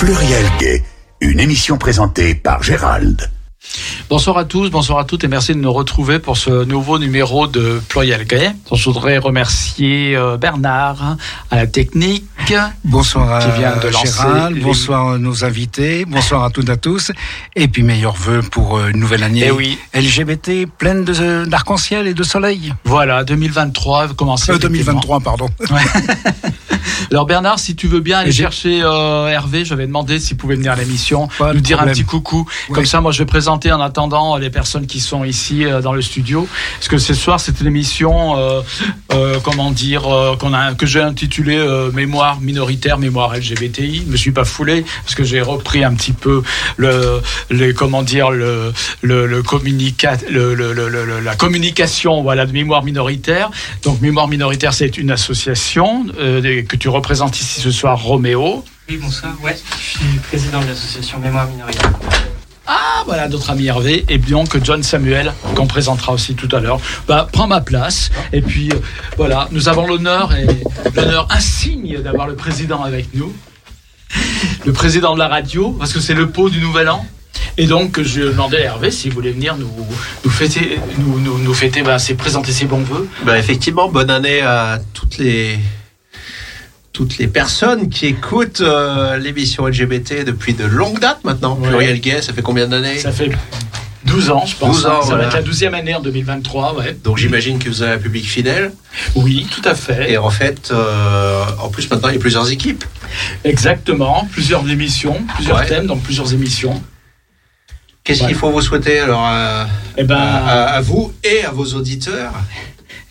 Pluriel Gay, une émission présentée par Gérald. Bonsoir à tous, bonsoir à toutes et merci de nous retrouver pour ce nouveau numéro de Pluriel Gay. Je voudrais remercier euh, Bernard à la technique. Bonsoir à Qui vient de Gérald, les- bonsoir à nos invités, bonsoir à toutes et à tous, et puis meilleurs vœux pour euh, une nouvelle année Eh oui. LGBT pleine d'arc-en-ciel et de soleil. Voilà, 2023, commencez. Euh, 2023, pardon. Alors Bernard, si tu veux bien aller Et chercher euh, Hervé, je vais demander s'il pouvait venir à l'émission, nous dire un petit coucou. Ouais. Comme ça, moi, je vais présenter en attendant les personnes qui sont ici euh, dans le studio. Parce que ce soir, c'est une émission, euh, euh, comment dire, euh, que j'ai intitulée euh, Mémoire minoritaire, mémoire LGBTI. Je me suis pas foulé parce que j'ai repris un petit peu le, comment dire, le, le, la communication, voilà, de mémoire minoritaire. Donc, mémoire minoritaire, c'est une association euh, que tu représentes ici ce soir, Roméo. Oui, bonsoir. Ouais, je suis président de l'association Mémoire Minoritaire. Ah, voilà notre ami Hervé et bien que John Samuel qu'on présentera aussi tout à l'heure. Bah, prends ma place et puis euh, voilà, nous avons l'honneur et l'honneur insigne d'avoir le président avec nous, le président de la radio parce que c'est le pot du Nouvel An. Et donc, je demandais à Hervé s'il voulait venir nous, fêter, nous, nous, fêter, bah, présenter ses bons voeux. Bah, effectivement, bonne année à toutes les toutes les personnes qui écoutent euh, l'émission LGBT depuis de longues dates maintenant. Ouais. Pluriel Gay, ça fait combien d'années Ça fait 12 ans, je pense. 12 ans, ça voilà. va être la 12e année en 2023, ouais. Donc j'imagine que vous avez un public fidèle. Oui, tout à fait. Et en fait, euh, en plus maintenant, il y a plusieurs équipes. Exactement. Plusieurs émissions, plusieurs Ouais. thèmes, donc plusieurs émissions. Qu'est-ce Ouais. qu'il faut vous souhaiter alors à, Eh ben, à- à vous et à vos auditeurs?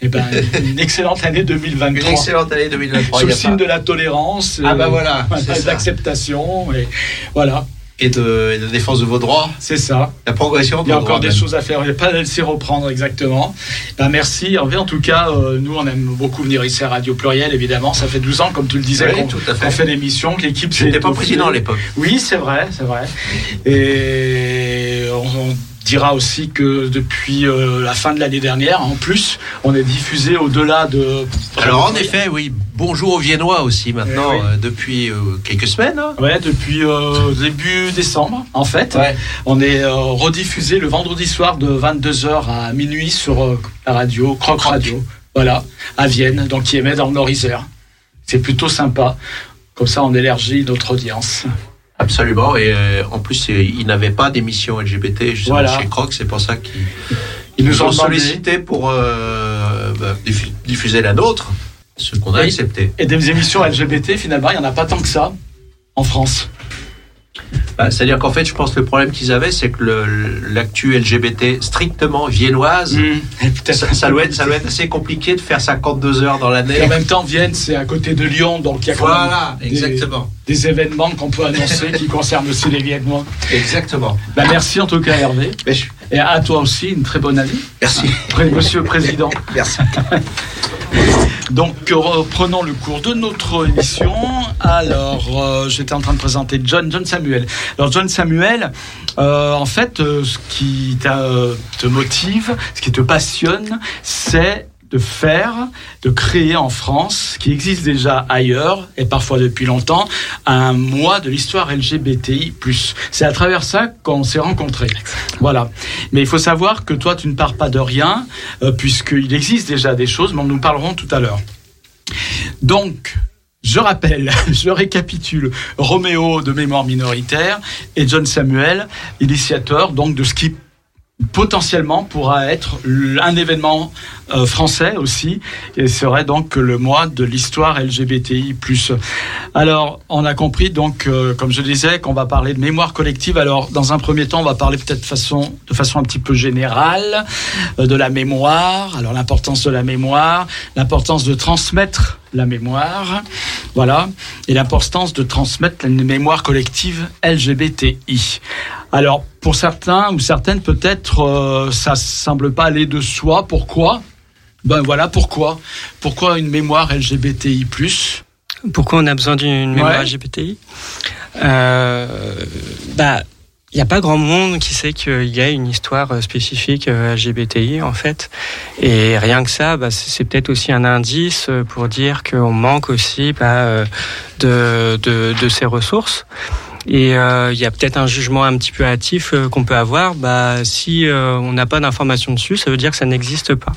Eh ben, une excellente année 2023. Une excellente année 2023. Sous le signe pas- de la tolérance. Ah euh, bah voilà, ça. d'acceptation. Et voilà, et, de, et de défense de vos droits, c'est ça. la progression de Il y a encore des même. choses à faire. Il n'y a pas à laisser reprendre exactement. Ben, merci Hervé. En tout cas, euh, nous, on aime beaucoup venir ici à Radio Pluriel, évidemment. Ça fait 12 ans, comme tu le disais, Oui, qu'on fait. fait l'émission, que l'équipe n'étais pas président à l'époque. Oui, c'est vrai, c'est vrai. Et on, on dira aussi que depuis euh, la fin de l'année dernière, en plus, on est diffusé au-delà de. Alors en effet, oui, bonjour aux Viennois aussi maintenant, Eh oui. euh, depuis euh, quelques semaines. hein. Ouais, depuis début décembre, en fait. On est rediffusé le vendredi soir de 22h à minuit sur la radio, Croc Radio. Voilà, à Vienne, donc qui émet dans le Nord-Isère. C'est plutôt sympa. Comme ça, on élargit notre audience. Absolument, et euh, en plus, c'est- ils n'avaient pas d'émission LGBT justement Voilà. chez Croc, c'est pour ça qu'ils Ils nous nous ont ont demandé- sollicité pour euh, bah, diffu- diffuser la nôtre, ce qu'on a accepté. Et des émissions LGBT, finalement, il n'y en a pas tant que ça en France. Bah, C'est-à-dire qu'en fait, je pense que le problème qu'ils avaient, c'est que l'actu LGBT strictement viennoise, Et peut-être- ça, ça doit être, ça doit être assez compliqué de faire 52 heures dans Et l'année. en même temps, Vienne, c'est à côté de Lyon, donc il y a quand même des, exactement. des événements qu'on peut annoncer qui concernent aussi les Viennois. Exactement. Bah, merci en tout cas, Hervé. Mais je- Et à toi aussi, une très bonne année. Merci. Monsieur le Président. Merci. Donc, reprenons le cours de notre émission. Alors, euh, j'étais en train de présenter John, John Samuel. Alors, John Samuel, euh, en fait, euh, ce qui te motive, ce qui te passionne, c'est de faire, de créer en France, qui existe déjà ailleurs, et parfois depuis longtemps, un mois de l'histoire LGBTI+. C'est à travers ça qu'on s'est rencontrés. Voilà. Mais il faut savoir que toi, tu ne pars pas de rien, euh, puisqu'il existe déjà des choses, mais nous parlerons tout à l'heure. Donc, je rappelle, je récapitule Roméo de mémoire minoritaire et John Samuel, initiateur donc de ce qui potentiellement pourra être un événement euh, français aussi, et serait donc le mois de l'histoire LGBTI+. Alors, on a compris donc, euh, comme je disais, qu'on va parler de mémoire collective. Alors, dans un premier temps, on va parler peut-être façon, de façon un petit peu générale euh, de la mémoire. Alors, l'importance de la mémoire, l'importance de transmettre la mémoire, voilà, et l'importance de transmettre une mémoire collective LGBTI. Alors, pour certains ou certaines, peut-être, euh, ça semble pas aller de soi. Pourquoi? Ben voilà, pourquoi Pourquoi une mémoire LGBTI+. Pourquoi on a besoin d'une mémoire Ouais. LGBTI euh, Bah, il n'y a pas grand monde qui sait qu'il y a une histoire euh, spécifique euh, LGBTI en fait. Et rien que ça, bah, c'est peut-être aussi un indice euh, pour dire qu'on manque aussi bah, de, de, de ces ressources. Et il y a peut-être un jugement un petit peu hâtif qu'on peut avoir. Bah, si on n'a pas d'informations dessus, ça veut dire que ça n'existe pas.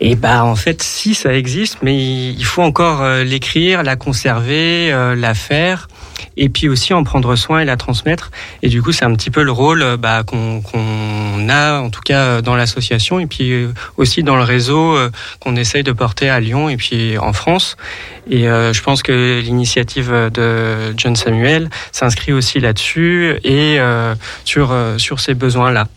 Et bah en fait, si ça existe, mais il faut encore l'écrire, la conserver, la faire et puis aussi en prendre soin et la transmettre. Et du coup, c'est un petit peu le rôle euh, bah, qu'on a, en tout cas euh, dans l'association, et puis euh, aussi dans le réseau qu'on essaye de porter à Lyon et puis en France. Et je pense que l'initiative de John Samuel s'inscrit aussi là-dessus et sur, sur ces besoins-là.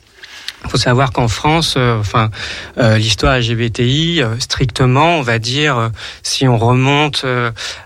Il faut savoir qu'en France, euh, enfin, euh, l'histoire LGBTI, euh, strictement, on va dire, si on remonte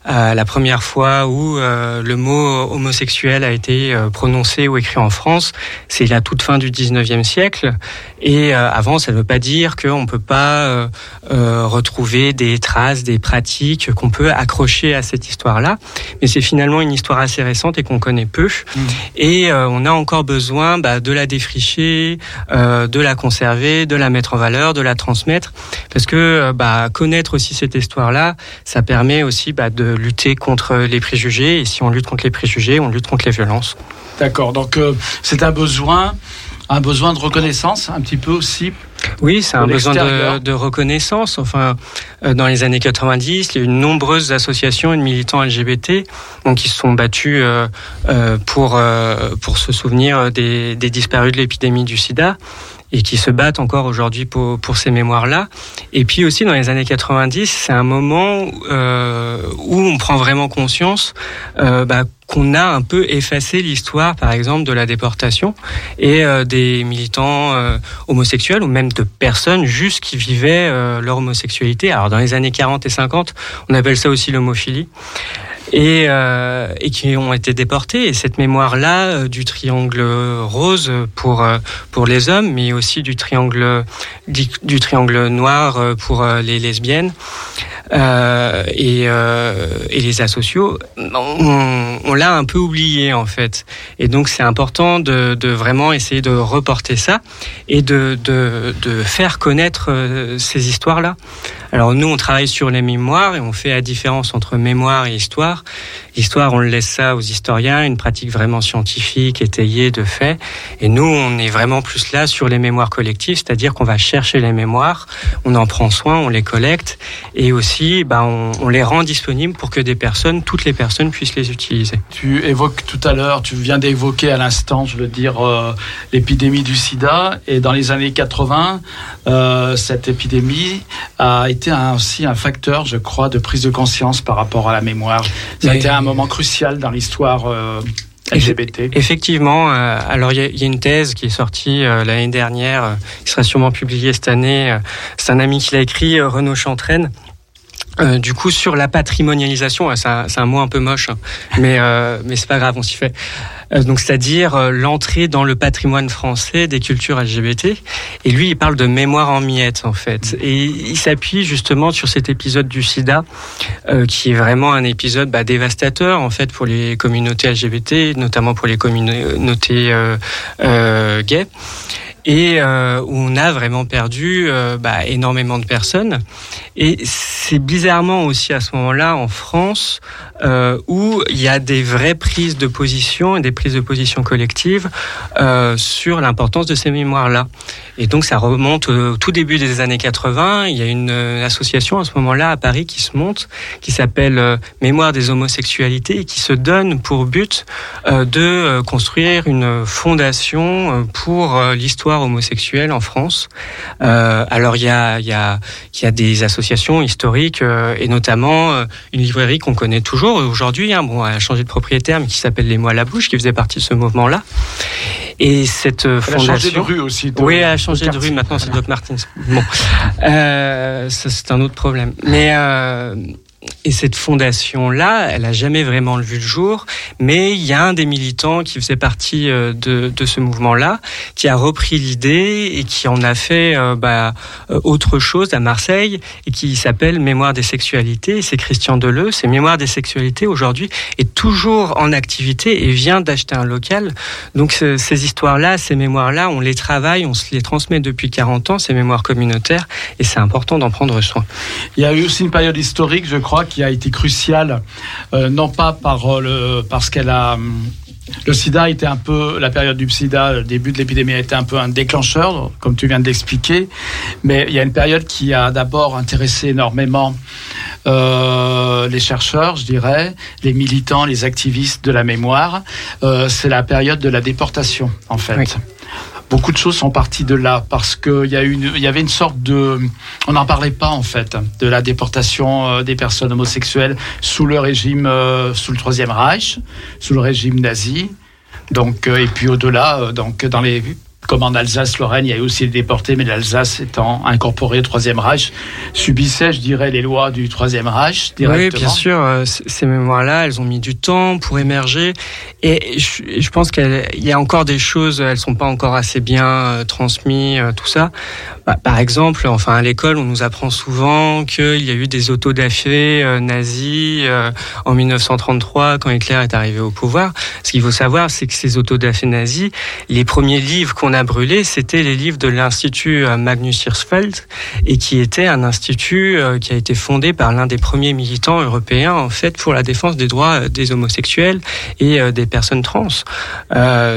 à la première fois où le mot homosexuel a été prononcé ou écrit en France, c'est la toute fin du 19e siècle. Et avant, ça ne veut pas dire qu'on ne peut pas retrouver des traces, des pratiques qu'on peut accrocher à cette histoire-là. Mais c'est finalement une histoire assez récente et qu'on connaît peu. Mmh. Et on a encore besoin bah, de la défricher. Euh, de la conserver, de la mettre en valeur, de la transmettre, parce que euh, bah, connaître aussi cette histoire-là, ça permet aussi bah, de lutter contre les préjugés, et si on lutte contre les préjugés, on lutte contre les violences. D'accord, donc euh, c'est un besoin, un besoin de reconnaissance, un petit peu aussi oui, c'est un besoin de, reconnaissance. Enfin, dans les années 90, il y a eu de nombreuses associations et de militants LGBT donc, qui se sont battus pour, pour se souvenir des, des disparus de l'épidémie du sida et qui se battent encore aujourd'hui pour, pour ces mémoires-là. Et puis aussi dans les années 90, c'est un moment euh, où on prend vraiment conscience euh, bah, qu'on a un peu effacé l'histoire, par exemple, de la déportation et euh, des militants euh, homosexuels ou même de personnes juste qui vivaient euh, leur homosexualité. Alors dans les années 40 et 50, on appelle ça aussi l'homophilie et, euh, et qui ont été déportés. Et cette mémoire-là euh, du triangle rose pour euh, pour les hommes, mais aussi du triangle du, triangle noir pour les lesbiennes et, et les asociaux, on, on l'a un peu oublié en fait. Et donc c'est important de, de, vraiment essayer de reporter ça et de, de, de faire connaître ces histoires-là. Alors nous, on travaille sur les mémoires et on fait la différence entre mémoire et histoire. L'histoire, on le laisse ça aux historiens, une pratique vraiment scientifique, étayée de faits. Et nous, on est vraiment plus là sur les mémoires collectives, c'est-à-dire qu'on va chercher les mémoires, on en prend soin, on les collecte et aussi, bah, on, les rend disponibles pour que des personnes, toutes les personnes puissent les utiliser. Tu évoques tout à l'heure, tu viens d'évoquer à l'instant, je veux dire, euh, l'épidémie du sida. Et dans les années 80, euh, cette épidémie a été aussi un facteur, je crois, de prise de conscience par rapport à la mémoire. Ça a été un moment crucial dans l'histoire euh, LGBT. Effectivement, euh, alors il y, a une thèse qui est sortie euh, l'année dernière, qui sera sûrement publiée cette année. C'est un ami qui l'a écrit, Renaud Chantraine. Du coup, sur la patrimonialisation, c'est un, mot un peu moche, hein, mais mais c'est pas grave, on s'y fait. Euh, donc c'est-à-dire euh, l'entrée dans le patrimoine français des cultures LGBT. Et lui, il parle de mémoire en miettes en fait. Et il s'appuie justement sur cet épisode du SIDA, euh, qui est vraiment un épisode bah, dévastateur en fait pour les communautés LGBT, notamment pour les communautés euh, gays et euh, où on a vraiment perdu euh, bah, énormément de personnes. Et c'est bizarrement aussi à ce moment-là en France euh, où il y a des vraies prises de position et des prises de position collectives euh, sur l'importance de ces mémoires-là. Et donc ça remonte au tout début des années 80. Il y a une association à ce moment-là à Paris qui se monte, qui s'appelle Mémoire des homosexualités et qui se donne pour but de construire une fondation pour l'histoire homosexuels en France. Euh, alors il y a, a, y a des associations historiques euh, et notamment euh, une librairie qu'on connaît toujours aujourd'hui. Hein, bon, elle a changé de propriétaire, mais qui s'appelle Les Mots à la bouche, qui faisait partie de ce mouvement-là. Et cette elle fondation. a changé de rue aussi. oui, elle a changé de rue. Maintenant, c'est Doc Martins. Bon, ça c'est un autre problème. Mais et cette fondation-là, elle a jamais vraiment vu le jour, mais il y a un des militants qui faisait partie euh, de, ce mouvement-là, qui a repris l'idée et qui en a fait euh, bah, euh, autre chose à Marseille, et qui s'appelle Mémoire des sexualités. C'est Christian Deleu. C'est Mémoire des sexualités aujourd'hui est toujours en activité et vient d'acheter un local. Donc ces histoires-là, ces mémoires-là, on les travaille, on les transmet depuis 40 ans, ces mémoires communautaires, et c'est important d'en prendre soin. Il y a eu aussi une période historique, je crois, qui a été cruciale, euh, non pas par le, parce qu'elle a le sida était un peu, la période du sida, le début de l'épidémie a été un peu un déclencheur, comme tu viens de l'expliquer. Mais il y a une période qui a d'abord intéressé énormément euh, les chercheurs, je dirais, les militants, les activistes de la mémoire. Euh, c'est la période de la déportation, en fait. Oui. Beaucoup de choses sont parties de là parce qu'il y, avait une sorte de... On n'en parlait pas en fait de la déportation euh, des personnes homosexuelles sous le régime, euh, sous le Troisième Reich, sous le régime nazi. Donc, euh, et puis au-delà, donc dans les... Comme en Alsace-Lorraine, il y a eu aussi les déportés, mais l'Alsace étant incorporée au Troisième Reich, subissait, je dirais, les lois du Troisième Reich Oui, directement. bien sûr. euh, Ces mémoires-là, elles ont mis du temps pour émerger. Et je, pense qu'il y a encore des choses, elles sont pas encore assez bien euh, transmises, euh, tout ça. Bah, par exemple, enfin à l'école, on nous apprend souvent qu'il y a eu des autodafés nazis en 1933 quand Hitler est arrivé au pouvoir. Ce qu'il faut savoir, c'est que ces autodafés nazis, les premiers livres qu'on a brûlés, c'était les livres de l'institut euh, Magnus Hirschfeld et qui était un institut euh, qui a été fondé par l'un des premiers militants européens en fait pour la défense des droits euh, des homosexuels et des personnes trans.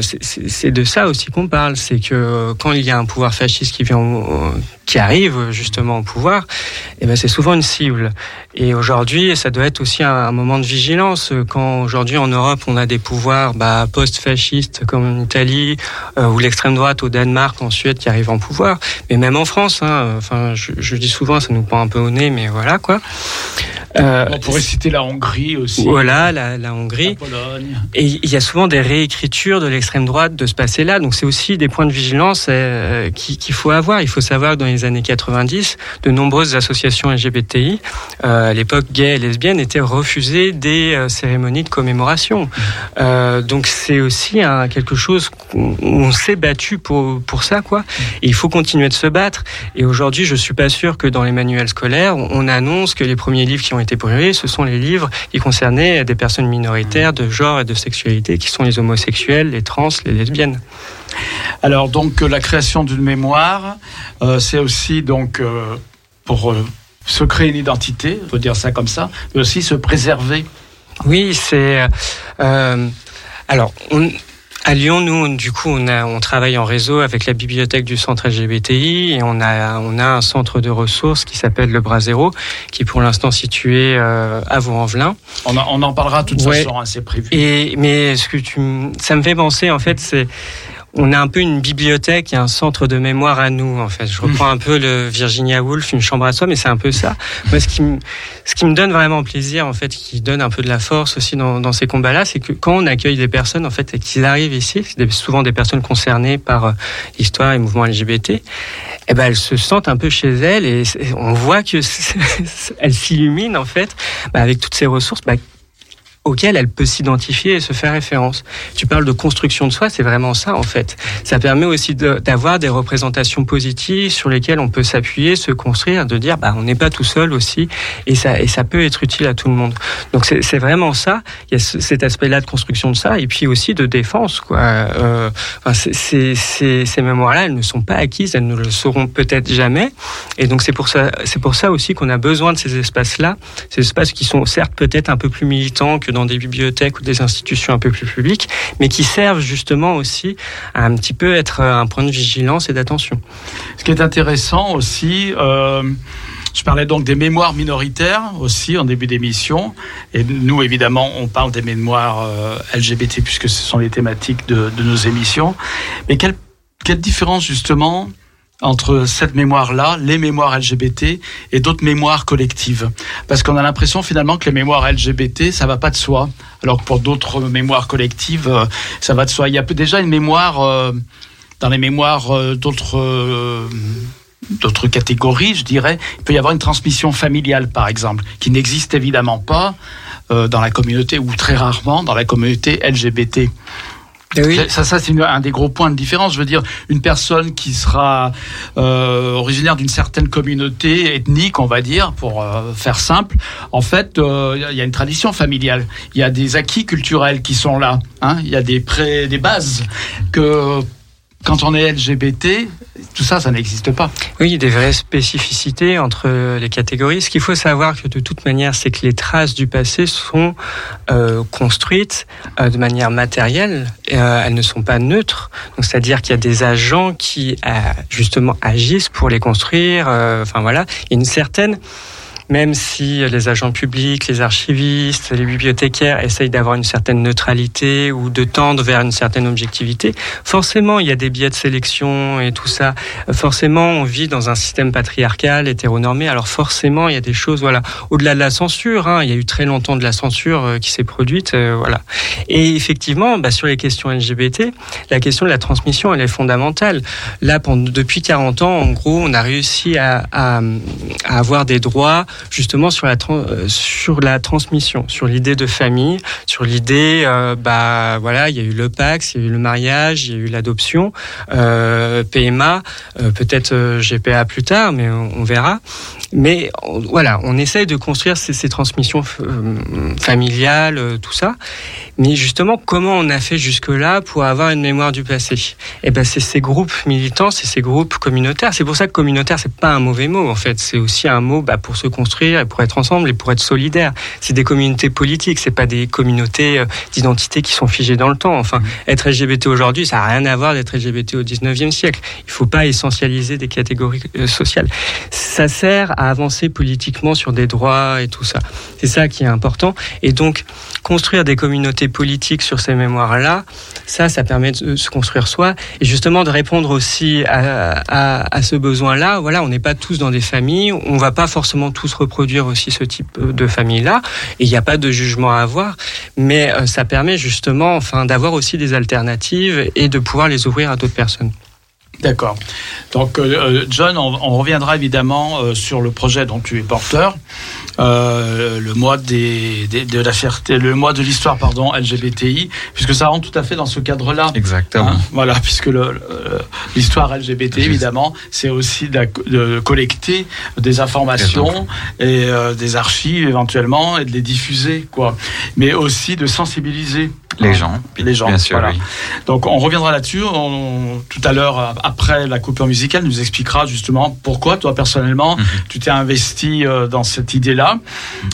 C'est- de ça aussi qu'on parle, c'est que quand il y a un pouvoir fasciste qui vient qui arrive justement au pouvoir, eh ben c'est souvent une cible. Et aujourd'hui, ça doit être aussi un, un moment de vigilance. Quand aujourd'hui en Europe, on a des pouvoirs bah, post-fascistes comme en Italie euh, ou l'extrême droite au Danemark, en Suède qui arrivent en pouvoir, mais même en France. Hein, enfin, je, je dis souvent, ça nous prend un peu au nez, mais voilà quoi. Euh, On pourrait citer la Hongrie aussi, voilà, la, la la Hongrie. Pologne. Et il y a souvent des réécritures de l'extrême droite de ce passé-là. Donc c'est aussi des points de vigilance euh, qui- qu'il faut avoir. Il faut savoir que dans les années 90, de nombreuses associations LGBTI, euh, à l'époque gays et lesbiennes, étaient refusées des euh, cérémonies de commémoration. Euh, donc c'est aussi un, quelque chose qu'on on s'est battu pour, pour ça, quoi. Et il faut continuer de se battre. Et aujourd'hui, je suis pas sûr que dans les manuels scolaires, on on annonce que les premiers livres qui ont été brûlés, ce sont les livres qui concernaient des personnes minoritaires de genre et de sexualité, qui sont les homosexuels, les trans, les lesbiennes. Alors donc euh, la création d'une mémoire, euh, c'est aussi donc euh, pour euh, se créer une identité, on peut dire ça comme ça, mais aussi se préserver. Oui, c'est. alors, on- à Lyon, nous, du coup, on, a, on travaille en réseau avec la bibliothèque du centre LGBTI et on a, on a un centre de ressources qui s'appelle le Bras Zéro, qui est pour l'instant situé euh, à Vaux-en-Velin. On, en- on en parlera de toute Ouais. façon, hein, c'est prévu. Et mais ce que tu, ça me fait penser en fait, c'est on a un peu une bibliothèque et un centre de mémoire à nous en fait. Je reprends un peu le Virginia Woolf, une chambre à soi, mais c'est un peu ça. Moi, ce qui me, ce qui me donne vraiment plaisir en fait, qui donne un peu de la force aussi dans, dans ces combats-là, c'est que quand on accueille des personnes en fait et qu'ils arrivent ici, c'est souvent des personnes concernées par euh, l'histoire et le mouvement LGBT, eh ben elles se sentent un peu chez elles et on voit que elles s'illuminent en fait bah, avec toutes ces ressources. Bah, auquel elle peut s'identifier et se faire référence. Tu parles de construction de soi, c'est vraiment ça en fait. Ça permet aussi d'avoir des représentations positives sur lesquelles on peut s'appuyer, se construire, de dire bah on n'est pas tout seul aussi et ça et ça peut être utile à tout le monde. Donc c'est vraiment ça. Il y a ce- cet aspect-là de construction de ça et puis aussi de défense quoi. Euh, enfin, ces mémoires-là, elles ne sont pas acquises, elles ne le seront peut-être jamais. Et donc c'est pour ça pour ça aussi qu'on a besoin de ces espaces-là, ces espaces qui sont certes peut-être un peu plus militants dans des bibliothèques ou des institutions un peu plus publiques, mais qui servent justement aussi à un petit peu être un point de vigilance et d'attention. Ce qui est intéressant aussi, euh, je parlais donc des mémoires minoritaires aussi en début d'émission. Et nous, évidemment, on parle des mémoires euh, LGBT puisque ce sont les thématiques de, de nos émissions. Mais quelle, quelle différence justement entre cette mémoire-là, les mémoires LGBT et d'autres mémoires collectives Parce qu'on a l'impression finalement que les mémoires LGBT, ça va pas de soi, alors que pour d'autres mémoires collectives, euh, ça va de soi. Il y a déjà une mémoire euh, dans les mémoires euh, d'autres euh, d'autres catégories, je dirais. Il peut y avoir une transmission familiale, par exemple, qui n'existe évidemment pas euh, dans la communauté ou très rarement dans la communauté LGBT. Ça, ça c'est un des gros points de différence. Je veux dire, une personne qui sera euh, originaire d'une certaine communauté ethnique, on va dire, pour euh, faire simple, en fait, euh, il y a une tradition familiale. Il y a des acquis culturels qui sont là. hein. Il y a des, pré, des bases que quand on est LGBT, tout ça, ça n'existe pas. Oui, des vraies spécificités entre les catégories. Ce qu'il faut savoir que de toute manière, c'est que les traces du passé sont euh, construites euh, de manière matérielle. Euh, elles ne sont pas neutres. C'est-à-dire qu'il y a des agents qui justement agissent pour les construire. Enfin voilà, il y a une certaine même si les agents publics, les archivistes, les bibliothécaires essayent d'avoir une certaine neutralité ou de tendre vers une certaine objectivité, forcément, il y a des biais de sélection et tout ça. Forcément, on vit dans un système patriarcal, hétéronormé. Alors forcément, il y a des choses, voilà, au-delà de la censure. Hein, il y a eu très longtemps de la censure euh, qui s'est produite, euh, voilà. Et effectivement, bah, sur les questions LGBT, la question de la transmission, elle est fondamentale. Là, depuis 40 ans, en gros, on a réussi à avoir des droits justement sur la, euh, sur la transmission, sur l'idée de famille, sur l'idée, euh, bah voilà, il y a eu le Pax, il y a eu le mariage, il y a eu l'adoption, euh, PMA, peut-être GPA plus tard, mais on, verra. Mais voilà, on essaye de construire ces, ces transmissions familiales, tout ça. Mais justement, comment on a fait jusque-là pour avoir une mémoire du passé? Eh ben, c'est ces groupes militants, c'est ces groupes communautaires. C'est pour ça que communautaire, c'est pas un mauvais mot en fait. C'est aussi un mot bah, pour se construire, et pour être ensemble et pour être solidaire. C'est des communautés politiques, c'est pas des communautés euh, d'identité qui sont figées dans le temps. Enfin, être LGBT aujourd'hui, ça a rien à voir d'être LGBT au 19e siècle. Il faut pas essentialiser des catégories euh, sociales. Ça sert à avancer politiquement sur des droits et tout ça. C'est ça qui est important. Et donc, construire des communautés politiques sur ces mémoires-là, ça, ça permet de se construire soi et justement de répondre aussi à, à, ce besoin-là. Voilà, on n'est pas tous dans des familles, on va pas forcément tous reproduire aussi ce type de famille-là, et il n'y a pas de jugement à avoir, mais euh, ça permet justement, enfin, d'avoir aussi des alternatives et de pouvoir les ouvrir à d'autres personnes. D'accord. Donc, euh, John, on, reviendra évidemment euh, sur le projet dont tu es porteur. Euh, le mois des, des, de la fierté, le mois de l'histoire, pardon, LGBTI, puisque ça rentre tout à fait dans ce cadre-là. Exactement. Hein, voilà, puisque l'histoire LGBT, Juste. évidemment, c'est aussi de, de, collecter des informations et euh, des archives éventuellement et de les diffuser, quoi. Mais aussi de sensibiliser les gens. Les gens, bien sûr. Voilà. Oui. Donc on reviendra là-dessus. Tout à l'heure, après la coupure musicale, nous expliquera justement pourquoi toi personnellement mm -hmm. tu t'es investi euh, dans cette idée-là.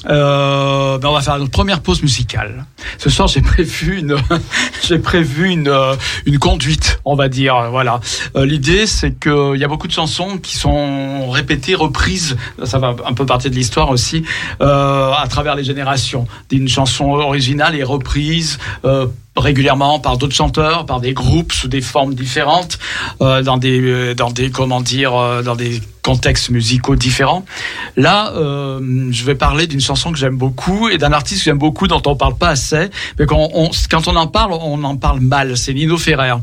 Euh, ben on va faire notre première pause musicale. Ce soir, j'ai prévu une, j'ai prévu une, euh, une conduite, on va dire. Voilà. Euh, L'idée, c'est qu'il y a beaucoup de chansons qui sont répétées, reprises. Ça va un peu partir de l'histoire aussi, euh, à travers les générations. D'une chanson originale et reprise. Euh, Uh, régulièrement par d'autres chanteurs, par des groupes sous des formes différentes, euh, dans des dans des comment dire euh, dans des contextes musicaux différents. Là, euh, je vais parler d'une chanson que j'aime beaucoup et d'un artiste que j'aime beaucoup dont on parle pas assez, mais quand on, quand on en parle, on en parle mal. C'est Nino Ferrer.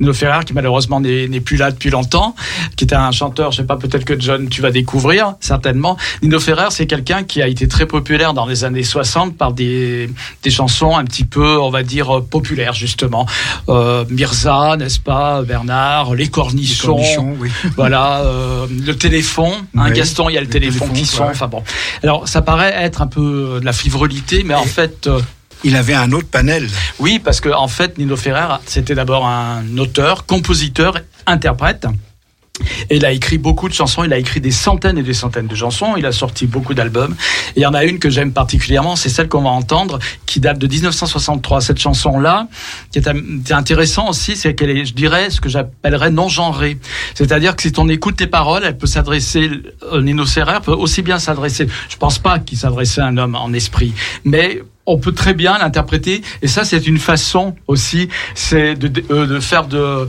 Nino Ferrer qui malheureusement n'est plus là depuis longtemps, qui était un chanteur, je sais pas, peut-être que John tu vas découvrir certainement. Nino Ferrer, c'est quelqu'un qui a été très populaire dans les années 60 par des des chansons un petit peu, on va dire populaires justement. Euh, Mirza, n'est-ce pas, Bernard, les Cornichons, les cornichons oui. voilà, euh, le téléphone, hein, oui, Gaston, il y a le, téléphone, qui sonne. Enfin bon. Alors ça paraît être un peu de la frivolité, mais Et en fait. Euh, il avait un autre panel. Oui, parce que en fait, Nino Ferrer, c'était d'abord un auteur, compositeur, interprète. Et il a écrit beaucoup de chansons, il a écrit des centaines et des centaines de chansons, il a sorti beaucoup d'albums. Et il y en a une que j'aime particulièrement, c'est celle qu'on va entendre, qui date de 1963. Cette chanson-là, qui est intéressant aussi, c'est qu'elle est, je dirais, ce que j'appellerais non genrée. C'est-à-dire que si on écoute les paroles, elle peut s'adresser, Nino Ferrer peut aussi bien s'adresser, je pense pas qu'il s'adressait à un homme en esprit, mais on peut très bien l'interpréter. Et ça c'est une façon aussi c'est de, de, faire de,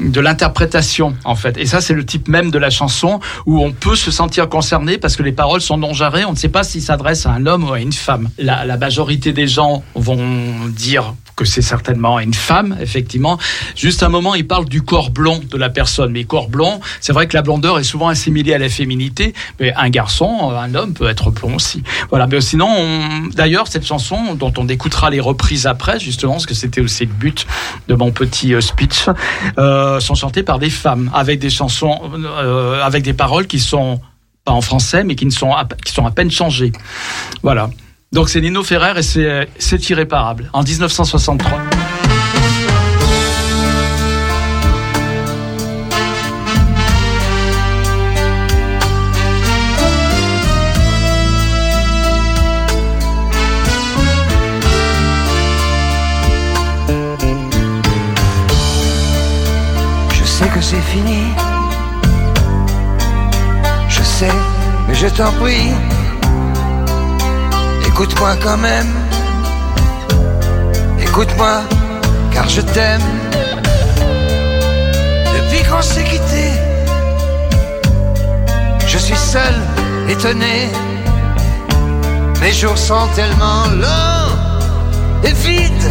de l'interprétation en fait. Et ça c'est le type même de la chanson où on peut se sentir concerné parce que les paroles sont non jarrées on ne sait pas s'il s'adresse à un homme ou à une femme. La majorité des gens vont dire que c'est certainement une femme, effectivement. Juste un moment, il parle du corps blond de la personne. Mais corps blond, c'est vrai que la blondeur est souvent assimilée à la féminité, mais un garçon, un homme peut être blond aussi. Voilà. Mais sinon, d'ailleurs, cette chanson dont on écoutera les reprises après, justement, parce que c'était aussi le but de mon petit speech, euh, sont chantées par des femmes avec des chansons, euh, avec des paroles qui sont pas en français, mais qui ne sont à, qui sont à peine changées. Voilà. Donc c'est Nino Ferrer et c'est euh, irréparable en 1963. Je sais que c'est fini. Je sais, mais je t'en prie écoute-moi quand même. Écoute-moi, car je t'aime. Depuis qu'on s'est quitté, je suis seul, étonné. Mes jours sont tellement longs et vides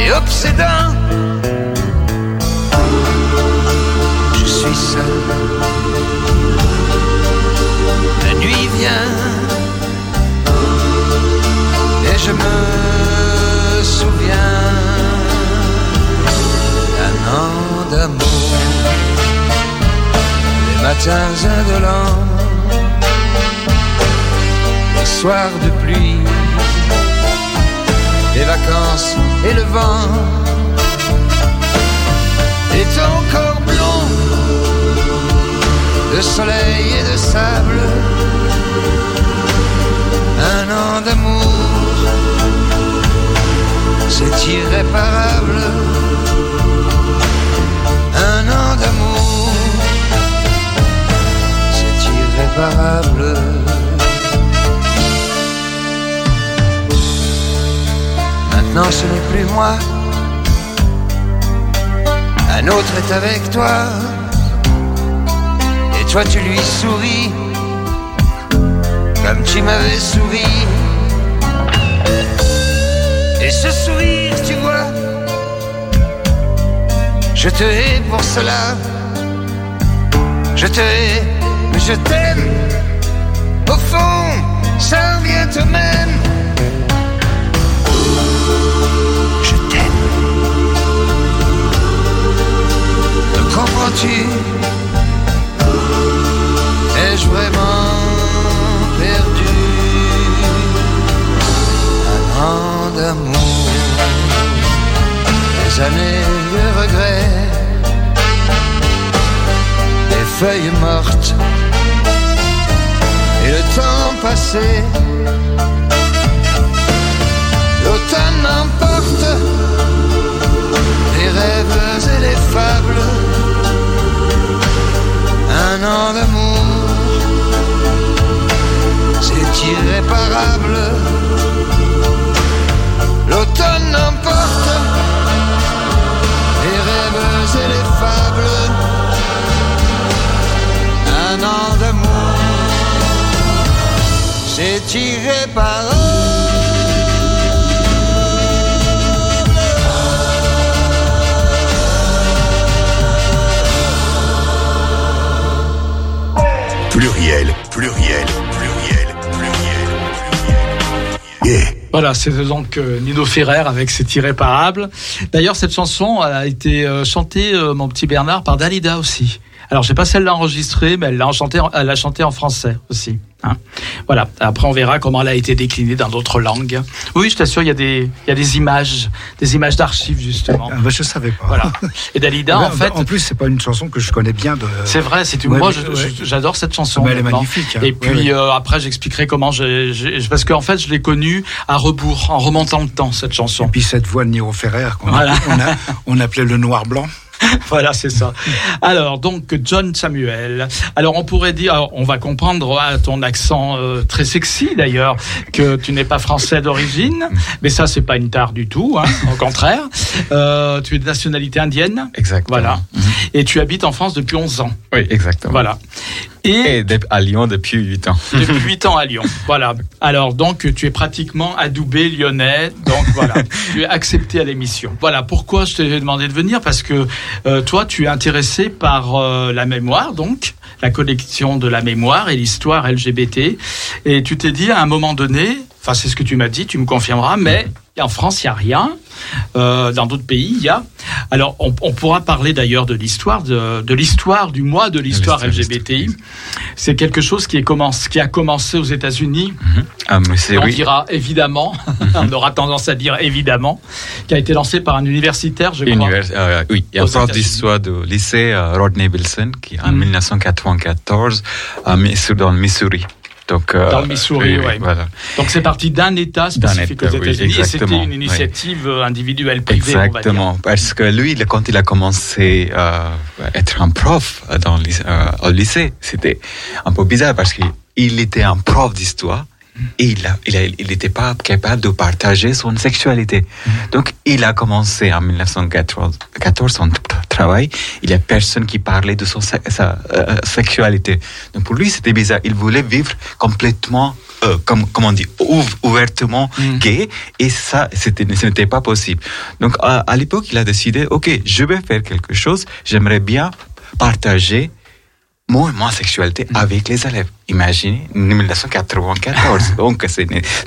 et obsédants. Je suis seul. La nuit vient je me souviens d'un an d'amour. Les matins indolents, les soirs de pluie, les vacances et le vent. Et ton corps blond de soleil et de sable, c'est irréparable. Un an d'amour, c'est irréparable. Maintenant ce n'est plus moi, un autre est avec toi. Et toi tu lui souris Comme tu m'avais souri ce sourire tu vois. Je te hais pour cela. Je te hais mais je t'aime. Au fond ça revient au même. Je t'aime. Me comprends-tu Des années de regrets Des feuilles mortes. Et le temps passé L'automne emporte Les rêves et les fables. Un an d'amour c'est irréparable. C'est irréparable. Pluriel, pluriel, pluriel, pluriel, pluriel. Yeah. Voilà, c'est donc Nino Ferrer avec C'est irréparable. D'ailleurs, cette chanson a été euh, chantée, euh, mon petit Bernard, par Dalida aussi. Alors, je sais pas si elle l'a enregistrée, mais elle l'a chanté, elle l'a chanté en français aussi. Hein. Voilà. Après, on verra comment elle a été déclinée dans d'autres langues. Oui, je t'assure, il y a des, il y a des images, des images d'archives justement. Ah, bah, je savais pas. Voilà. Et Dalida, en fait, en plus, c'est pas une chanson que je connais bien de. c'est vrai, c'est une. Ouais, moi, ouais. j'adore cette chanson. Mais elle est magnifique, hein. Et puis ouais. euh, après, j'expliquerai comment j'ai, j'ai- parce qu'en fait, je l'ai connue à rebours, en remontant le temps cette chanson. Et puis cette voix de Niro Ferrer qu'on Voilà. on on appelait le noir blanc. Voilà, c'est ça. Alors, donc, John Samuel. Alors, on pourrait dire, alors, on va comprendre à ton accent euh, très sexy d'ailleurs, que tu n'es pas français d'origine, mais ça, c'est pas une tare du tout, hein, au contraire. Euh, tu es de nationalité indienne. Exactement. Voilà. Et tu habites en France depuis 11 ans. Oui, exactement. Voilà. Et Et de- à Lyon depuis 8 ans. depuis 8 ans à Lyon. Voilà. Alors donc tu es pratiquement adoubé lyonnais. Donc voilà, tu es accepté à l'émission. Voilà pourquoi je t'ai demandé de venir? Parce que euh, toi tu es intéressé par euh, la mémoire donc la collection de la mémoire et l'histoire LGBT et tu t'es dit à un moment donné, enfin c'est ce que tu m'as dit, tu me confirmeras, mais en France il y a rien. Euh, dans d'autres pays, il y a. Alors, on, on pourra parler d'ailleurs de l'histoire de, de l'histoire du mois de l'histoire LGBTI. C'est quelque chose qui, est commence, qui a commencé aux États-Unis. Ah, mais c'est On oui. dira évidemment, on aura tendance à dire évidemment, qui a été lancé par un universitaire, je crois. Univers- euh, oui, il y a prof d'histoire du lycée euh, Rodney Wilson qui en Mhm. 1994 à dans le Missouri. Donc, euh, Dans le Missouri, ouais. Voilà. Donc c'est parti d'un État spécifique État, aux oui, États-Unis et c'était une oui. initiative euh, individuelle privée. on va dire. Exactement, parce que lui, quand il a commencé à être un prof dans, euh, au lycée, c'était un peu bizarre parce qu'il il était un prof d'histoire et il n'était pas capable de partager son sexualité. Donc, il a commencé en 1914 14 son travail. Il n'y a personne qui parlait de son, sa euh, sexualité. Donc, pour lui, c'était bizarre. Il voulait vivre complètement, euh, comme, comment on dit, ouv- ouvertement gay. Et ça, c'était, ce n'était pas possible. Donc, à, à l'époque, il a décidé, OK, je vais faire quelque chose. J'aimerais bien partager moi, ma sexualité avec les élèves. Imaginez, 1994. donc, ce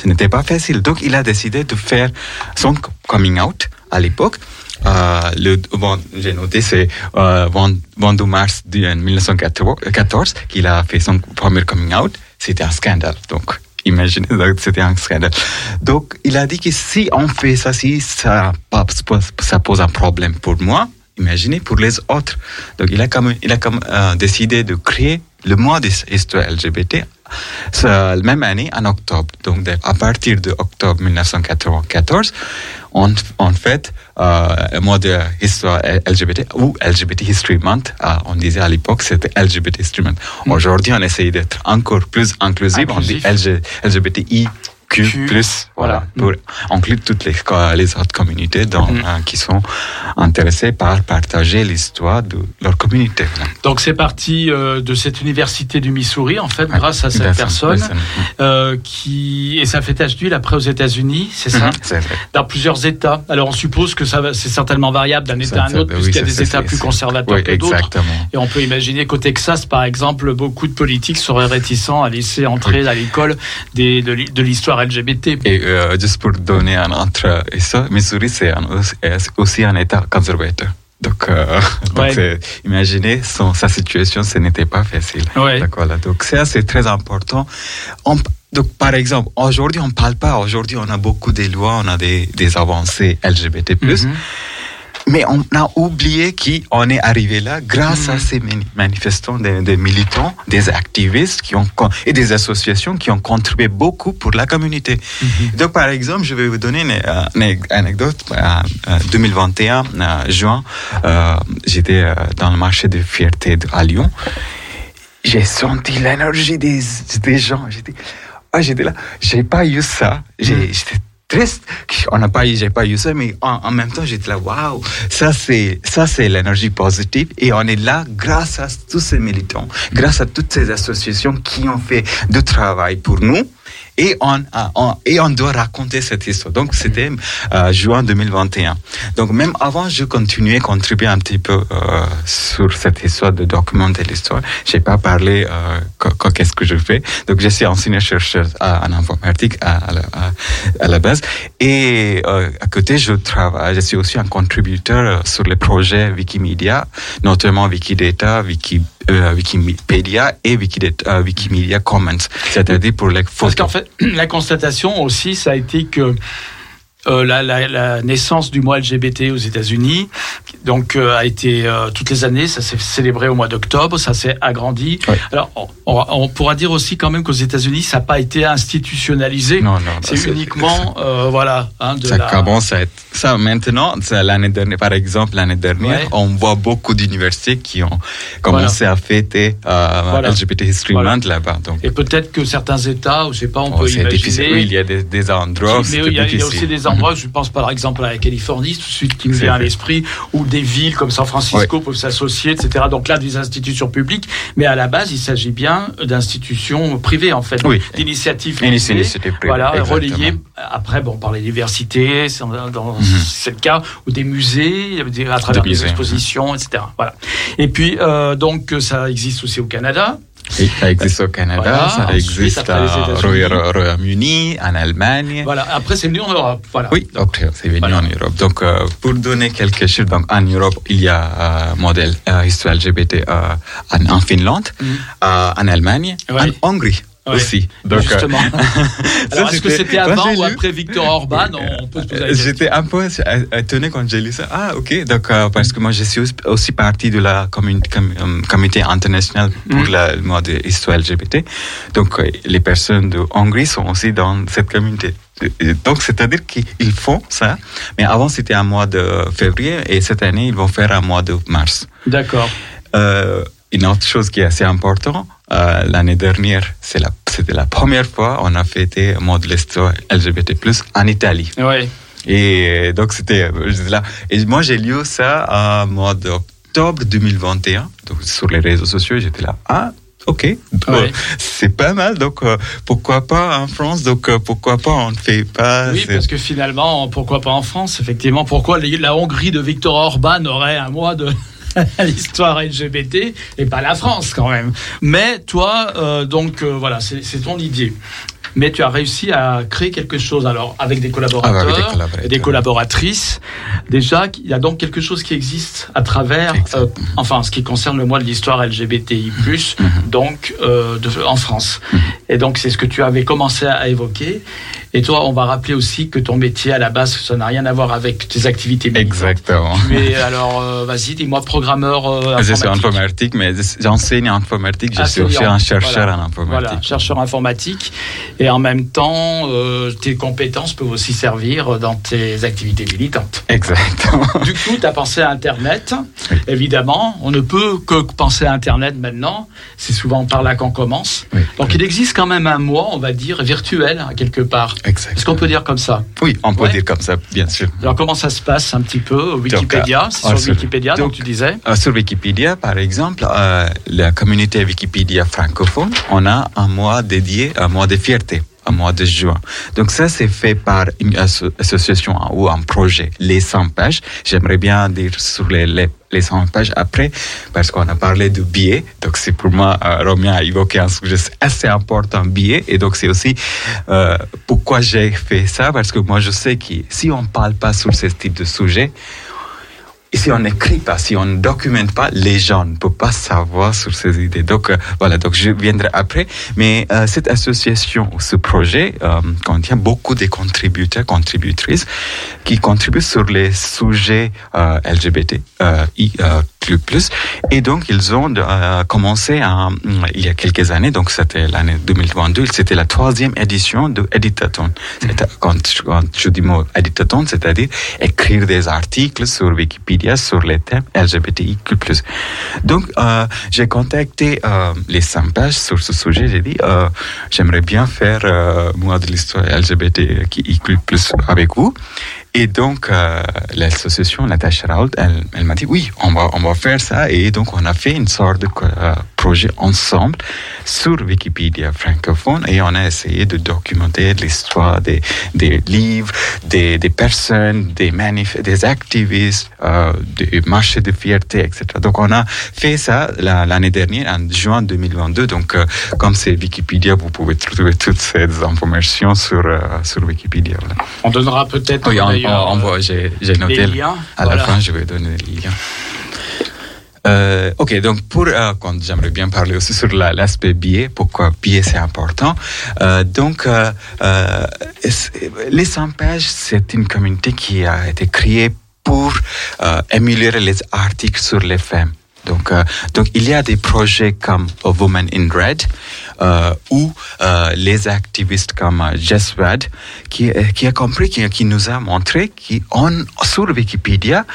n'était pas facile. Donc, il a décidé de faire son coming out à l'époque. Euh, le, bon, j'ai noté, c'est euh, 20 22 mars de 1914 qu'il a fait son premier coming out. C'était un scandale. Donc, imaginez, c'était un scandale. Donc, il a dit que si on fait ça, si ça, ça pose un problème pour moi, imaginez pour les autres. Donc, il a comme, il a comme euh, décidé de créer le mois des histoires LGBT la même année en octobre. Donc, à partir de octobre 1994, on, on fait euh, un mois de histoire LGBT ou LGBT History Month. Ah, on disait à l'époque c'était LGBT History Month. Aujourd'hui, on essaye d'être encore plus inclusif. On dit Inclusif. LG, LGBTIQ+, Q, voilà, voilà. pour inclure toutes les, les autres communautés dans, Mhm. euh, qui sont intéressées par partager l'histoire de leur communauté. Voilà. Donc c'est parti euh, de cette université du Missouri, en fait, grâce à cette Personne- euh, qui et ça fait tache d'huile après aux États-Unis, c'est ça? Mhm, vrai. Dans plusieurs États. Alors on suppose que ça c'est certainement variable d'un État à un autre, oui, puisqu'il y a des États plus conservateurs Oui, que d'autres. Et on peut imaginer qu'au Texas, par exemple, beaucoup de politiques seraient réticents à laisser entrer à l'école de l'hi- LGBT. Et euh, juste pour donner un autre histoire, Missouri, c'est aussi un État conservateur. Donc, euh, donc Ouais. c'est- imaginez son, sa situation, ce n'était pas facile. Ouais. Donc, voilà. donc ça, c'est très important. On- donc, par exemple, aujourd'hui, on ne parle pas. Aujourd'hui, on a beaucoup de lois, on a des, des avancées LGBT+. Mais on a oublié qu'on est arrivé là grâce à ces mani- manifestants, des, des militants, des activistes qui ont, et des associations qui ont contribué beaucoup pour la communauté. Donc, par exemple, je vais vous donner une, euh, une anecdote. En euh, 2021, euh, juin, euh, j'étais dans le marché de fierté à Lyon. J'ai senti l'énergie des, des gens. J'étais, ah, j'étais là. J'ai pas eu ça. J'ai- J'étais triste. On n'a pas eu, j'ai pas eu ça, mais en, même temps, j'étais là, waouh, ça c'est, ça c'est l'énergie positive et on est là grâce à tous ces militants, grâce à toutes ces associations qui ont fait du travail pour nous. Et on, on- et on doit raconter cette histoire. Donc, c'était euh, juin 2021. Donc, même avant, je continuais à contribuer un petit peu euh, sur cette histoire de documenter l'histoire. J'ai pas parlé euh, qu'est-ce que je fais. Donc, je suis enseignant-chercheur en informatique à, à la, à- la base. Et euh, à côté, je travaille. Je suis aussi un contributeur euh, sur les projets Wikimedia, notamment Wikidata, Wiki, euh, Wikipedia et Wikidata, euh, Wikimedia Commons, c'est-à-dire pour les Parce photos. qu'en fait, la constatation aussi, ça a été que euh, la, la- la naissance du mois LGBT aux États-Unis, donc euh, a été euh, toutes les années, ça s'est célébré au mois d'octobre, ça s'est agrandi. Alors, on, pourra dire aussi quand même qu'aux États-Unis, ça n'a pas été institutionnalisé. Non, non, c'est c'est- uniquement, euh, voilà, hein, de ça la. commence à être ça maintenant l'année dernière par exemple l'année dernière Ouais. on voit beaucoup d'universités qui ont commencé à fêter euh, Voilà. LGBT History Voilà. Month là-bas donc Et peut-être que certains États, je sais pas, on oh, peut c'est difficile imaginer. oui il y a des, des endroits Mais il y, a, il y a difficile. aussi des endroits, je pense par exemple à la Californie, tout de suite qui me vient à l'esprit, où des villes comme San Francisco peuvent s'associer, etc. Donc là, des institutions publiques, mais à la base, il s'agit bien d'institutions privées en fait, Oui. d'initiatives privées, voilà, exactement. relayées après, bon, par les universités, dans- c'est le cas, ou des musées, des- à travers des, musées, expositions, etc. Voilà. Et puis euh, donc ça existe aussi au Canada. Et ça existe au Canada Voilà, ça ensuite, existe au Royaume-Uni en Allemagne Voilà. Après, c'est venu en Europe. Voilà. Oui, après, c'est venu Voilà. en Europe. Donc, euh, pour donner quelques chiffres, donc, en Europe, il y a euh, modèle euh, histoire LGBT euh, en, en Finlande, Mhm. en Allemagne, en Hongrie Ouais. aussi. Donc, euh, Justement. Alors, est-ce que c'était avant ou lu- après Victor Orban On peut se poser la question. J'étais un peu étonné quand j'ai lu ça. Ah, ok. Donc, euh, parce que moi, je suis aussi- partie de la com- euh, comité international pour Mhm. la, le mois de histoire LGBT. Donc, les personnes de Hongrie sont aussi dans cette communauté. Donc, c'est-à-dire qu'ils font ça. Mais avant, c'était un mois de février et cette année, ils vont faire un mois de mars. D'accord. Euh, une autre chose qui est assez importante, euh, l'année dernière, la, c'était la première fois on a fêté mois de l'histoire LGBT+ en Italie. Ouais. Et donc c'était euh, là. Et moi j'ai lu ça en mois d'octobre 2021, donc sur les réseaux sociaux. J'étais là, ah. Ok, Ouais. c'est pas mal. Donc euh, pourquoi pas en France? Donc euh, pourquoi pas on ne fait pas Oui, parce que finalement, pourquoi pas en France? Effectivement, pourquoi la Hongrie de Viktor Orban aurait un mois de l'histoire LGBT et pas la France quand même. Mais toi, euh, donc euh, voilà, c'est ton idée. Mais tu as réussi à créer quelque chose alors avec des collaborateurs Ah, avec des collaborateurs. et des collaboratrices. Déjà, il y a donc quelque chose qui existe à travers, euh, enfin, ce qui concerne le mois de l'histoire LGBTI+, Mhm. donc euh, de- en France. Et donc c'est ce que tu avais commencé à évoquer. Et toi, on va rappeler aussi que ton métier à la base, ça n'a rien à voir avec tes activités militantes. Exactement. Es alors, euh, vas-y, dis-moi, programmeur euh, Je suis informatique. informatique, mais j'enseigne en informatique. Je suis aussi un chercheur Voilà. en informatique. Voilà, chercheur informatique. Et en même temps, euh, tes compétences peuvent aussi servir dans tes activités militantes. Exactement. Du coup, tu as pensé à Internet. Oui. Évidemment, on ne peut que penser à Internet maintenant. C'est souvent par là qu'on commence. Oui. Donc, il existe quand même un mois, on va dire, virtuel, hein, quelque part. Exactement. Est-ce qu'on peut dire comme ça Oui, on peut Ouais. dire comme ça, bien sûr. Alors, comment ça se passe un petit peu Wikipédia, c'est ah, sur sur- Wikipédia, donc, donc- tu disais Euh, sur Wikipédia, par exemple, euh, la communauté Wikipédia francophone, on a un mois dédié, un mois de fierté, mois de juin. Donc ça, c'est fait par une asso- association ou un projet, les 100 pages. J'aimerais bien dire sur les, les, les 100 pages après, parce qu'on a parlé de billets. Donc c'est pour moi, euh, a évoqué un sujet assez important, billets. Et donc c'est aussi euh, pourquoi j'ai fait ça, parce que moi je sais que si on parle pas sur ce type de sujet, et si on n'écrit pas, si on ne documente pas, les gens ne peuvent pas savoir sur ces idées. Donc euh, voilà, donc je viendrai après. Mais euh, cette association, ce projet euh, contient beaucoup de contributeurs, contributrices qui contribuent sur les sujets LGBT, euh, plus. Et donc ils ont euh, commencé en- il y a quelques années, donc c'était l'année 2022, c'était la troisième édition de Editathon. Quand, quand je dis mot Editathon, c'est-à-dire écrire des articles sur Wikipédia sur les thèmes LGBTIQ+. Donc, euh, j'ai contacté euh, les 100 pages sur ce sujet. J'ai dit, j'aimerais bien faire moi de l'histoire LGBTIQ+, avec vous. Et donc, euh, l'association Natasha Raoult, elle, elle m'a dit, oui, on va, on va faire ça. Et donc, on a fait une sorte de euh, projet ensemble sur Wikipédia francophone et on a essayé de documenter l'histoire des, des livres, des, des personnes, des manif des activistes, euh, des marchés de fierté, etc. Donc, on a fait ça la- l'année dernière, en juin 2022. Donc, euh, comme c'est Wikipédia, vous pouvez trouver toutes ces informations sur, euh, sur Wikipédia. Voilà. On donnera peut-être Oui, on, euh, j'ai j'ai noté. les liens. À Voilà. la fin, je vais donner les liens. Euh, ok, donc pour euh, quand j'aimerais bien parler aussi sur la- l'aspect billet, pourquoi billet c'est important. Euh, donc les 100 pages, c'est une communauté qui a été créée pour améliorer les articles sur les femmes. Donc, donc il y a des projets comme Women in Red ou les activistes comme euh, Jess Wad qui, a compris, qui, qui nous a montré qu'on sur Wikipédia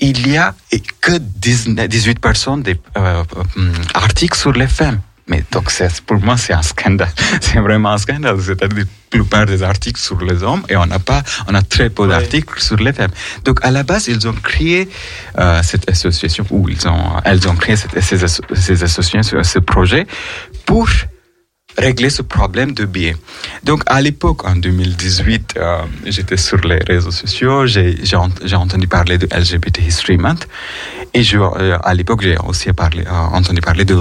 il y a que 19 18 personnes des euh, euh, articles sur les femmes. Mais donc, c'est- pour moi, c'est un scandale. C'est vraiment un scandale. C'est-à-dire, la plupart des articles sur les hommes et on n'a pas, on a très peu d'articles sur les femmes. Donc, à la base, ils ont créé euh, cette association, ou ils ont, elles ont créé cette- ces, asso- ces associations, ce projet pour régler ce problème de biais. Donc à l'époque, en 2018, euh, j'étais sur les réseaux sociaux, j'ai j'ai ent- j'ai entendu parler de LGBT History Month, et je, euh, à l'époque, j'ai aussi parlé, euh, entendu parler de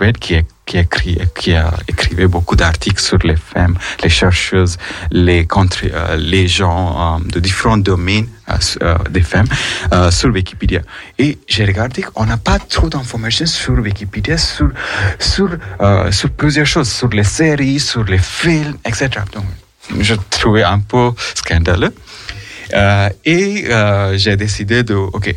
Wade, qui, est- qui, écrit, qui a écrivé beaucoup d'articles sur les femmes, les chercheuses, les, euh, gens euh, de différents domaines euh, des femmes sur Wikipédia. Et j'ai regardé qu'on n'a pas trop d'informations sur Wikipédia, sur, sur, sur plusieurs choses, sur les séries, sur les films, etc. Donc, je trouvais un peu scandaleux. Et j'ai décidé de, OK,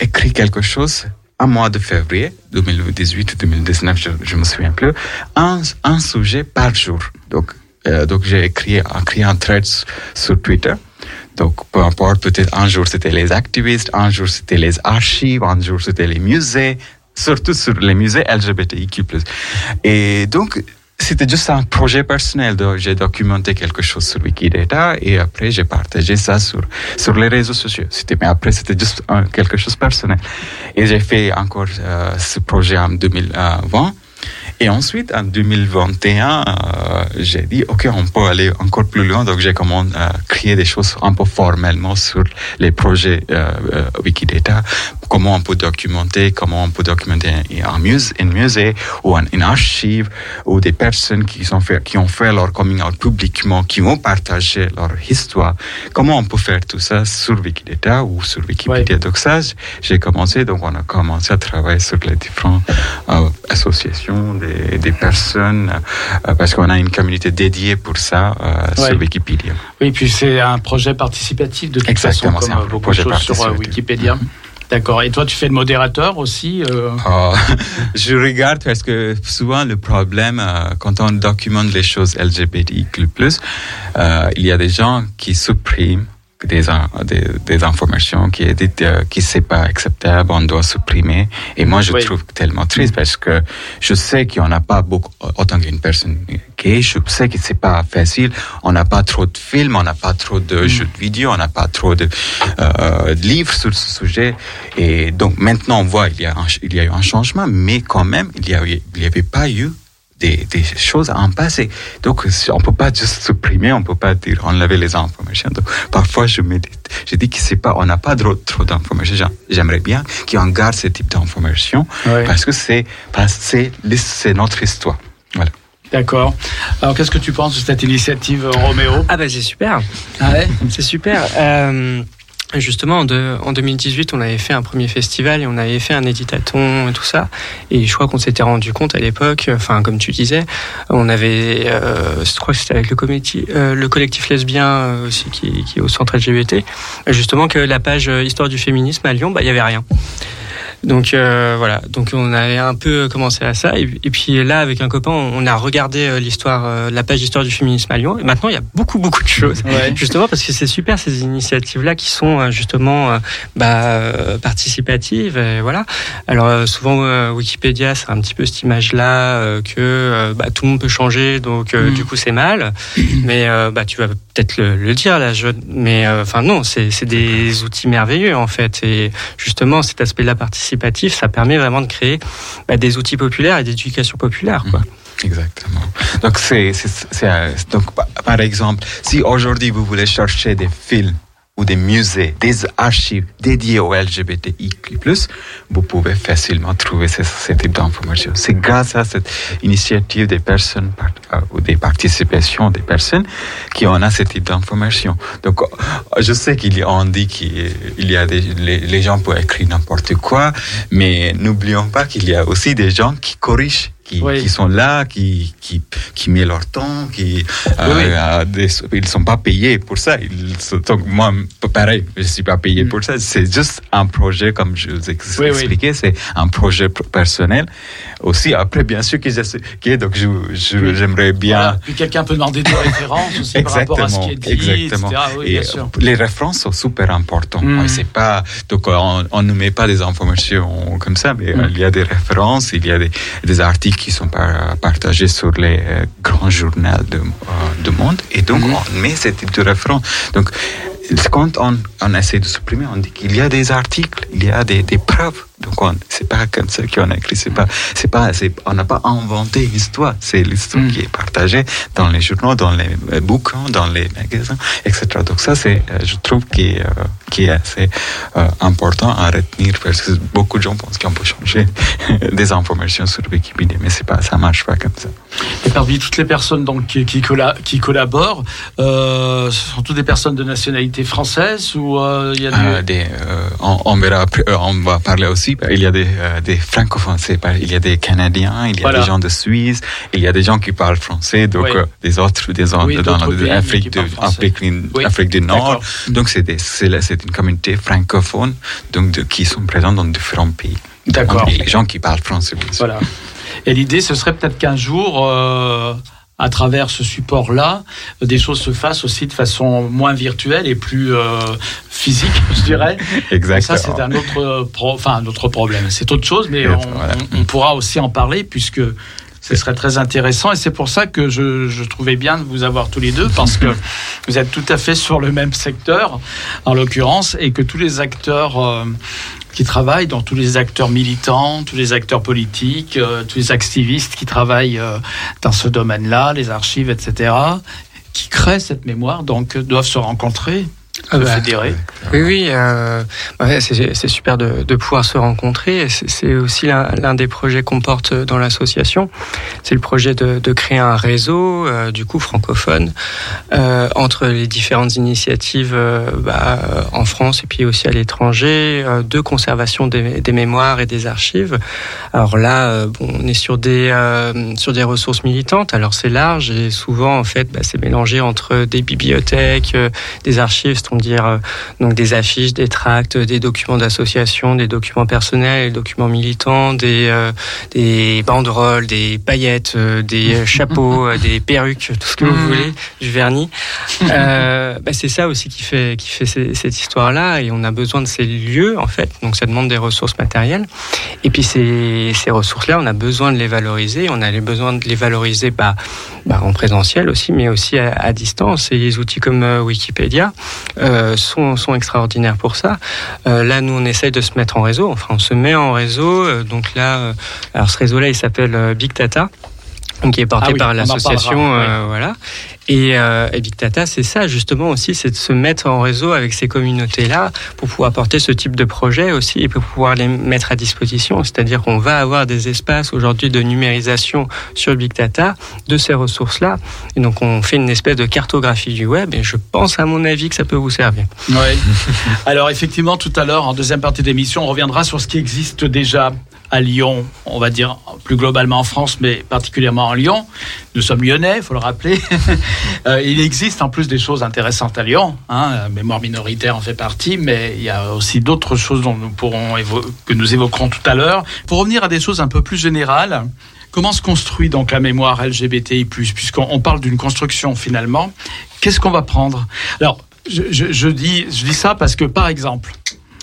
écrire quelque chose un mois de février 2018 ou 2019, je, je me souviens plus, un, sujet par jour. Donc, euh, donc j'ai écrit, écrit un thread sur Twitter. Donc, peu importe, peut-être un jour c'était les activistes, un jour c'était les archives, un jour c'était les musées, surtout sur les musées LGBTIQ+. Et donc, c'était juste un projet personnel. J'ai documenté quelque chose sur Wikidata et après, j'ai partagé ça sur, sur les réseaux sociaux. Mais après, c'était juste quelque chose de personnel. Et j'ai fait encore euh, ce projet en 2020. Et ensuite, en 2021, euh, j'ai dit, OK, on peut aller encore plus loin. Donc, j'ai commencé à créer des choses un peu formellement sur les projets euh, euh, Wikidata. Comment on peut documenter, comment on peut documenter un, musée, un musée ou un, une archive ou des personnes qui, sont fait, qui ont fait leur coming out publiquement, qui ont partagé leur histoire. Comment on peut faire tout ça sur Wikidata ou sur Wikipédia? Donc ça, j'ai commencé, donc on a commencé à travailler sur les différentes euh, associations des, des personnes, euh, parce qu'on a une communauté dédiée pour ça euh, Ouais. sur Wikipédia. Oui, puis c'est un projet participatif de toute Exactement, façon, comme un euh, beaucoup de choses sur. Wikipédia. D'accord. Et toi, tu fais le modérateur aussi euh, Euh, je regarde parce que souvent le problème, euh, quand on documente les choses LGBTIQ+, euh, il y a des gens qui suppriment des, des, des informations qui éditent, euh, qui c'est pas acceptable, on doit supprimer. Et moi, je Oui. trouve tellement triste parce que je sais qu'il n'y en a pas beaucoup, autant qu'une personne gay, je sais que c'est pas facile. On n'a pas trop de films, on n'a pas trop de jeux de vidéo, on n'a pas trop de, euh, de livres sur ce sujet. Et donc maintenant, on voit il y a un, il y a eu un changement, mais quand même, il y a eu- il n'y avait pas eu des, des choses à en passer. Donc, on peut pas juste supprimer, on peut pas dire enlever les informations. Donc, parfois, je me dis, je dis que c'est pas, on n'a pas trop, trop d'informations. J'aim- J'aimerais bien qu'on garde ce type d'informations parce que c'est, parce que c'est, c'est notre histoire. Voilà. D'accord. Alors, qu'est-ce que tu penses de cette initiative, Roméo? Ah bah c'est super. Ah ouais? C'est super. Euh, justement, en, deux- en 2018, on avait fait un premier festival et on avait fait un éditaton et tout ça. Et je crois qu'on s'était rendu compte à l'époque, enfin comme tu disais, on avait, euh, je crois que c'était avec le, comité, euh, le collectif lesbien euh, aussi qui, qui est au centre LGBT, justement que la page euh, Histoire du féminisme à Lyon, bah il y avait rien. Donc euh, voilà, donc on avait un peu commencé à ça, et, et puis là avec un copain, on a regardé euh, l'histoire, euh, la page Histoire du féminisme à Lyon, et maintenant il y a beaucoup beaucoup de choses. Ouais. Justement parce que c'est super ces initiatives-là qui sont euh, justement euh, bah, participatives. Et voilà. Alors souvent Wikipédia, c'est un petit peu cette image-là que bah, tout le monde peut changer, donc euh, Mm. du coup c'est mal. Mais bah, tu vas peut-être le, le dire là, je... mais euh, enfin non, c'est des outils merveilleux en fait. Et justement cet aspect-là ça permet vraiment de créer bah, des outils populaires et d'éducation populaire. Quoi. Exactement. Donc, c'est, donc, pa- par exemple, si aujourd'hui vous voulez chercher des films ou des musées, des archives dédiées au LGBTIQ+, vous pouvez facilement trouver ce, ce type d'informations. C'est grâce à cette initiative des personnes euh, ou des participations des personnes qui en a ce type d'informations. Donc, euh, je sais qu'il y a, on dit qu'il y a des, les, les gens peuvent écrire n'importe quoi, mais n'oublions pas qu'il y a aussi des gens qui corrigent qui, Oui. qui sont là, qui, qui, qui mettent leur temps, qui euh, Oui. euh, des- ils sont pas payés pour ça. Ils, donc moi, pareil, je suis pas payé pour ça. C'est juste un projet, comme je vous ai Oui, expliqué, c'est un projet pr- personnel. Aussi, après, bien sûr que que- donc je, je- Oui. j'aimerais bien. Voilà. Puis quelqu'un peut demander des références aussi par rapport à ce qui est dit, exactement. etc. Oui, Et bien sûr. les références sont super importantes. Mm. C'est pas donc on, on ne met pas des informations comme ça, mais Mm. il y a des références, il y a des, des articles qui sont par- partagés sur les euh, grands journaux euh, du monde, et donc Mm. on met ce type de référence. Donc quand on, on essaie de supprimer, on dit qu'il y a des articles, il y a des, des preuves. Donc on- c'est pas comme ça qu'on a écrit, c'est pas, c'est pas, on n'a pas inventé une histoire, c'est l'histoire Mm. qui est partagée dans les journaux, dans les bouquins, dans les magasins, etc. Donc ça, c'est, euh, je trouve, qui est, euh, qui est assez euh, important à retenir parce que beaucoup de gens pensent qu'on peut changer des informations sur Wikipédia, mais c'est pas, ça marche pas comme ça. Et parmi toutes les personnes donc, qui, qui, colla- qui collaborent, euh, ce sont toutes des personnes de nationalité française ou il y a des, on, on verra après, euh, on va parler aussi. Il y a des, euh, des il y a des Canadiens, il y a Voilà. des gens de Suisse, il y a des gens qui parlent français, donc Oui. euh, des autres, des autres Oui, dans l'Afrique de, parlent français. Afrique, Oui. Afrique du Nord. Donc c'est une communauté francophone, donc de, qui sont présents dans différents pays. D'accord. Et les gens qui parlent français. Voilà. Et l'idée, ce serait peut-être qu'un jour, euh, à travers ce support-là, des choses se fassent aussi de façon moins virtuelle et plus euh, physique, je dirais. Exactement. Ça, c'est un autre, pro- enfin, un autre problème. C'est autre chose, mais on, voilà. on- on pourra aussi en parler puisque ce serait très intéressant. Et c'est pour ça que je, je trouvais bien de vous avoir tous les deux parce que vous êtes tout à fait sur le même secteur, en l'occurrence, et que tous les acteurs euh, qui travaillent, dans tous les acteurs militants, tous les acteurs politiques, euh, tous les activistes qui travaillent euh, dans ce domaine-là, les archives, etc., qui créent cette mémoire, donc euh, doivent se rencontrer, Ah bah, fédérer. Oui, oui, euh, ouais, c'est super de, de pouvoir se rencontrer. C'est aussi l'un des projets qu'on porte dans l'association. C'est le projet de, de créer un réseau, euh, du coup francophone, euh, entre les différentes initiatives bah, en France et puis aussi à l'étranger, de conservation des, des mémoires et des archives. Alors là, bon, on est sur des sur des ressources militantes. Alors c'est large et souvent en fait, bah, c'est mélangé entre des bibliothèques, des archives, c'est-à-dire euh, donc des affiches, des tracts, des documents d'association, des documents personnels, des documents militants, des euh, des banderoles, des paillettes, euh, des chapeaux, des perruques, tout ce que vous Mhm. voulez, du vernis. Bah, c'est ça aussi qui fait qui fait ces- cette histoire-là et on a besoin de ces lieux en fait. Donc ça demande des ressources matérielles. Et puis ces, ces ressources-là, on a besoin de les valoriser. On a les besoin de les valoriser bah, bah, en présentiel aussi, mais aussi à, à distance. Et les outils comme euh, Wikipédia euh, sont, sont extraordinaires pour ça. Euh, là, nous, on essaye de se mettre en réseau. Enfin, on se met en réseau. Euh, donc là, euh, alors ce réseau-là, il s'appelle euh, Big Data. Qui est porté Ah oui, par l'association, euh, voilà. Et, euh, et Big Data, c'est ça justement aussi, c'est de se mettre en réseau avec ces communautés-là pour pouvoir porter ce type de projet aussi et pour pouvoir les mettre à disposition. C'est-à-dire qu'on va avoir des espaces aujourd'hui de numérisation sur Big Data de ces ressources-là. Et donc on fait une espèce de cartographie du web et je pense à mon avis que ça peut vous servir. Ouais. Alors effectivement, tout à l'heure, en deuxième partie d'émission, on reviendra sur ce qui existe déjà à Lyon, on va dire plus globalement en France, mais particulièrement en Lyon. Nous sommes lyonnais, il faut le rappeler. Euh, il existe en plus des choses intéressantes à Lyon. Hein, mémoire minoritaire en fait partie, mais il y a aussi d'autres choses dont nous pourrons que nous évoquerons tout à l'heure. Pour revenir à des choses un peu plus générales, comment se construit donc la mémoire LGBTI+, puisqu'on on parle d'une construction finalement. Qu'est-ce qu'on va prendre? Alors, je dis ça parce que, par exemple,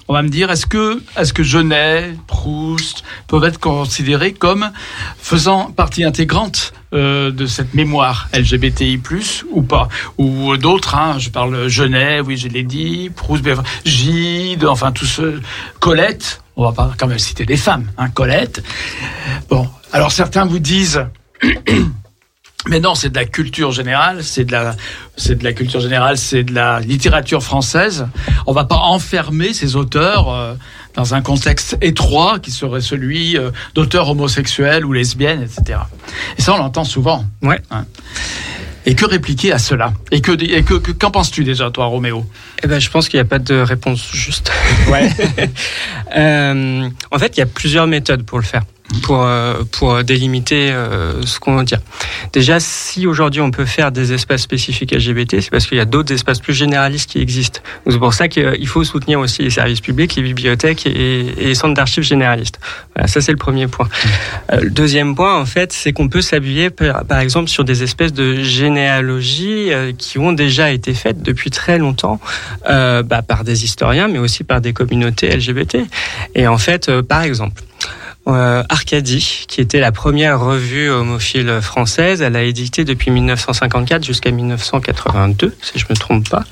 on va me dire, est-ce que, est-ce que Genet, Proust peuvent être considérés comme faisant partie intégrante euh, de cette mémoire LGBTI+, ou pas? Ou d'autres, hein, je parle Genet, oui, je l'ai dit, Proust, Gide, enfin, tous ceux, Colette, on va pas quand même citer des femmes, hein, Colette. Bon, alors certains vous disent... Mais non, c'est de la culture générale, c'est de la, c'est de la culture générale, c'est de la littérature française. On va pas enfermer ces auteurs euh, dans un contexte étroit qui serait celui euh, d'auteurs homosexuels ou lesbiennes, etc. Et ça, on l'entend souvent. Ouais. Hein. Et que répliquer à cela? Et que, et que, que- qu'en penses-tu déjà, toi, Roméo? Eh ben, je pense qu'il n'y a pas de réponse juste. Ouais. Euh, en fait, il y a plusieurs méthodes pour le faire, pour, euh, pour délimiter euh, ce qu'on veut dire. Déjà, si aujourd'hui on peut faire des espaces spécifiques LGBT, c'est parce qu'il y a d'autres espaces plus généralistes qui existent. C'est pour ça qu'il faut soutenir aussi les services publics, les bibliothèques et, les centres d'archives généralistes. Voilà, ça c'est le premier point. Euh, le deuxième point, en fait, c'est qu'on peut s'appuyer, par, exemple, sur des espèces de généalogies euh, qui ont déjà été faites depuis très longtemps euh, bah, par des historiens, mais aussi par des communautés LGBT. Et en fait, euh, par exemple, euh, Arcadie, qui était la première revue homophile française, elle a édité depuis 1954 jusqu'à 1982, si je me trompe pas.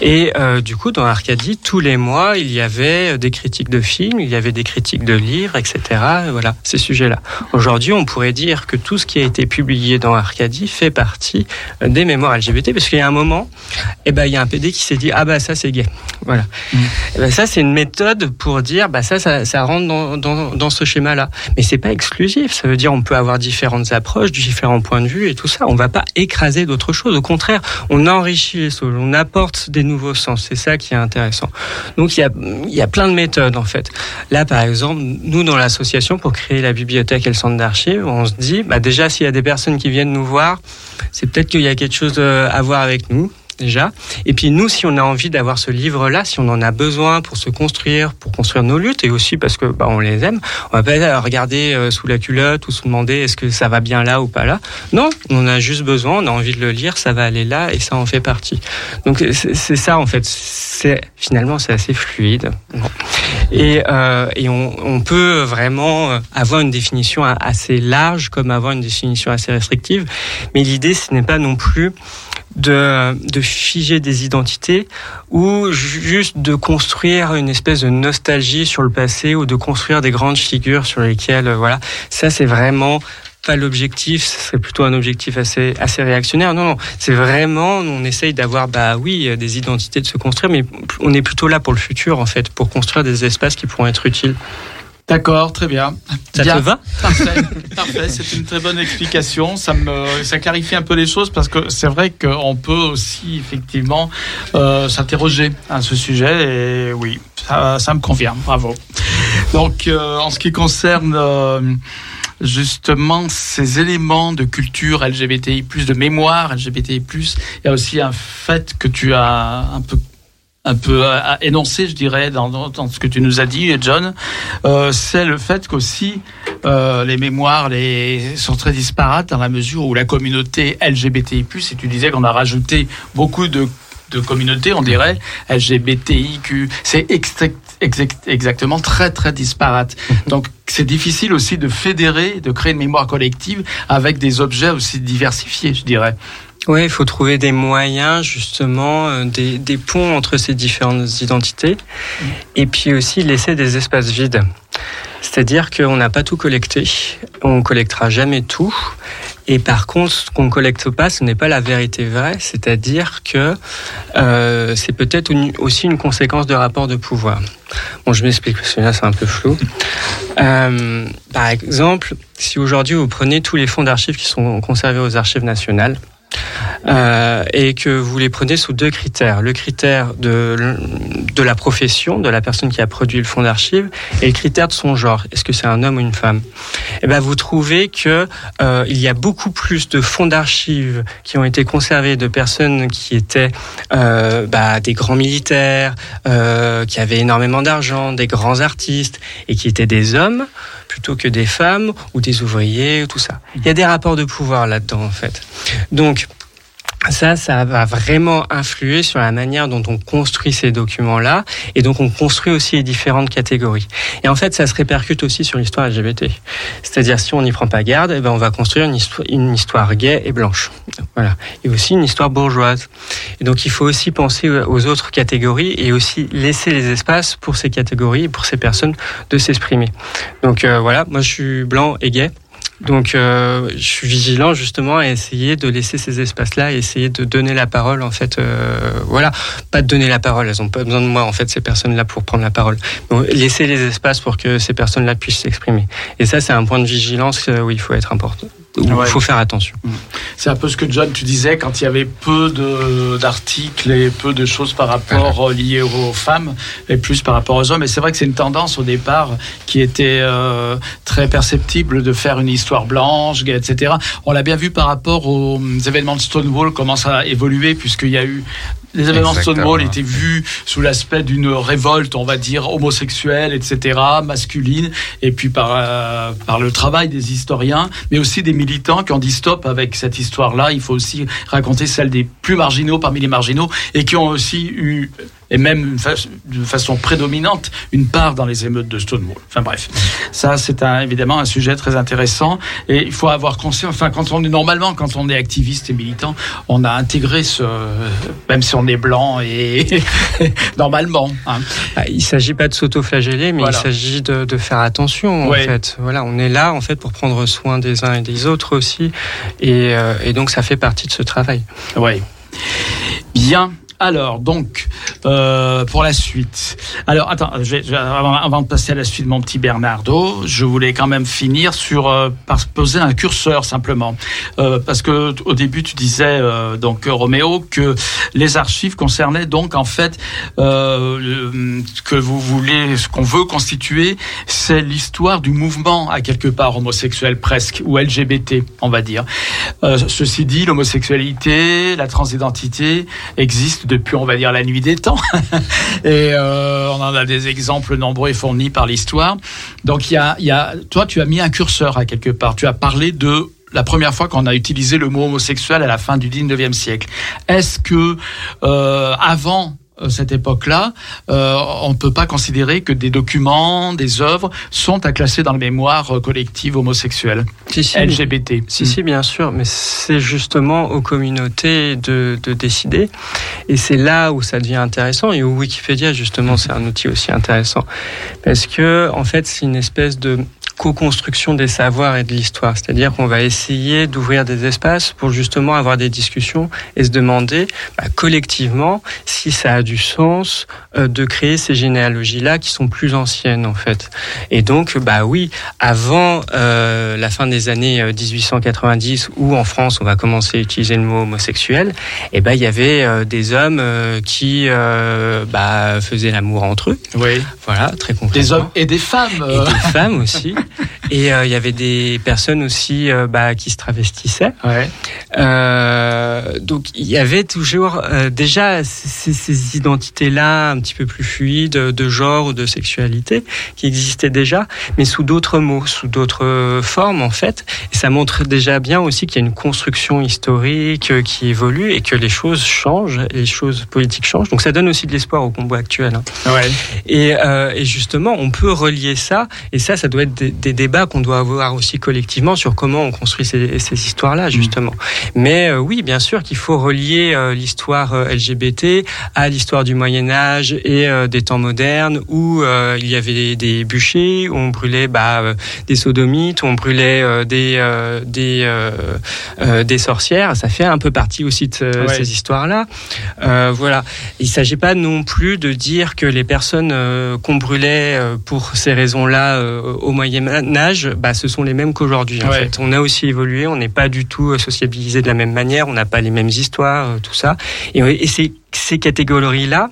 Et euh, du coup, dans Arcadie, tous les mois, il y avait des critiques de films, il y avait des critiques de livres, etc. Et voilà, ces sujets-là. Aujourd'hui, on pourrait dire que tout ce qui a été publié dans Arcadie fait partie euh, des mémoires LGBT, parce qu'il y a un moment, eh ben, il y a un PD qui s'est dit ah bah ça c'est gay. Voilà. Eh ben, ça c'est une méthode pour dire bah ça ça, ça rentre dans, dans, dans ce schéma-là. Mais c'est pas exclusif. Ça veut dire on peut avoir différentes approches, différents points de vue et tout ça. On va pas écraser d'autres choses. Au contraire, on enrichit les choses, on apporte des nouveaux sens. C'est ça qui est intéressant. Donc il y a y a plein de méthodes en fait. Là par exemple, nous dans l'association pour créer la bibliothèque et le centre d'archives, on se dit bah déjà s'il y a des personnes qui viennent nous voir, c'est peut-être qu'il y a quelque chose euh, à voir avec nous déjà. Et puis nous, si on a envie d'avoir ce livre-là, si on en a besoin pour se construire, pour construire nos luttes, et aussi parce que bah, on les aime, on va pas regarder euh, sous la culotte ou se demander est-ce que ça va bien là ou pas là. Non, on a juste besoin, on a envie de le lire, ça va aller là et ça en fait partie. Donc c'est ça en fait. Finalement c'est assez fluide. Et, euh, on, on, peut vraiment avoir une définition assez large comme avoir une définition assez restrictive. Mais l'idée, ce n'est pas non plus de, figer des identités ou juste de construire une espèce de nostalgie sur le passé ou de construire des grandes figures sur lesquelles, euh, voilà, ça c'est vraiment pas l'objectif, ce serait plutôt un objectif assez, assez réactionnaire. Non, non, c'est vraiment, on essaye d'avoir, bah oui, des identités de se construire, mais on est plutôt là pour le futur, en fait, pour construire des espaces qui pourront être utiles. D'accord, très bien. Ça te va Parfait, parfait. C'est une très bonne explication. Ça me, ça clarifie un peu les choses parce que c'est vrai qu'on peut aussi effectivement euh, s'interroger à ce sujet et oui, ça, ça me convient. Bravo. Donc, euh, en ce qui concerne euh, justement ces éléments de culture LGBTI+, de mémoire LGBTI+, il y a aussi un fait que tu as un peu un peu énoncé, je dirais, dans, dans, ce que tu nous as dit, John, euh, c'est le fait qu'aussi euh, les mémoires les, sont très disparates dans la mesure où la communauté LGBTI+, et tu disais qu'on a rajouté beaucoup de, de communautés, on dirait, LGBTIQ, c'est exactement très très disparate. Donc c'est difficile aussi de fédérer, de créer une mémoire collective avec des objets aussi diversifiés, je dirais. Oui, il faut trouver des moyens, justement, euh, des, ponts entre ces différentes identités, et puis aussi laisser des espaces vides. C'est-à-dire qu'on n'a pas tout collecté, on collectera jamais tout, et par contre, ce qu'on ne collecte pas, ce n'est pas la vérité vraie, c'est-à-dire que euh, c'est peut-être aussi une conséquence de rapport de pouvoir. Bon, je m'explique, parce que là, c'est un peu flou. Euh, par exemple, si aujourd'hui vous prenez tous les fonds d'archives qui sont conservés aux archives nationales, euh, et que vous les prenez sous deux critères. Le critère de, de la profession, de la personne qui a produit le fonds d'archives, et le critère de son genre. Est-ce que c'est un homme ou une femme? Et eh ben, vous trouvez que euh, il y a beaucoup plus de fonds d'archives qui ont été conservés de personnes qui étaient euh, bah, des grands militaires, qui avaient énormément d'argent, des grands artistes, et qui étaient des hommes plutôt que des femmes ou des ouvriers, ou tout ça. Il y a des rapports de pouvoir là-dedans, en fait. Donc, ça, ça va vraiment influer sur la manière dont on construit ces documents-là, et donc on construit aussi les différentes catégories. Et en fait, ça se répercute aussi sur l'histoire LGBT. C'est-à-dire, si on n'y prend pas garde, eh ben, on va construire une histoire, une histoire gay et blanche. Voilà. Et aussi une histoire bourgeoise. Et donc, il faut aussi penser aux autres catégories et aussi laisser les espaces pour ces catégories, pour ces personnes de s'exprimer. Donc, euh, voilà. Moi, je suis blanc et gay. Donc, euh, je suis vigilant justement à essayer de laisser ces espaces-là, essayer de donner la parole. En fait, euh, voilà, pas de donner la parole. Elles ont pas besoin de moi en fait ces personnes-là pour prendre la parole. Donc, laisser les espaces pour que ces personnes-là puissent s'exprimer. Et ça, c'est un point de vigilance euh, où il faut être important. Il faut faire attention. Mm. C'est un peu ce que John, tu disais, quand il y avait peu d'articles et peu de choses par rapport liées aux femmes et plus par rapport aux hommes. Et c'est vrai que c'est une tendance au départ qui était euh, très perceptible de faire une histoire blanche, etc. On l'a bien vu par rapport aux événements de Stonewall, comment ça a évolué, puisqu'il y a eu les événements de Stonewall étaient vus sous l'aspect d'une révolte, on va dire, homosexuelle, etc., masculine, et puis par, euh, par le travail des historiens, mais aussi des militants qui ont dit stop avec cette histoire-là. Il faut aussi raconter celle des plus marginaux parmi les marginaux, et qui ont aussi eu et même de façon prédominante une part dans les émeutes de Stonewall. Enfin bref, ça c'est évidemment un sujet très intéressant et il faut avoir conscience. Enfin, quand on est normalement, quand on est activiste et militant, on a intégré ce, même si on est blanc et normalement. Hein. Bah, il s'agit pas de s'auto-flageller, mais il s'agit de, de, faire attention en fait. Voilà, on est là en fait pour prendre soin des uns et des autres aussi, et, euh, et donc ça fait partie de ce travail. Oui. Bien. Alors, donc, euh, pour la suite. Alors, attends, je avant, de passer à la suite, mon petit Bernardo, je voulais quand même finir sur euh, par poser un curseur simplement, Euh, parce que au début tu disais donc Roméo que les archives concernaient donc en fait que vous voulez, ce qu'on veut constituer, c'est l'histoire du mouvement à quelque part homosexuel presque ou LGBT, on va dire. Ceci dit, l'homosexualité, la transidentité existent depuis, on va dire, la nuit des temps. et euh, on en a des exemples nombreux et fournis par l'histoire. Donc, il y a, y a, toi, tu as mis un curseur à quelque part. Tu as parlé de la première fois qu'on a utilisé le mot homosexuel à la fin du 19e siècle. Est-ce que euh, avant cette époque-là, euh, on ne peut pas considérer que des documents, des œuvres sont à classer dans la mémoire euh, collective homosexuelle, Si, si, LGBT. Si, si, bien sûr, mais c'est justement aux communautés de, de décider. Et c'est là où ça devient intéressant et où Wikipédia, justement, c'est un outil aussi intéressant. Parce que, en fait, c'est une espèce de co-construction des savoirs et de l'histoire. C'est-à-dire qu'on va essayer d'ouvrir des espaces pour justement avoir des discussions et se demander bah, collectivement si ça a du sens euh, de créer ces généalogies-là qui sont plus anciennes en fait. Et donc, bah oui, avant euh, la fin des années euh, 1890, où en France on va commencer à utiliser le mot homosexuel, et ben il y avait euh, des hommes euh, qui euh, bah, faisaient l'amour entre eux. Oui. Voilà, très concrètement. Des hommes et des femmes. Et euh. des femmes aussi. Et euh, il y avait des personnes aussi euh, bah, qui se travestissaient. Ouais. Euh, donc il y avait toujours déjà ces, ces identités-là un petit peu plus fluides de genre ou de sexualité qui existaient déjà, mais sous d'autres mots, sous d'autres formes en fait. Et ça montre déjà bien aussi qu'il y a une construction historique qui évolue et que les choses changent, les choses politiques changent. Donc ça donne aussi de l'espoir au combat actuel. hein. Ouais. Et, et justement, on peut relier ça, et ça, ça doit être des, des débats qu'on doit avoir aussi collectivement sur comment on construit ces, ces histoires-là, justement. Mais euh, oui, bien sûr qu'il faut relier euh, l'histoire euh, LGBT à l'histoire du Moyen Âge et des temps modernes où il y avait des, bûchers, où on brûlait bah, des sodomites, où on brûlait des, des, des sorcières. Ça fait un peu partie aussi de Ouais. ces histoires-là. Voilà. Il ne s'agit pas non plus de dire que les personnes qu'on brûlait pour ces raisons-là au Moyen Âge, bah, ce sont les mêmes qu'aujourd'hui. En Ouais. fait, on a aussi évolué, on n'est pas du tout euh, sociabilisé de la même manière, on n'a pas les mêmes histoires, euh, tout ça. Et, et ces, ces catégories-là,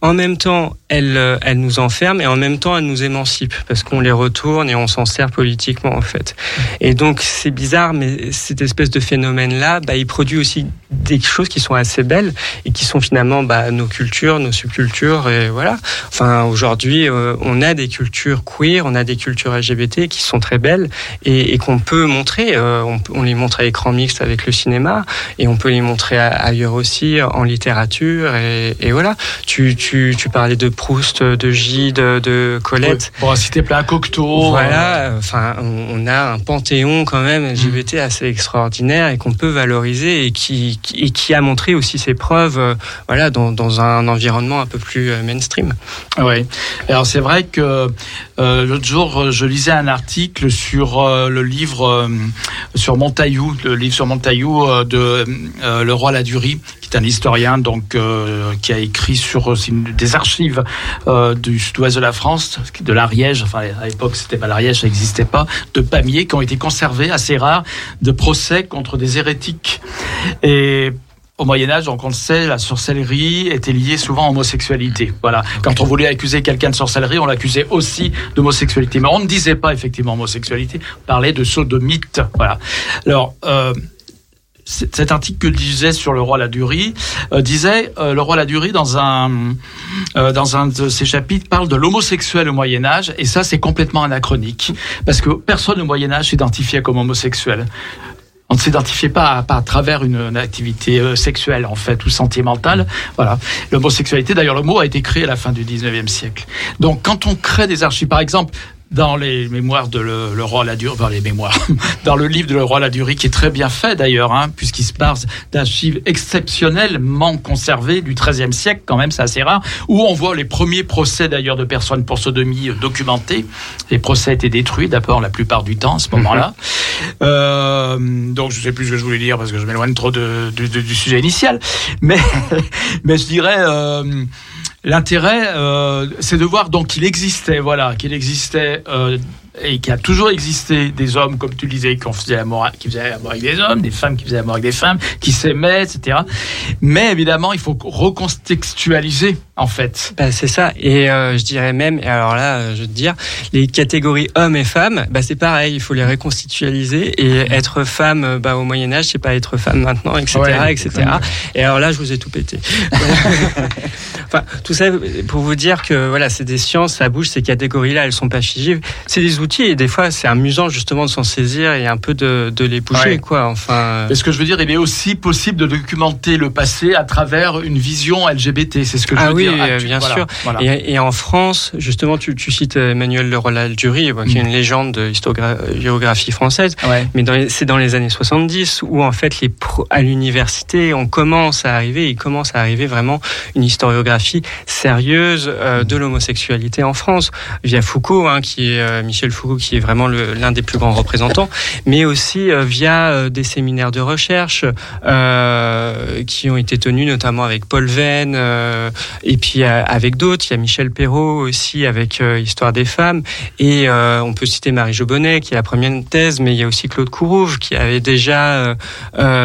en même temps, elles, euh, elles nous enferment et en même temps, elles nous émancipent parce qu'on les retourne et on s'en sert politiquement en fait. Et donc, c'est bizarre, mais cette espèce de phénomène-là, bah, il produit aussi des choses qui sont assez belles et qui sont finalement bah, nos cultures, nos subcultures et voilà. Enfin, aujourd'hui, euh, on a des cultures queer, on a des cultures LGBT qui sont très belles et, qu'on peut montrer. Euh, on, les montre à écran mixte avec le cinéma et on peut les montrer ailleurs aussi en littérature et, et voilà. Tu, tu, tu parlais de Proust, de Gide, de Colette. Pour citer plein Cocteau. Voilà, euh, enfin, on on a un panthéon quand même LGBT assez extraordinaire et qu'on peut valoriser et qui, qui- et qui a montré aussi ses preuves, euh, voilà, dans, dans un environnement un peu plus euh, mainstream. Oui. Alors c'est vrai que euh, l'autre jour, je lisais un article sur euh, le livre sur Montaillou, le livre sur Montaillou de Le Roi Ladurie, qui est un historien donc qui a écrit sur des archives euh, du sud-ouest de la France, de l'Ariège. Enfin, à l'époque, c'était pas l'Ariège, ça n'existait pas. De Pamiers qui ont été conservés, assez rares, de procès contre des hérétiques. Et au Moyen Âge, donc on le sait, la sorcellerie était liée souvent à l'homosexualité. Voilà. Quand on voulait accuser quelqu'un de sorcellerie, on l'accusait aussi d'homosexualité. Mais on ne disait pas effectivement homosexualité, on parlait de sodomite. Voilà. Alors. Euh, cet article que je disais sur le roi Ladurie euh, disait euh, le roi Ladurie dans un euh, dans un de ses chapitres parle de l'homosexuel au Moyen Âge et ça c'est complètement anachronique parce que personne au Moyen Âge s'identifiait comme homosexuel. On ne s'identifiait pas, à- à travers une, une activité euh, sexuelle en fait ou sentimentale. Voilà. L'homosexualité, d'ailleurs, le mot a été créé à la fin du 19e siècle. Donc, quand on crée des archives, par exemple, dans les mémoires de le, le roi Ladurie, enfin les mémoires, dans le livre de le roi Ladurie, qui est très bien fait d'ailleurs, hein, puisqu'il se parle d'archives exceptionnellement conservées du XIIIe siècle, quand même, c'est assez rare, où on voit les premiers procès d'ailleurs de personnes pour sodomie documentés. Les procès étaient détruits d'abord la plupart du temps à ce moment-là. Euh, donc je sais plus ce que je voulais dire parce que je m'éloigne trop de, de- de- du sujet initial, mais mais je dirais. euh, L'intérêt, euh, c'est de voir donc qu'il existait, voilà, qu'il existait euh, et qu'il a toujours existé des hommes, comme tu disais, qui faisaient l'amour avec des hommes, des femmes qui faisaient l'amour avec des femmes, qui s'aimaient, etc. Mais évidemment, il faut recontextualiser, en fait. Bah, c'est ça. Et euh, je dirais même, et alors là, euh, je veux te dire, les catégories hommes et femmes, bah, c'est pareil, il faut les reconstitualiser. Et être femme euh, bah, au Moyen-Âge, c'est pas être femme maintenant, etc. Ouais, etc. Et alors là, je vous ai tout pété. enfin, tout ça pour vous dire que voilà, c'est des sciences, ça bouge, ces catégories-là, elles sont pas figives. C'est des outils et des fois, c'est amusant justement de s'en saisir et un peu de, de les bouger, Ouais. quoi. Enfin. Mais ce que je veux dire, il est aussi possible de documenter le passé à travers une vision LGBT. C'est ce que je Ah veux oui, dire. Euh, tu- bien voilà, sûr. voilà. Et, et en France, justement, tu, tu cites Emmanuel Leroy-Ladurie, bon, qui est une légende de historiographie française. Ouais. Mais c'est dans les années 70 où en fait les pro- à l'université on commence à arriver, il commence à arriver vraiment une historiographie sérieuse euh, de l'homosexualité en France via Foucault, hein, qui est euh, Michel Foucault, qui est vraiment le- l'un des plus grands représentants, mais aussi euh, via euh, des séminaires de recherche euh, qui ont été tenus notamment avec Paul Venn euh, et puis euh, avec d'autres. Il y a Michel Perrault aussi avec euh, Histoire des femmes et euh, on peut citer Marie Jobonnet qui est la première thèse, mais il y a aussi Claude Courouge qui avait déjà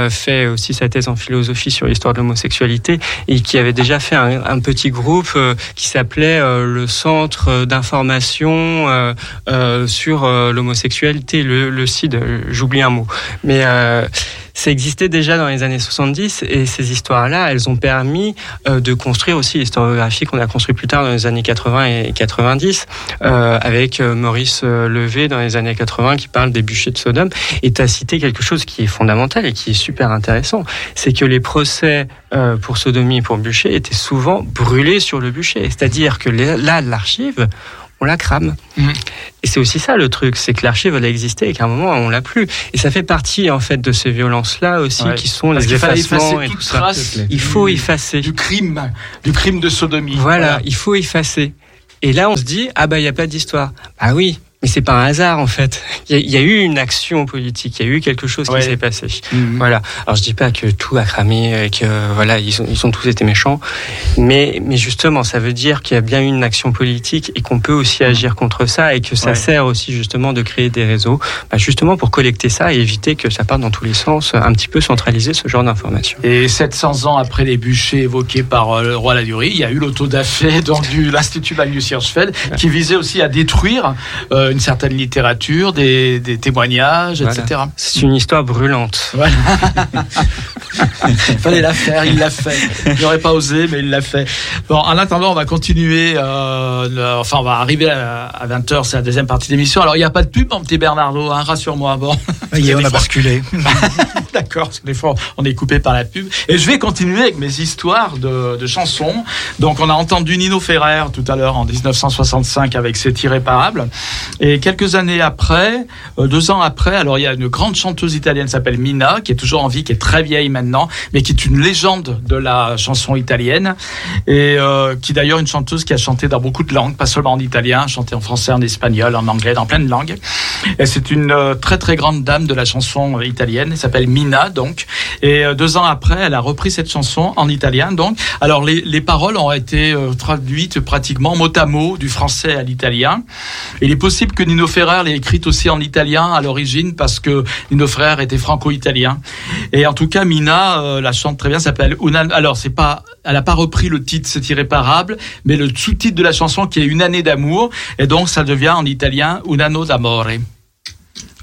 fait aussi sa thèse en philosophie sur l'histoire de l'homosexualité et qui avait déjà fait un, petit groupe qui s'appelait le Centre d'information sur l'homosexualité, le, CID, j'oublie un mot. Mais ça existait déjà dans les années 70 et ces histoires-là, elles ont permis euh, de construire aussi l'historiographie qu'on a construit plus tard dans les années 80 et 90 euh, avec euh, Maurice Levé dans les années 80 qui parle des bûchers de Sodome. Et tu as cité quelque chose qui est fondamental et qui est super intéressant, c'est que les procès pour sodomie et pour bûcher étaient souvent brûlés sur le bûcher. C'est-à-dire que là, l'archive, on la crame. Mhm. Et c'est aussi ça le truc, c'est que l'archive elle a existé et qu'à un moment on l'a plus. Et ça fait partie en fait de ces violences-là aussi Ouais. qui sont Parce les effacements et tout ça. Il faut effacer. du crime, du crime de sodomie. Voilà, il faut effacer. Et là, on se dit, ah bah, il n'y a pas d'histoire. Ah oui, mais c'est pas un hasard, en fait. Il y, a- il y a eu une action politique, il y a eu quelque chose Ouais. qui s'est passé. Mhm. Voilà. Alors, je dis pas que tout a cramé, et que, voilà, ils ont, ils ont tous été méchants. Mais, mais justement, ça veut dire qu'il y a bien eu une action politique et qu'on peut aussi agir contre ça et que ça Ouais. sert aussi, justement, de créer des réseaux, bah, justement pour collecter ça et éviter que ça parte dans tous les sens, un petit peu centraliser ce genre d'informations. Et 700 ans après les bûchers évoqués par euh, le roi Ladurie, il y a eu l'autodafé donc de l'Institut Magnus Hirschfeld qui visait aussi à détruire euh, une certaine littérature, des, des témoignages, Voilà. etc. C'est une histoire brûlante. Voilà. Il fallait la faire, il l'a fait. Il n'aurait pas osé, mais il l'a fait. Bon, en attendant, on va continuer. euh, le- enfin, on va arriver à, 20h, c'est la deuxième partie de l'émission. Alors, il n'y a pas de pub, mon petit Bernardo, hein, rassure-moi. Bon. Ça y est, on a basculé. D'accord, parce que des fois on est coupé par la pub. Et je vais continuer avec mes histoires de, de chansons. Donc on a entendu Nino Ferrer tout à l'heure en 1965 avec C'est irréparable. Et quelques années après, euh, deux ans après, alors il y a une grande chanteuse italienne qui s'appelle Mina, qui est toujours en vie, qui est très vieille maintenant, mais qui est une légende de la chanson italienne. Et euh, qui d'ailleurs une chanteuse qui a chanté dans beaucoup de langues, pas seulement en italien, chanté en français, en espagnol, en anglais, dans plein de langues. Et c'est une euh, très très grande dame de la chanson italienne. Elle s'appelle Mina donc. Et deux ans après, elle a repris cette chanson en italien donc. Alors les, les paroles ont été traduites pratiquement mot à mot du français à l'italien. Il est possible que Nino Ferrer l'ait écrite aussi en italien à l'origine parce que Nino Ferrer était franco-italien. Et en tout cas, Mina euh, la chante très bien. S'appelle Una. Alors c'est pas, elle a pas repris le titre C'est irréparable, mais le sous-titre de la chanson qui est Une année d'amour. Et donc ça devient en italien Un anno d'amore.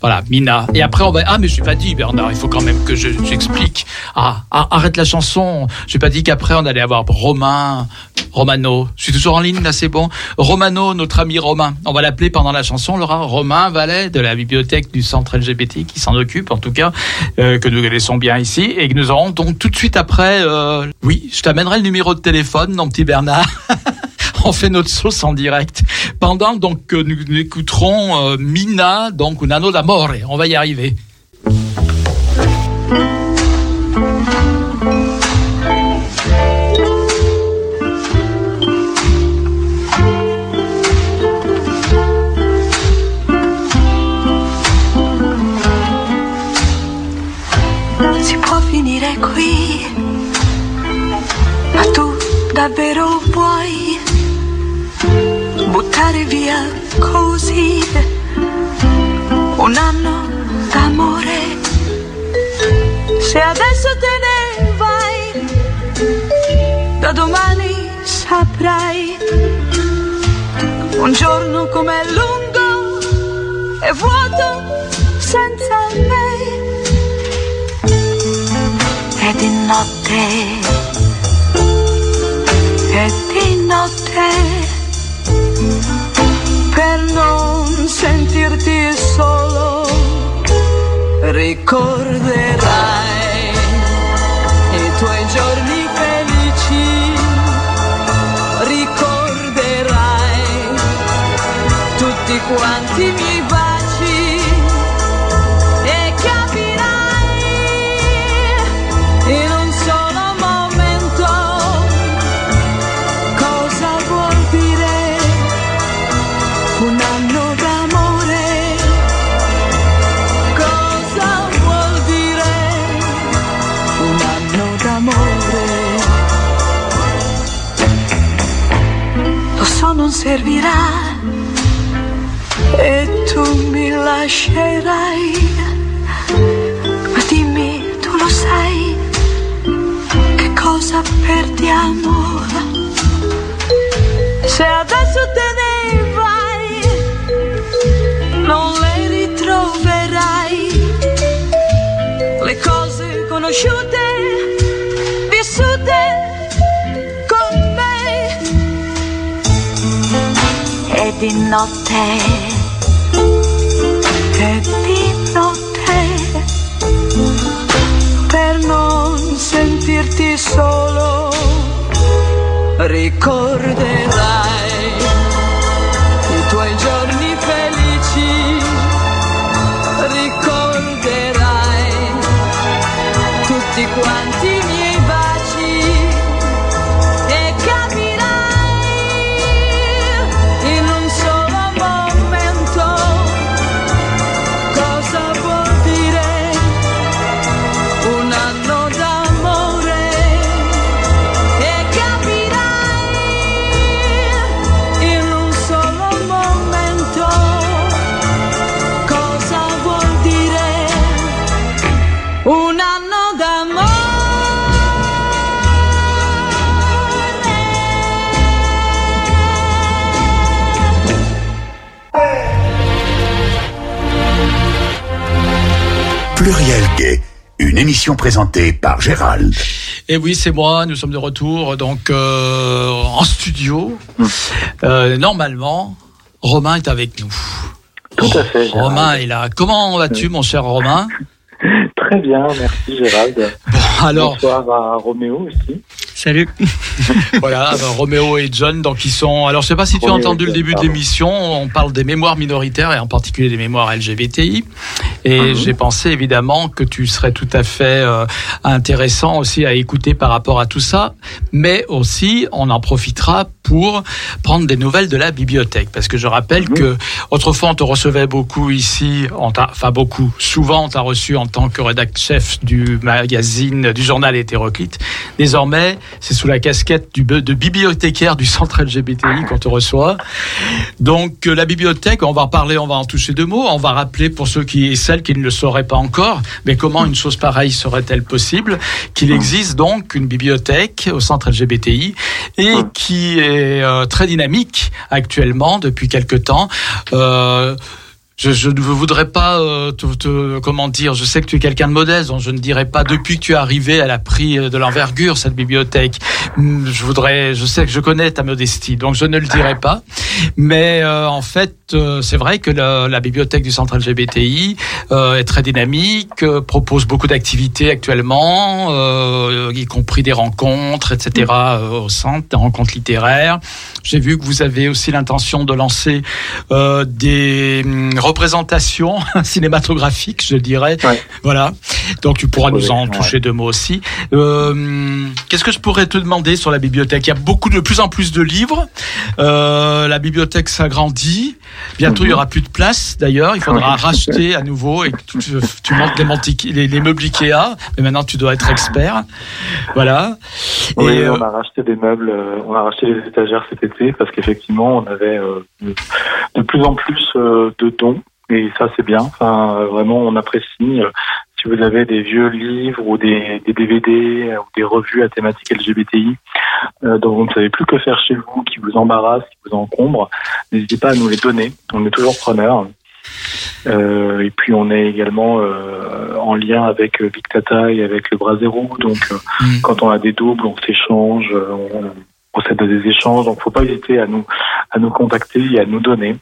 Voilà, Mina. Et après, on va. Ah, mais je n'ai pas dit, Bernard, il faut quand même que je- j'explique. ah, ah, arrête la chanson. Je n'ai pas dit qu'après, on allait avoir Romain, Romano. Je suis toujours en ligne, là, c'est bon. Romano, notre ami Romain. On va l'appeler pendant la chanson, Laura. Romain Vallet, de la bibliothèque du centre LGBT, qui s'en occupe, en tout cas, euh, que nous connaissons bien ici. Et que nous aurons donc tout de suite après. euh, Oui, je t'amènerai le numéro de téléphone, mon petit Bernard. on fait notre sauce en direct pendant donc que nous, écouterons euh, Mina, donc un anneau d'amore. On va y arriver. si finire qui, davvero vuoi? Buttare via così un anno d'amore? Se adesso te ne vai, da domani saprai. Un giorno com'è lungo e vuoto senza me è di notte, è di notte, sentirti solo, ricorderai i tuoi giorni felici, ricorderai tutti quanti miei servirà e tu mi lascerai. Ma dimmi, tu lo sai che cosa perdiamo? Se adesso te ne vai, non le ritroverai. Le cose conosciute, di notte e di notte. Per non sentirti solo Pluriel Gay, une émission présentée par Gérald. Et oui, c'est moi. Nous sommes de retour donc euh, en studio. Euh, normalement, Romain est avec nous. Tout à fait, Gérald. Romain est là. Comment vas-tu, mon cher Romain? Très bien, merci Gérald. Bon, alors, Bonsoir à Roméo aussi. Salut. voilà, ben, Roméo et John, donc ils sont. Alors, je sais pas si tu as entendu le début de l'émission. On parle des mémoires minoritaires et en particulier des mémoires LGBTI. Et Mhm. j'ai pensé évidemment que tu serais tout à fait euh, intéressant aussi à écouter par rapport à tout ça. Mais aussi, on en profitera pour prendre des nouvelles de la bibliothèque, parce que je rappelle Mhm. que autrefois on te recevait beaucoup ici, on t'a- enfin beaucoup, souvent on t'a reçu en tant que rédacteur chef du magazine, du journal hétéroclite. Désormais, c'est sous la casquette de bibliothécaire du centre LGBTI qu'on te reçoit. Donc euh, la bibliothèque, on va en parler, on va en toucher deux mots. On va rappeler pour ceux qui et celles qui ne le sauraient pas encore, mais comment une chose pareille serait-elle possible Qu'il existe donc une bibliothèque au centre LGBTI et qui est euh, très dynamique actuellement depuis quelque temps. Euh, je, je ne voudrais pas euh, te, te- comment dire. Je sais que tu es quelqu'un de modeste, donc je ne dirais pas depuis que tu es arrivé, elle a pris euh, de l'envergure cette bibliothèque. Hum, Je voudrais, je sais que je connais ta modestie, donc je ne le dirai pas. Mais euh, en fait, euh, c'est vrai que la, la bibliothèque du centre LGBTI euh, est très dynamique, euh, propose beaucoup d'activités actuellement, euh, y compris des rencontres, etc. euh, au centre, des rencontres littéraires. J'ai vu que vous avez aussi l'intention de lancer euh, des hum, représentations cinématographiques, je dirais. Ouais. Voilà. Donc tu pourras nous en toucher deux mots aussi. Euh, Qu'est-ce que je pourrais te demander sur la bibliothèque? Il y a beaucoup de plus en plus de livres. Euh, la bibliothèque s'agrandit. Bientôt, il y aura plus de place. D'ailleurs, il faudra Ouais. racheter à nouveau et tu, tu montes les, les, les meubles Ikea. Mais maintenant, tu dois être expert. Voilà. Oui, Et, euh, on a racheté des meubles, euh, on a racheté des étagères cet été parce qu'effectivement, on avait euh, de- plus en plus de dons et ça c'est bien. Enfin, vraiment, on apprécie. Si vous avez des vieux livres ou des, des DVD ou des revues à thématique LGBTI euh, dont vous ne savez plus que faire chez vous, qui vous embarrassent, qui vous encombrent, n'hésitez pas à nous les donner. On est toujours preneurs. Euh, et puis on est également euh, en lien avec Big Tata et avec le Brasero. Donc euh, Mm. quand on a des doubles, on s'échange, on procède à des échanges. Donc faut pas hésiter à nous à nous contacter et à nous donner.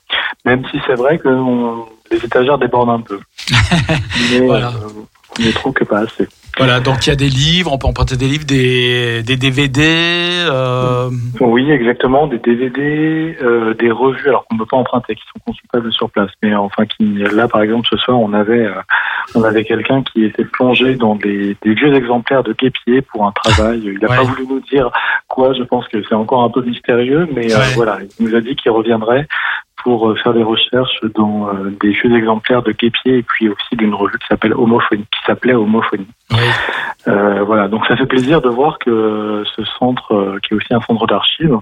Même si c'est vrai que on- les étagères débordent un peu. Mais Voilà. euh, je trouve que pas assez. voilà. Donc, il y a des livres. On peut emprunter des livres, des, des DVD. Euh, Oui, exactement, des DVD, euh, des revues, alors qu'on ne peut pas emprunter, qui sont consultables sur place. Mais enfin, qui, là, par exemple, ce soir, on avait, euh, on avait quelqu'un qui était plongé dans des, des vieux exemplaires de Guépier pour un travail. Il n'a Ouais. pas voulu nous dire quoi. Je pense que c'est encore un peu mystérieux, mais euh, Ouais. voilà, il nous a dit qu'il reviendrait pour euh, faire des recherches dans euh, des vieux exemplaires de Guépier et puis aussi d'une revue qui s'appelle Homophonie, qui s'appelait Homophonie. oui. Euh, voilà, donc ça fait plaisir de voir que ce centre, euh, qui est aussi un centre d'archives,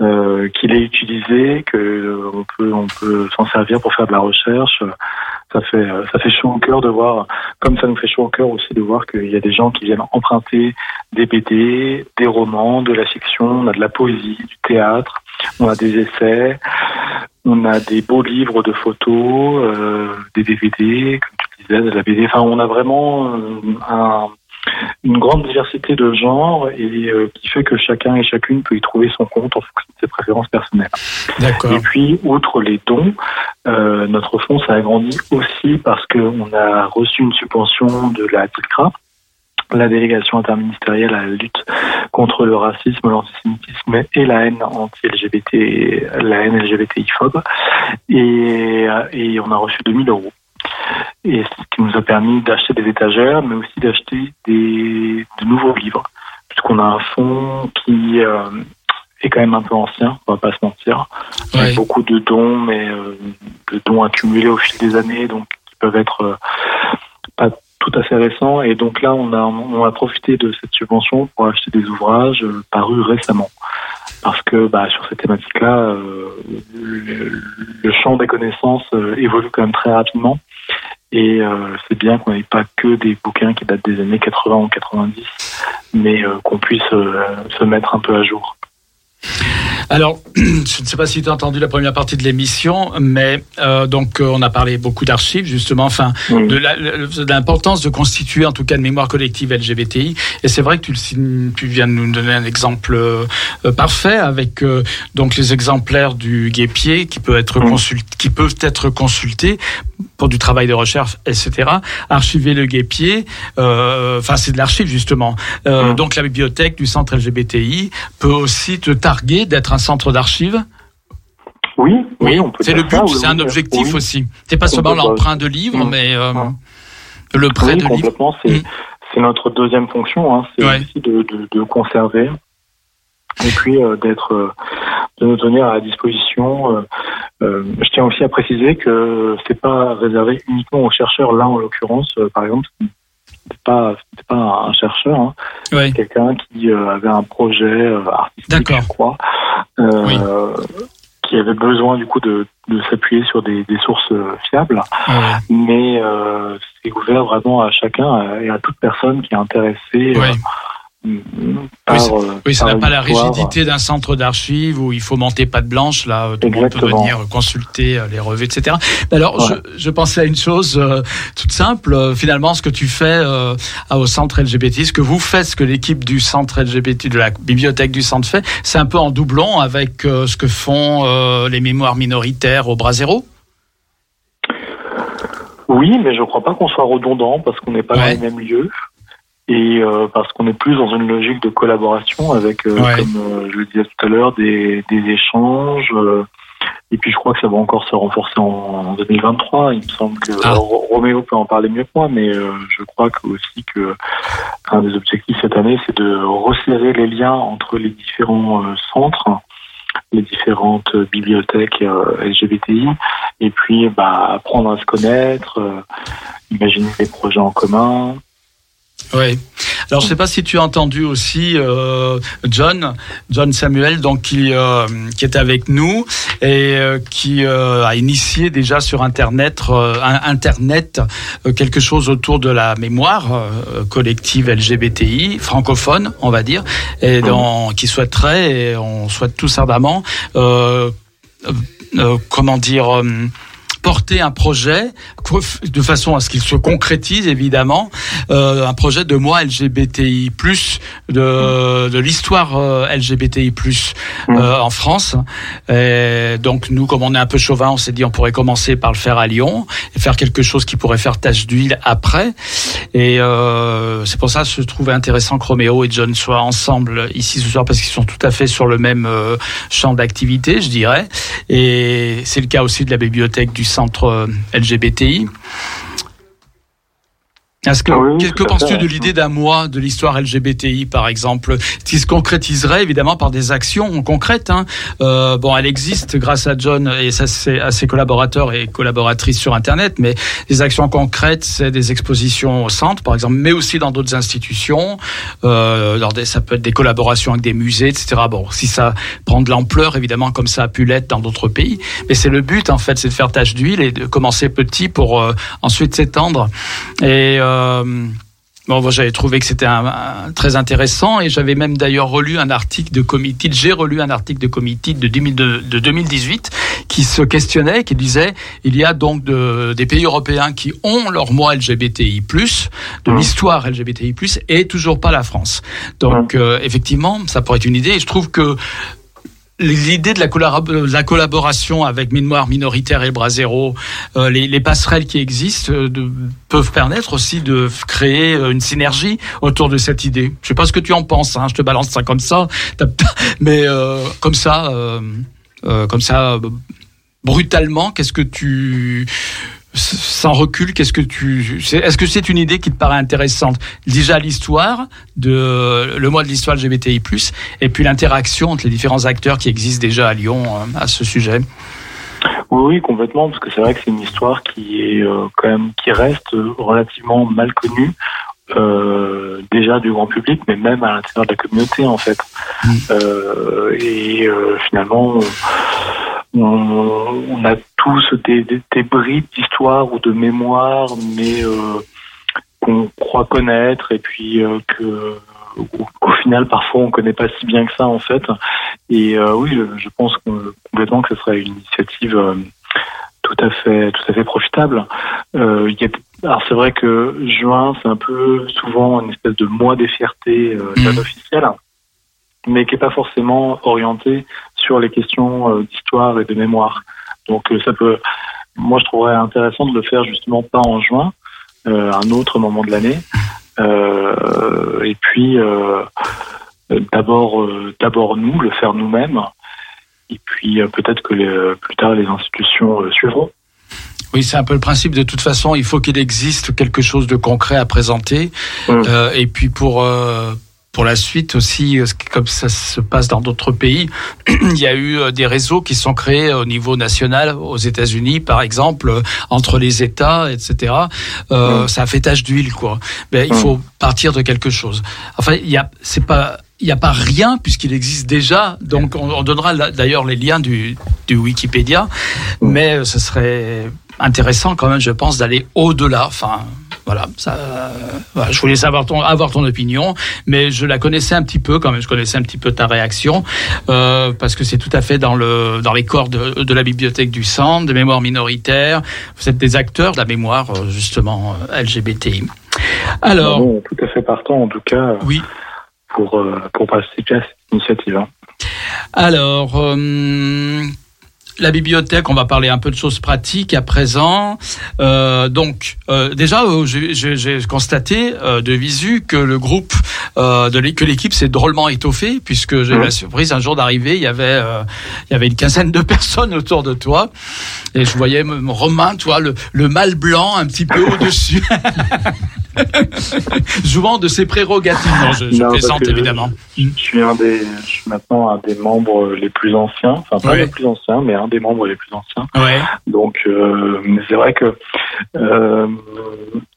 euh, qu'il est utilisé, que euh, on peut on peut s'en servir pour faire de la recherche. Ça fait euh, ça fait chaud au cœur de voir, comme ça nous fait chaud au cœur aussi de voir qu'il y a des gens qui viennent emprunter des BD, des romans, de la fiction, on a de la poésie, du théâtre, on a des essais, on a des beaux livres de photos, euh, des DVD, comme tu disais, de la BD. Enfin, on a vraiment euh, un une grande diversité de genres et euh, qui fait que chacun et chacune peut y trouver son compte en fonction de ses préférences personnelles. D'accord. Et puis, outre les dons, euh, notre fonds s'est agrandi aussi parce qu'on a reçu une subvention de la TICRA, la délégation interministérielle à la lutte contre le racisme, l'antisémitisme et la haine anti-LGBT, la haine LGBTI-phobe. Et, euh, et on a reçu 2000 euros. Et ce qui nous a permis d'acheter des étagères, mais aussi d'acheter des, de nouveaux livres. Puisqu'on a un fonds qui euh, est quand même un peu ancien, on va pas se mentir. Il y a Ouais. beaucoup de dons, mais euh, de dons accumulés au fil des années, donc qui peuvent être euh, pas tout à fait récents. Et donc là, on a, on a profité de cette subvention pour acheter des ouvrages euh, parus récemment. Parce que bah, sur ces thématiques-là, euh, le, champ des connaissances euh, évolue quand même très rapidement. Et euh, c'est bien qu'on n'ait pas que des bouquins qui datent des années 80 ou 90, mais euh, qu'on puisse se mettre un peu à jour. Alors, je ne sais pas si tu as entendu la première partie de l'émission, mais euh, donc euh, on a parlé beaucoup d'archives justement, enfin de l'importance de constituer en tout cas une mémoire collective LGBTI. Et c'est vrai que tu, le signes- tu viens de nous donner un exemple euh, parfait avec donc les exemplaires du guépier qui peut être qui peuvent être consultés pour du travail de recherche, etc. Archiver le guépier, enfin c'est de l'archive justement. Donc la bibliothèque du centre LGBTI peut aussi te d'être un centre d'archives. Oui, oui, c'est le but, oui, c'est un objectif oui. aussi. C'est pas seulement l'emprunt de livres, Mm. mais euh, Mm. le prêt de livres. complètement. C'est Mm. c'est notre deuxième fonction, hein, c'est Ouais. aussi de, de, de conserver et puis euh, d'être, euh, de nous tenir à disposition. euh, euh, je tiens aussi à préciser que c'est pas réservé uniquement aux chercheurs. Là, en l'occurrence, par exemple, pas pas un chercheur, hein, Ouais. quelqu'un qui euh, avait un projet euh, artistique, je crois, euh, qui avait besoin du coup de, de s'appuyer sur des, des sources fiables Ouais. mais euh, c'est ouvert vraiment à chacun et à toute personne qui est intéressée Ouais. Euh, par, Oui, euh, ça n'a pas la rigidité d'un centre d'archives où il faut monter patte blanche, là, tout le monde peut venir consulter euh, les revues, etc. Alors, Ouais. je, je pensais à une chose euh, toute simple. Finalement, ce que tu fais euh, au centre LGBT, ce que vous faites, ce que l'équipe du centre LGBT, de la bibliothèque du centre fait, c'est un peu en doublon avec euh, ce que font euh, les mémoires minoritaires au Brasero. Oui, mais je crois pas qu'on soit redondant parce qu'on n'est pas Ouais. dans les mêmes lieux et euh, parce qu'on est plus dans une logique de collaboration avec, euh, Ouais. comme euh, je le disais tout à l'heure, des, des échanges. euh, et puis je crois que ça va encore se renforcer en, en 2023. Il me semble que Ah. Roméo peut en parler mieux que moi, mais euh, je crois que aussi que un des objectifs cette année, c'est de resserrer les liens entre les différents centres, les différentes bibliothèques LGBTI, et puis bah, apprendre à se connaître, imaginer des projets en commun. Oui. Alors, je sais pas si tu as entendu aussi euh, John, John Samuel, donc qui euh, qui était avec nous et euh, qui euh, a initié déjà sur Internet, euh, Internet, euh, quelque chose autour de la mémoire collective LGBTI francophone, on va dire, et donc, qui souhaiterait, et on souhaite tous ardemment, euh, euh, euh, comment dire. Porter un projet de façon à ce qu'il se concrétise évidemment euh, un projet de mois LGBTI de de l'histoire euh, LGBTI euh, en France. Et donc nous comme on est un peu chauvin on s'est dit on pourrait commencer par le faire à Lyon et faire quelque chose qui pourrait faire tache d'huile après. Et euh, c'est pour ça que je trouvais intéressant que Roméo et John soient ensemble ici ce soir parce qu'ils sont tout à fait sur le même euh, champ d'activité je dirais. Et c'est le cas aussi de la bibliothèque du centre euh, LGBTI. Est-ce que, Ah oui, que, penses-tu de l'idée d'un mois de l'histoire LGBTI, par exemple, qui se concrétiserait évidemment par des actions concrètes hein? Euh, Bon, elle existe grâce à John et ça, à ses collaborateurs et collaboratrices sur Internet, mais des actions concrètes, c'est des expositions au centre, par exemple, mais aussi dans d'autres institutions. Euh, dans des, ça peut être des collaborations avec des musées, etc. Bon, si ça prend de l'ampleur, évidemment, comme ça a pu l'être dans d'autres pays, mais c'est le but en fait, c'est de faire tache d'huile et de commencer petit pour euh, ensuite s'étendre. Et euh, Bon, moi, j'avais trouvé que c'était très intéressant et j'avais même d'ailleurs relu un article de Committee, j'ai relu un article de Committee de, 2000 de, de 2018 qui se questionnait, qui disait il y a donc de- des pays européens qui ont leur mois LGBTI+, de Mhm. l'histoire LGBTI+, et toujours pas la France. Donc, euh, effectivement, ça pourrait être une idée et je trouve que L'idée de la, la collaboration avec Mémoire minoritaire et le bras zéro, euh, les, les passerelles qui existent euh, peuvent permettre aussi de créer euh, une synergie autour de cette idée. Je sais pas ce que tu en penses, hein, je te balance ça comme ça, mais euh, comme ça, euh, euh, comme ça, euh, brutalement, qu'est-ce que tu sans recul, qu'est-ce que tu est-ce que c'est une idée qui te paraît intéressante? Déjà l'histoire de le mois de l'histoire LGBTI+ et puis l'interaction entre les différents acteurs qui existent déjà à Lyon euh, à ce sujet. Oui, oui, complètement, parce que c'est vrai que c'est une histoire qui est euh, quand même qui reste euh, relativement mal connue. Euh, déjà du grand public, mais même à l'intérieur de la communauté en fait. Mm. Euh, et euh, finalement, on, on- a tous des, des, des bribes d'histoire ou de mémoire, mais euh, qu'on croit connaître, et puis euh, que au, au final parfois on connaît pas si bien que ça en fait. Et euh, oui, je, je pense que, complètement que ce serait une initiative euh, tout à fait tout à fait profitable. Euh, y a, alors c'est vrai que juin c'est un peu souvent une espèce de mois des fiertés euh, non Mhm. officielle, mais qui est pas forcément orienté sur les questions euh, d'histoire et de mémoire. Donc euh, ça peut, moi je trouverais intéressant de le faire justement pas en juin, euh, un autre moment de l'année. Euh, et puis d'abord euh, d'abord nous le faire nous-mêmes et puis euh, peut-être que les- plus tard les institutions euh, suivront. Oui, c'est un peu le principe. De toute façon, il faut qu'il existe quelque chose de concret à présenter. Euh, et puis pour euh, pour la suite aussi, euh, comme ça se passe dans d'autres pays, il y a eu euh, des réseaux qui sont créés au niveau national aux États-Unis, par exemple, euh, entre les États, etc. Euh, Mm. Ça a fait tache d'huile, quoi. Ben, il faut partir de quelque chose. Enfin, il y a, c'est pas. Il n'y a pas rien puisqu'il existe déjà. Donc, on, on donnera d'ailleurs les liens du, du Wikipédia. Mm. Mais euh, ce serait intéressant quand même, je pense, d'aller au-delà. Enfin, voilà, ça, euh, voilà, je voulais savoir ton, avoir ton opinion, mais je la connaissais un petit peu quand même. Je connaissais un petit peu ta réaction euh, parce que c'est tout à fait dans le dans les corps de, de la bibliothèque du Centre, des mémoires minoritaires. Vous êtes des acteurs de la mémoire justement LGBTI. Alors, tout à fait partant en tout cas oui. Pour euh, pour participer à cette initiative. hein. Alors, euh, la bibliothèque, on va parler un peu de choses pratiques à présent. Euh, donc, euh, déjà, euh, j'ai- constaté de visu que le groupe, de que l'équipe s'est drôlement étoffée, puisque j'ai eu la surprise un jour d'arriver, il y avait, il y avait une quinzaine de personnes autour de toi, et je voyais Romain, toi, le, le mâle blanc un petit peu au-dessus, jouant de ses prérogatives. Non, je, je Non, parce plaisante que je- évidemment. Je suis un des, je suis maintenant un des membres les plus anciens, enfin pas Ouais. le plus ancien, mais un des membres les plus anciens. Ouais. Donc, euh, c'est vrai que euh,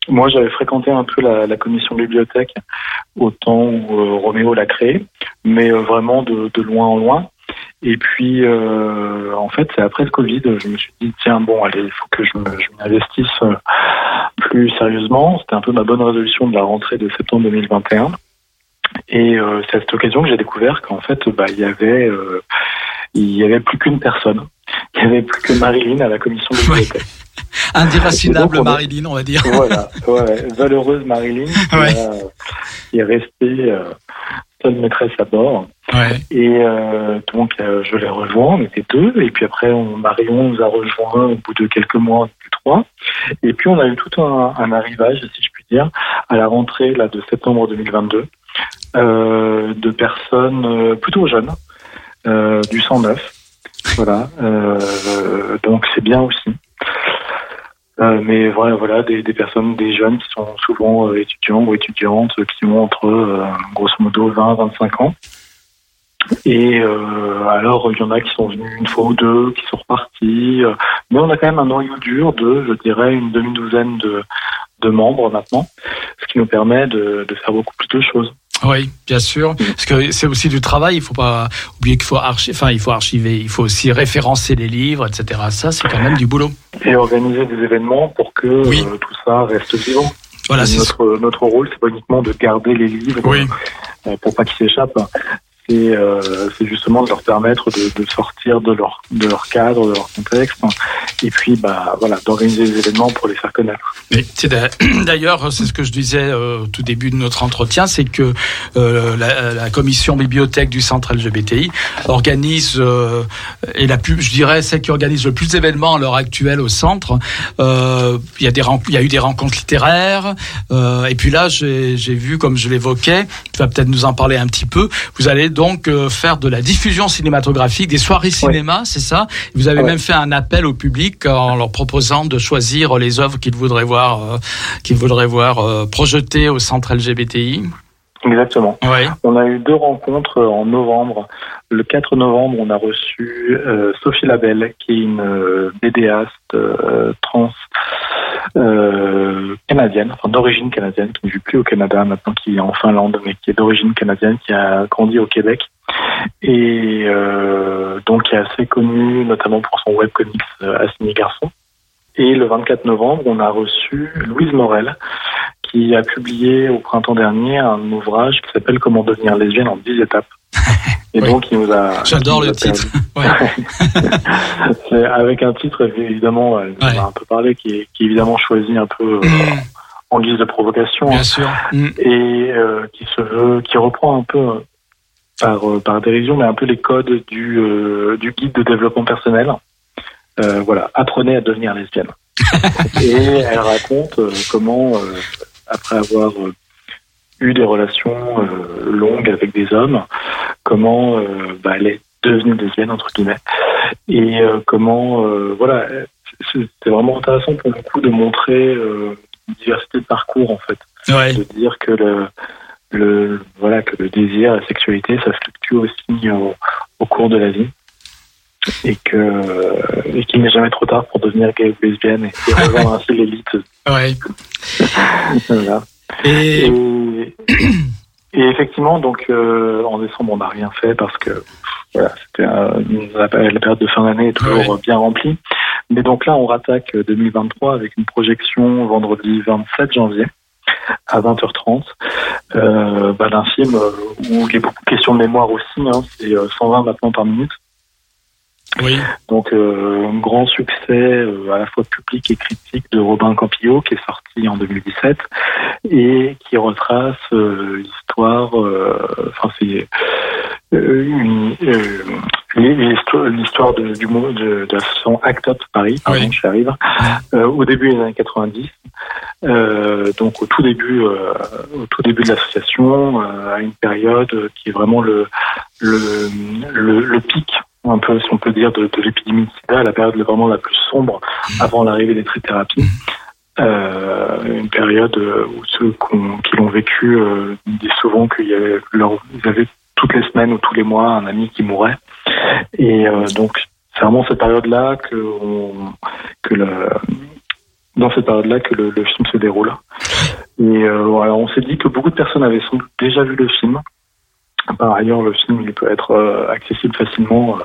moi j'avais fréquenté un peu la, la commission bibliothèque au temps où euh, Roméo l'a créée, mais vraiment de, de loin en loin. Et puis, euh, en fait, c'est après le Covid, je me suis dit tiens bon, allez, il faut que je me- je m'y investisse euh, plus sérieusement. C'était un peu ma bonne résolution de la rentrée de septembre 2021. Et euh, c'est à cette occasion que j'ai découvert qu'en fait, bah, il y avait, euh, il y avait plus qu'une personne. Il y avait plus que Marilyn à la commission de bibliothèque. Indéracinable Marilyn, on va dire. voilà, ouais, valeureuse Marilyn Ouais. a- qui est restée euh, seule maîtresse à bord. Ouais. Et euh, donc, euh, je l'ai rejoint, on était deux. Et puis après, on, Marion nous a rejoint au bout de quelques mois, on était trois. Et puis, on a eu tout un, un arrivage, si je puis dire, à la rentrée là, de septembre 2022, euh, de personnes euh, plutôt jeunes, euh, du 109. Voilà. Euh, donc, c'est bien aussi. Euh, mais voilà, voilà des, des personnes, des jeunes qui sont souvent euh, étudiants ou étudiantes, euh, qui ont entre euh, grosso modo 20 25 ans. Et alors, il y en a qui sont venus une fois ou deux, qui sont repartis. mais on a quand même un noyau dur de, je dirais, une demi-douzaine de, de membres maintenant, ce qui nous permet de, de faire beaucoup plus de choses. Oui, bien sûr. Parce que c'est aussi du travail. Il faut pas oublier qu'il faut archiver, enfin, il faut archiver, il faut aussi référencer les livres, etc. Ça, c'est quand même du boulot. Et organiser des événements pour que Oui. euh, tout ça reste vivant. Voilà, notre, notre rôle, c'est pas uniquement de garder les livres Oui. euh, pour pas qu'ils s'échappent. C'est euh, c'est justement de leur permettre de, sortir de leur, de leur cadre, de leur contexte, et puis bah, voilà, d'organiser des événements pour les faire connaître. D'ailleurs, c'est ce que je disais euh, au tout début de notre entretien, c'est que euh, la, commission bibliothèque du centre LGBTI organise euh, et la plus, je dirais, celle qui organise le plus d'événements à l'heure actuelle au centre. Euh, Il y a il y a eu des rencontres littéraires euh, et puis là, j'ai vu, comme je l'évoquais, tu vas peut-être nous en parler un petit peu. Vous allez donc euh, faire de la diffusion cinématographique, des soirées cinéma, c'est ça? Vous avez même fait un appel au public en leur proposant de choisir les œuvres qu'ils voudraient voir, euh, qu'ils voudraient voir euh, projetées au centre LGBTI. Exactement. Oui. On a eu deux rencontres en novembre. Le 4 novembre, on a reçu euh, Sophie Labelle, qui est une euh, BDaste euh, trans euh, canadienne, enfin d'origine canadienne, qui ne vit plus au Canada maintenant, qui est en Finlande, mais qui est d'origine canadienne, qui a grandi au Québec et euh, donc qui est assez connue, notamment pour son webcomics euh, Assigné Garçon. Et le 24 novembre, on a reçu Louise Morel, qui a publié au printemps dernier un ouvrage qui s'appelle Comment devenir lesbienne en 10 étapes. Et Oui. donc, il nous a. J'adore le titre. permis- Ouais. C'est avec un titre, évidemment, nous Ouais. a un peu parlé, qui est, qui est évidemment choisi un peu euh, Mm, en guise de provocation. bien sûr. Mm. et euh, qui se veut, qui reprend un peu euh, par euh, par dérision, mais un peu les codes du euh, du guide de développement personnel. Euh, voilà, apprenez à devenir lesbienne. et elle raconte euh, comment, euh, après avoir euh, eu des relations euh, longues avec des hommes, comment euh, bah, elle est devenue lesbienne entre guillemets, et euh, comment, euh, voilà, c'est vraiment intéressant pour le coup de montrer euh, une diversité de parcours en fait Ouais. de dire que le, le voilà que le désir, la sexualité, ça fluctue aussi au, au cours de la vie et que et qu'il n'est jamais trop tard pour devenir gay ou lesbienne et, et rejoindre ainsi l'élite. Ouais. Voilà. Et Et, et effectivement, donc euh, en décembre, on n'a rien fait parce que voilà, c'était euh, la, période de fin d'année est toujours Ouais. bien remplie. Mais donc là, on rattaque 2023 avec une projection vendredi 27 janvier à 20h30 euh, bah, d'un film euh, où il y a beaucoup de questions de mémoire aussi. Hein, c'est euh, 120 maintenant par minute. Oui. Donc, euh, un grand succès euh, à la fois public et critique de Robin Campillo, qui est sorti en 2017 et qui retrace euh, l'histoire. euh, Enfin, c'est euh, une, euh, l'histoire l'histoire de, du mot de, de l'association Act Up Paris, pardon, Oui. j'y arrive, euh, au début des années 90. Euh, donc au tout début, euh, au tout début de l'association, euh, à une période qui est vraiment le le, le, le pic, un peu si on peut dire, de, l'épidémie de SIDA, la période vraiment la plus sombre avant l'arrivée des trithérapies. Euh, une période où ceux qui l'ont vécu euh, disent souvent qu'il y avait leur, ils avaient toutes les semaines ou tous les mois un ami qui mourait. Et euh, donc c'est vraiment cette période-là que, le, dans cette période-là que le, film se déroule. Et euh, voilà, on s'est dit que beaucoup de personnes avaient déjà vu le film. Par ailleurs, le film il peut être euh, accessible facilement euh,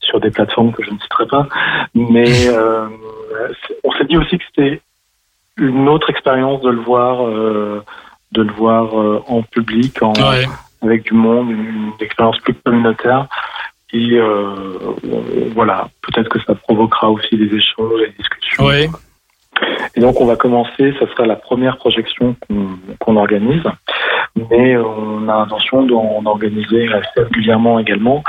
sur des plateformes que je ne citerai pas. Mais euh, on s'est dit aussi que c'était une autre expérience de le voir, euh, de le voir en public, en, Ouais. avec du monde, une, une expérience plus communautaire. Et euh, voilà, peut-être que ça provoquera aussi des échanges et des discussions. Et donc on va commencer, ça sera la première projection qu'on qu'on organise, mais on a l'intention d'en organiser assez régulièrement également.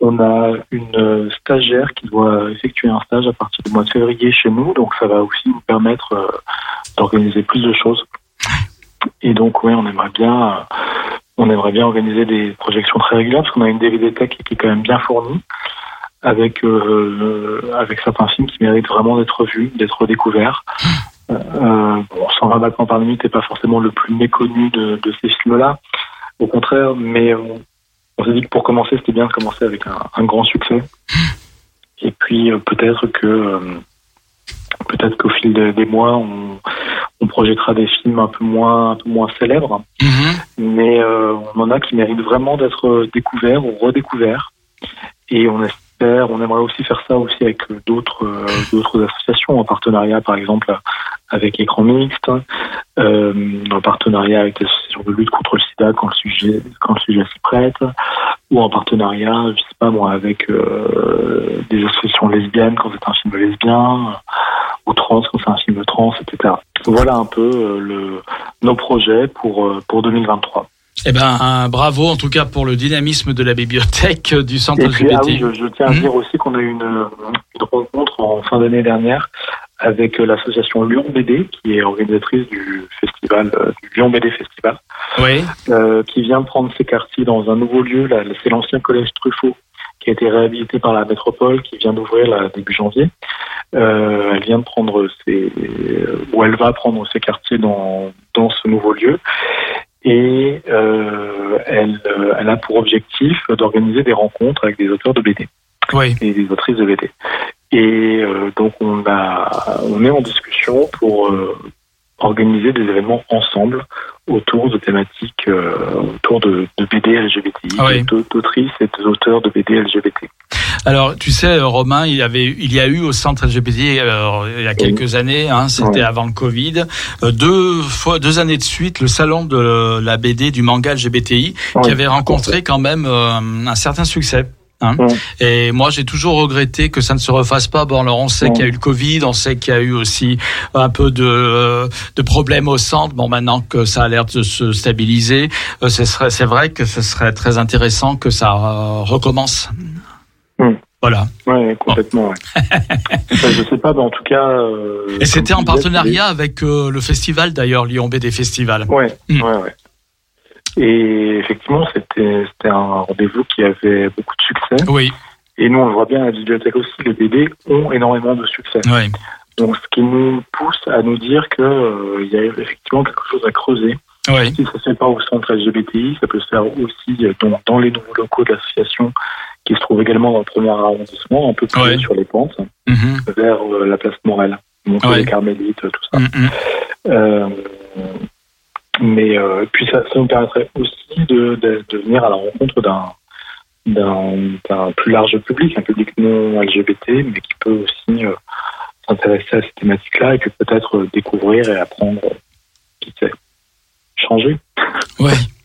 On a une stagiaire qui doit effectuer un stage à partir du mois de février chez nous, donc ça va aussi nous permettre euh, d'organiser plus de choses. Et donc oui, on aimerait bien, euh, on aimerait bien organiser des projections très régulières parce qu'on a une DVD tech qui est quand même bien fournie avec euh, avec certains films qui méritent vraiment d'être vus, d'être redécouverts. Euh, bon, 120 battements par minute n'est pas forcément le plus méconnu de, de ces films-là, au contraire, mais on, on s'est dit que pour commencer, c'était bien de commencer avec un, un grand succès. Et puis euh, peut-être que euh, peut-être qu'au fil de- des mois, on, on projettera des films un peu moins un peu moins célèbres Mhm. mais euh, on en a qui méritent vraiment d'être découverts ou redécouverts. Et on espère, on aimerait aussi faire ça aussi avec euh, d'autres euh, d'autres associations en partenariat, par exemple avec Écran Mixte, euh, en partenariat avec des associations de lutte contre le SIDA quand le sujet quand le sujet s'y prête, ou en partenariat, je sais pas moi, avec des associations lesbiennes quand c'est un film lesbien, ou trans quand c'est un film trans, etc. Voilà un peu le, nos projets pour pour 2023. Eh ben, un bravo en tout cas pour le dynamisme de la bibliothèque euh, du centre Et puis, ah oui, je, je tiens à Mhm. dire aussi qu'on a eu une, une rencontre en fin d'année dernière avec euh, l'association Lyon BD, qui est organisatrice du festival, euh, du Lyon BD Festival, Oui. euh, qui vient de prendre ses quartiers dans un nouveau lieu. Là, c'est l'ancien collège Truffaut, qui a été réhabilité par la métropole, qui vient d'ouvrir là, début janvier. Euh, elle vient de prendre ses, ou elle va prendre ses quartiers dans, dans ce nouveau lieu. Et euh, elle, euh, elle a pour objectif d'organiser des rencontres avec des auteurs de BD Oui. et des autrices de BD. Et euh, donc on a, on est en discussion pour euh, organiser des événements ensemble autour de thématiques, euh, autour de, de BD LGBTI, Ah oui. d'aut- d'autrices et d'auteurs de BD LGBT. Alors, tu sais, euh, Romain, il y avait, il y a eu au centre LGBT euh, il y a quelques années, hein, c'était avant le Covid, euh, deux fois, deux années de suite, le salon de la BD du manga LGBTI, qui avait rencontré quand même euh, un certain succès. Hein. Ouais. Et moi, j'ai toujours regretté que ça ne se refasse pas. Bon, alors on sait Ouais. qu'il y a eu le Covid, on sait qu'il y a eu aussi un peu de, euh, de problèmes au centre. Bon, maintenant que ça a l'air de se stabiliser, euh, c'est vrai que ce serait très intéressant que ça euh, recommence. Mm. Voilà. Ouais, complètement. Ouais. Enfin, je sais pas, mais en tout cas. euh, Et c'était en partenariat avec euh, le festival d'ailleurs, Lyon BD Festival. Ouais, Mm. ouais, ouais. Et effectivement, c'était un rendez-vous qui avait beaucoup de succès. Oui, Et nous, on le voit bien à la bibliothèque aussi, les BD ont énormément de succès. oui, Donc, ce qui nous pousse à nous dire que euh, y a effectivement quelque chose à creuser. oui. Si ça ne se fait pas au centre LGBTI, ça peut se faire aussi euh, dans, dans les nouveaux locaux de l'association qui se trouve également dans le premier arrondissement, un peu plus Ouais. sur les pentes, Mhm, vers euh, la place Morel, Montreux Ouais. les Carmélites, tout ça. Euh, mais euh, puis ça, ça nous permettrait aussi de, de, de venir à la rencontre d'un d'un d'un plus large public, un public non LGBT, mais qui peut aussi euh, s'intéresser à ces thématiques-là et puis peut-être euh, découvrir et apprendre, euh, qui sait, changer. Ouais.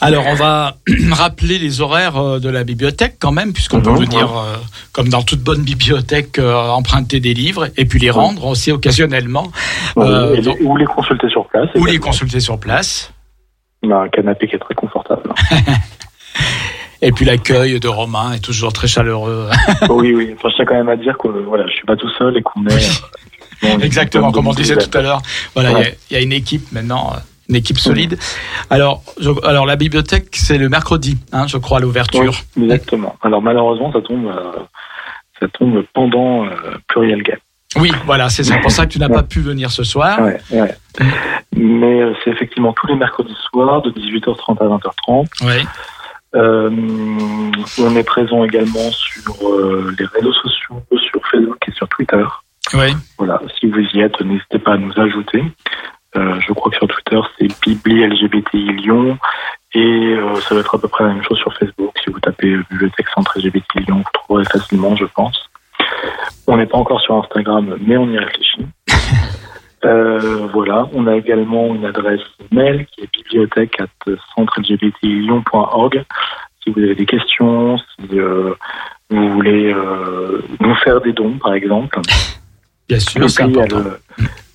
Alors, on va rappeler les horaires euh, de la bibliothèque quand même, puisqu'on peut Mhm, venir, euh, comme dans toute bonne bibliothèque, euh, emprunter des livres et puis les rendre aussi occasionnellement, Euh, les- ou les consulter sur place. ou les consulter sur place. On a un canapé qui est très confortable. Et puis l'accueil de Romain est toujours très chaleureux. oui, oui. Enfin, je tiens quand même à dire que voilà, je suis pas tout seul et qu'on est. Exactement, comme on disait tout à l'heure. Voilà, il y a- Ouais. il y, a une équipe maintenant, une équipe solide. Alors, je- alors la bibliothèque, c'est le mercredi, hein, je crois, à l'ouverture. Oui, exactement. Alors malheureusement, ça tombe, euh, ça tombe pendant euh, Pluriel Game. Oui, voilà, c'est ça. pour ça que tu n'as pas pu venir ce soir. Ouais, ouais. Mais euh, c'est effectivement tous les mercredis soirs de 18h30 à 20h30. Oui. Euh, on est présent également sur euh, les réseaux sociaux, sur Facebook et sur Twitter. Oui. Voilà, si vous y êtes, n'hésitez pas à nous ajouter. Euh, je crois que sur Twitter, c'est Bibli LGBTI Lyon. Et euh, ça va être à peu près la même chose sur Facebook. Si vous tapez euh, Bibliothèque Centre LGBTI Lyon, vous trouverez facilement, je pense. On n'est pas encore sur Instagram, mais on y réfléchit. Euh, voilà, on a également une adresse mail qui est bibliothèque centrelgbtilyon.org. Si vous avez des questions, si vous voulez nous faire des dons, par exemple. Bien sûr, il y a le,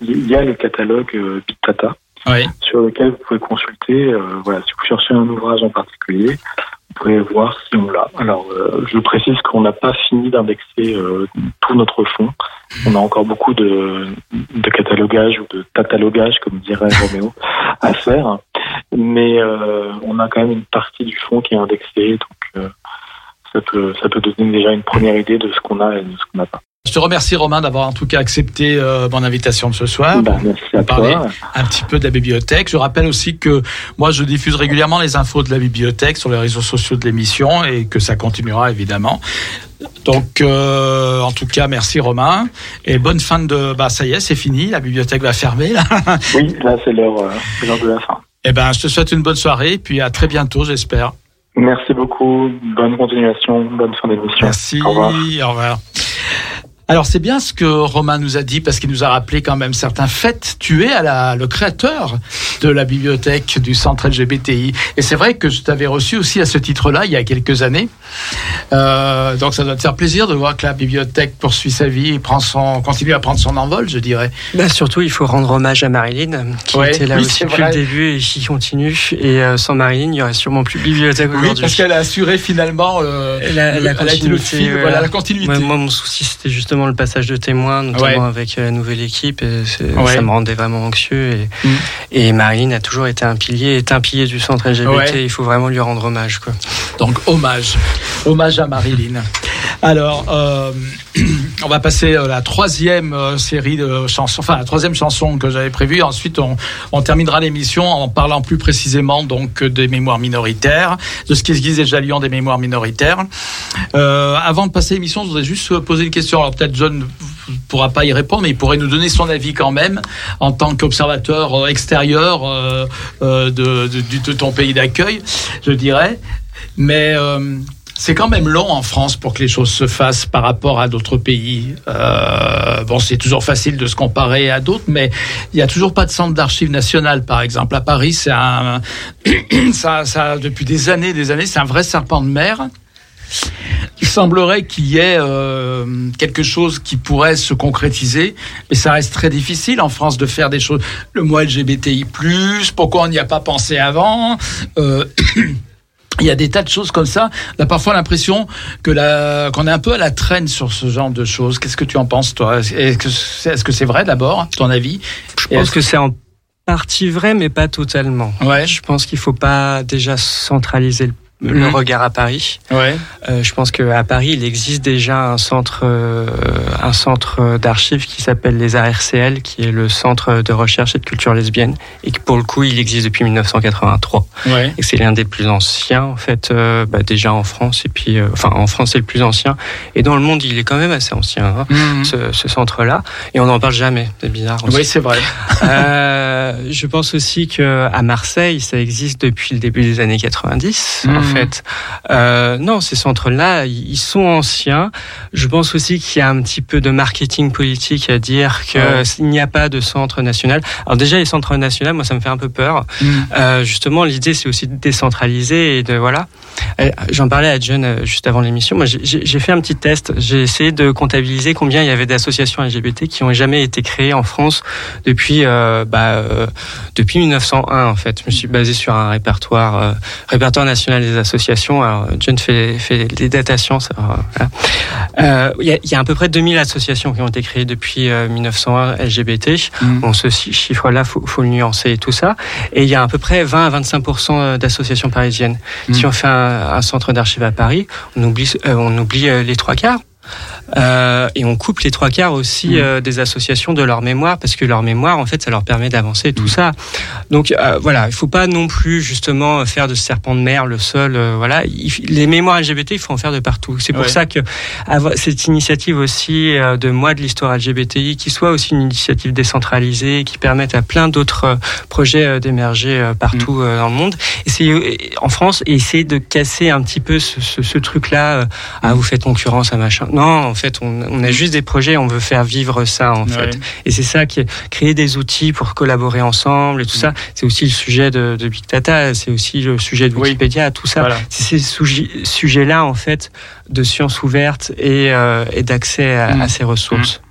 il y a le catalogue euh, Big Data Oui. sur lequel vous pouvez consulter. euh, voilà, si vous cherchez un ouvrage en particulier, vous pouvez voir si on l'a. Alors, euh, je précise qu'on n'a pas fini d'indexer euh, tout notre fonds. On a encore beaucoup de, de catalogage ou de catalogage, comme dirait Roméo, à faire. Mais euh, on a quand même une partie du fonds qui est indexée, donc euh, ça peut ça peut donner déjà une première idée de ce qu'on a et de ce qu'on n'a pas. Je te remercie Romain d'avoir en tout cas accepté euh, mon invitation de ce soir. Bah, merci à parlait toi. un petit peu de la bibliothèque. Je rappelle aussi que moi, je diffuse régulièrement les infos de la bibliothèque sur les réseaux sociaux de l'émission et que ça continuera évidemment. Donc, euh, en tout cas, merci Romain et bonne fin de. Bah, ça y est, c'est fini. La bibliothèque va fermer là. Oui, là c'est l'heure euh, de la fin. Eh ben, je te souhaite une bonne soirée et puis à très bientôt, j'espère. Merci beaucoup. Bonne continuation. Bonne fin d'émission. Merci. Au revoir. Au revoir. Alors c'est bien ce que Romain nous a dit parce qu'il nous a rappelé quand même certains faits. Tu es à la, le créateur de la bibliothèque du centre LGBTI et c'est vrai que je t'avais reçu aussi à ce titre-là il y a quelques années. Euh, donc ça doit te faire plaisir de voir que la bibliothèque poursuit sa vie et prend son, continue à prendre son envol, je dirais. Bah, surtout, il faut rendre hommage à Marilyn, qui Ouais, était là oui, aussi depuis le début et qui continue. Et euh, sans Marilyn, il n'y aurait sûrement plus de bibliothèque Oui, aujourd'hui. parce qu'elle a assuré finalement euh, La, la continuité, fil, voilà. voilà la continuité. Ouais, moi, mon souci, c'était justement le passage de témoins, notamment Ouais. avec euh, la nouvelle équipe. Et c'est- Ouais. Ça me rendait vraiment anxieux. Et, Mm. et Marilyn a toujours été un pilier, est un pilier du centre LGBT. Ouais. Il faut vraiment lui rendre hommage. Quoi. Donc hommage, hommage à Marilyn. Alors, euh, on va passer à la troisième euh, série de chansons, enfin la troisième chanson que j'avais prévue. Ensuite, on, on terminera l'émission en parlant plus précisément donc des mémoires minoritaires, de ce qui se disait déjà Lyon des mémoires minoritaires. Euh, avant de passer l'émission, je voudrais juste poser une question. Alors peut-être John ne pourra pas y répondre, mais il pourrait nous donner son avis quand même en tant qu'observateur euh, extérieur euh, euh, de, ton pays d'accueil, je dirais. Mais c'est quand même long en France pour que les choses se fassent par rapport à d'autres pays. Bon, c'est toujours facile de se comparer à d'autres, mais il n'y a toujours pas de centre d'archives national, par exemple. À Paris, c'est un, ça, ça, depuis des années, des années, c'est un vrai serpent de mer. Il semblerait qu'il y ait euh, quelque chose qui pourrait se concrétiser, mais ça reste très difficile en France de faire des choses. Le mois LGBTI+, pourquoi on n'y a pas pensé avant Euh, Il y a des tas de choses comme ça. On a parfois l'impression que la, qu'on est un peu à la traîne sur ce genre de choses. Qu'est-ce que tu en penses, toi? Est-ce que c'est, est-ce que c'est vrai d'abord, ton avis? Je pense que c'est en partie vrai, mais pas totalement. Ouais. Je pense qu'il faut pas déjà centraliser le, le Mhm. regard à Paris. Ouais. Euh, je pense qu'à Paris, il existe déjà un centre, euh, un centre d'archives qui s'appelle les ARCL, qui est le Centre de recherche et de culture lesbienne, et que pour le coup, il existe depuis 1983. Ouais. Et c'est l'un des plus anciens, en fait, euh, bah, déjà en France, et puis, euh, enfin, en France, c'est le plus ancien, et dans le monde, il est quand même assez ancien, hein, Mhm. ce, ce centre-là, et on n'en parle jamais. C'est bizarre. Oui, c'est vrai. Euh, je pense aussi que à Marseille, ça existe depuis le début des années 90. En Mhm. Fait, euh, non, ces centres-là, ils sont anciens. Je pense aussi qu'il y a un petit peu de marketing politique à dire que Ouais. il n'y a pas de centre national. Alors déjà, les centres nationaux, moi, ça me fait un peu peur. Mhm. Euh, justement, l'idée, c'est aussi de décentraliser et de voilà. Euh, J'en parlais à John euh, juste avant l'émission. Moi, j'ai- fait un petit test. J'ai essayé de comptabiliser combien il y avait d'associations LGBT qui ont jamais été créées en France depuis euh, bah, euh, depuis 1901. En fait, je me suis basé sur un répertoire euh, répertoire national des associations. Alors, John fait, fait des datations. voilà. Il y, a, il y a à peu près 2000 associations qui ont été créées depuis euh, 1901 LGBT. Mm. Bon, ce chi- chiffre-là, faut, faut le nuancer et tout ça. Et il y a à peu près 20 à 25% d'associations parisiennes. Mm. Si on fait un, un centre d'archives à Paris, on oublie, euh, on oublie euh, les trois quarts. Euh, et on coupe les trois quarts aussi Mm. euh, des associations de leur mémoire parce que leur mémoire en fait ça leur permet d'avancer tout ça. Donc euh, voilà il faut pas non plus justement faire de ce serpent de mer le seul voilà. Il les mémoires LGBT il faut en faire de partout. C'est pour Ouais. ça que cette initiative aussi de mois de l'histoire LGBTI qui soit aussi une initiative décentralisée qui permette à plein d'autres projets d'émerger partout euh, dans le monde. En France et essayer de casser un petit peu ce, ce, ce truc là ah vous faites concurrence à machin non en fait on, on a juste des projets on veut faire vivre ça en Ouais. fait et c'est ça qui est créer des outils pour collaborer ensemble et tout ça c'est aussi le sujet de, de Big Data c'est aussi le sujet de Oui. Wikipédia tout ça Voilà. c'est ces sujets- sujets-là en fait de science ouverte et, euh, et d'accès à, Mm. à ces ressources.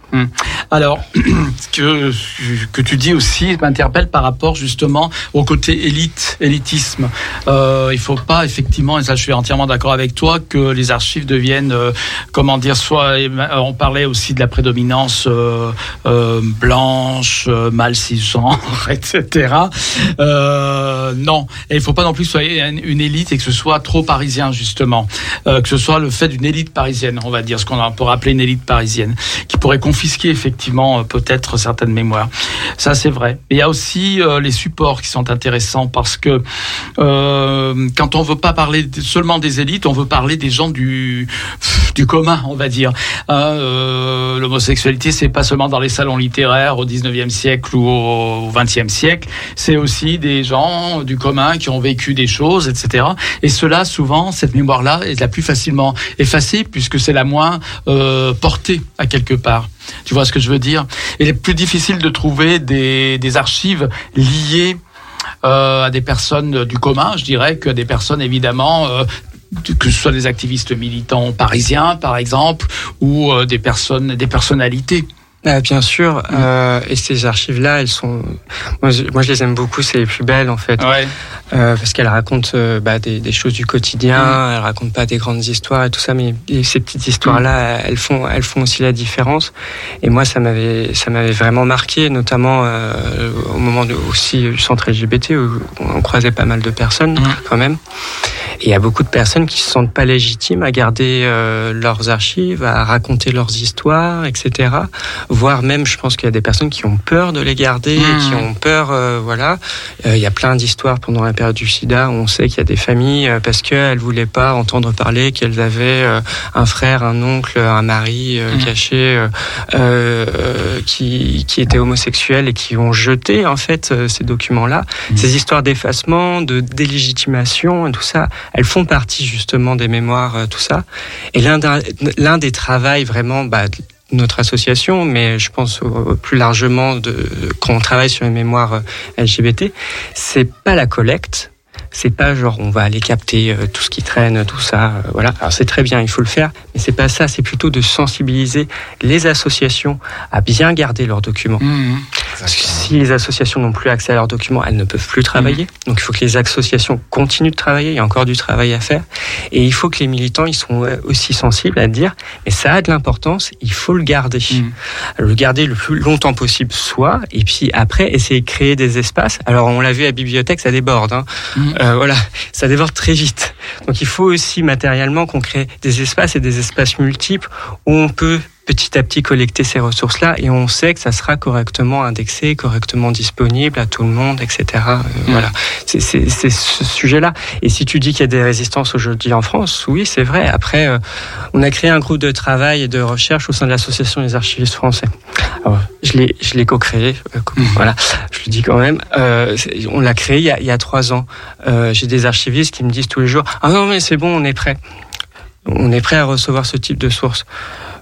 Alors, ce que, que tu dis aussi m'interpelle par rapport justement au côté élite, élitisme. Euh, il faut pas effectivement, et ça je suis entièrement d'accord avec toi, que les archives deviennent, euh, comment dire, soit, on parlait aussi de la prédominance euh, euh, blanche, euh, mâle cisgenre, etc. Euh, non, et il faut pas non plus que ce une élite et que ce soit trop parisien justement, Euh, que ce soit le fait d'une élite parisienne, on va dire, ce qu'on pourrait appeler une élite parisienne, qui pourrait confisquer effectivement euh, peut-être certaines mémoires. Ça c'est vrai. Il y a aussi euh, les supports qui sont intéressants parce que euh, quand on veut pas parler seulement des élites, on veut parler des gens du du commun, on va dire. Euh, L'homosexualité, c'est pas seulement dans les salons littéraires au 19e siècle ou au 20e siècle, c'est aussi des gens du commun qui ont vécu des choses, etc. Et cela, souvent, cette mémoire-là est la plus facilement effacée puisque c'est la moins portée à quelque part. Tu vois ce que je veux dire? Il est plus difficile de trouver des, des archives liées euh, à des personnes du commun, je dirais, que des personnes évidemment. euh, que ce soit des activistes militants parisiens, par exemple, ou euh, des personnes, des personnalités. Ah, bien sûr, euh, et ces archives-là, elles sont, moi je, moi, je les aime beaucoup, c'est les plus belles en fait, Ouais. Euh, parce qu'elles racontent euh, bah, des, des choses du quotidien, Mm. elles racontent pas des grandes histoires et tout ça, mais ces petites histoires-là, elles font, elles font aussi la différence. Et moi, ça m'avait, ça m'avait vraiment marqué, notamment euh, au moment de, aussi du centre LGBT où on croisait pas mal de personnes Mm. quand même. Et il y a beaucoup de personnes qui se sentent pas légitimes à garder euh, leurs archives, à raconter leurs histoires, etc. Voire même, je pense qu'il y a des personnes qui ont peur de les garder, Mmh. qui ont peur, euh, voilà. Euh, Il y a plein d'histoires pendant la période du SIDA où on sait qu'il y a des familles euh, parce qu'elles voulaient pas entendre parler qu'elles avaient euh, un frère, un oncle, un mari euh, Mmh. caché qui, qui était homosexuel et qui ont jeté en fait euh, ces documents-là. Mmh. Ces histoires d'effacement, de délégitimation et tout ça, elles font partie justement des mémoires, euh, tout ça. Et l'un des travails vraiment bah, notre association, mais je pense plus largement de, quand on travaille sur les mémoires euh, LGBT, c'est pas la collecte. C'est pas genre on va aller capter euh, tout ce qui traîne, tout ça, euh, voilà. Alors c'est très bien, il faut le faire, mais c'est pas ça. C'est plutôt de sensibiliser les associations à bien garder leurs documents. Mhm. Parce que si les associations n'ont plus accès à leurs documents, elles ne peuvent plus travailler. Donc il faut que les associations continuent de travailler. Il y a encore du travail à faire. Et il faut que les militants, ils sont euh, aussi sensibles à dire, mais ça a de l'importance, il faut le garder. Le garder le plus longtemps possible, soit. Et puis après, essayer de créer des espaces. Alors on l'a vu à la bibliothèque, ça déborde. Hein. Mhm. Euh, voilà, ça déborde très vite. Donc il faut aussi matériellement qu'on crée des espaces et des espaces multiples où on peut petit à petit collecter ces ressources-là et on sait que ça sera correctement indexé, correctement disponible à tout le monde, etc. Euh, Voilà, c'est ce sujet-là. Et si tu dis qu'il y a des résistances aujourd'hui en France, oui, c'est vrai. Après, euh, on a créé un groupe de travail et de recherche au sein de l'association des archivistes français. Alors, je l'ai, co-créé. euh, co- Voilà, je le dis quand même. On l'a créé il y a, il y a trois ans. J'ai des archivistes qui me disent tous les jours Ah non, mais c'est bon, on est prêt. On est prêt à recevoir ce type de source.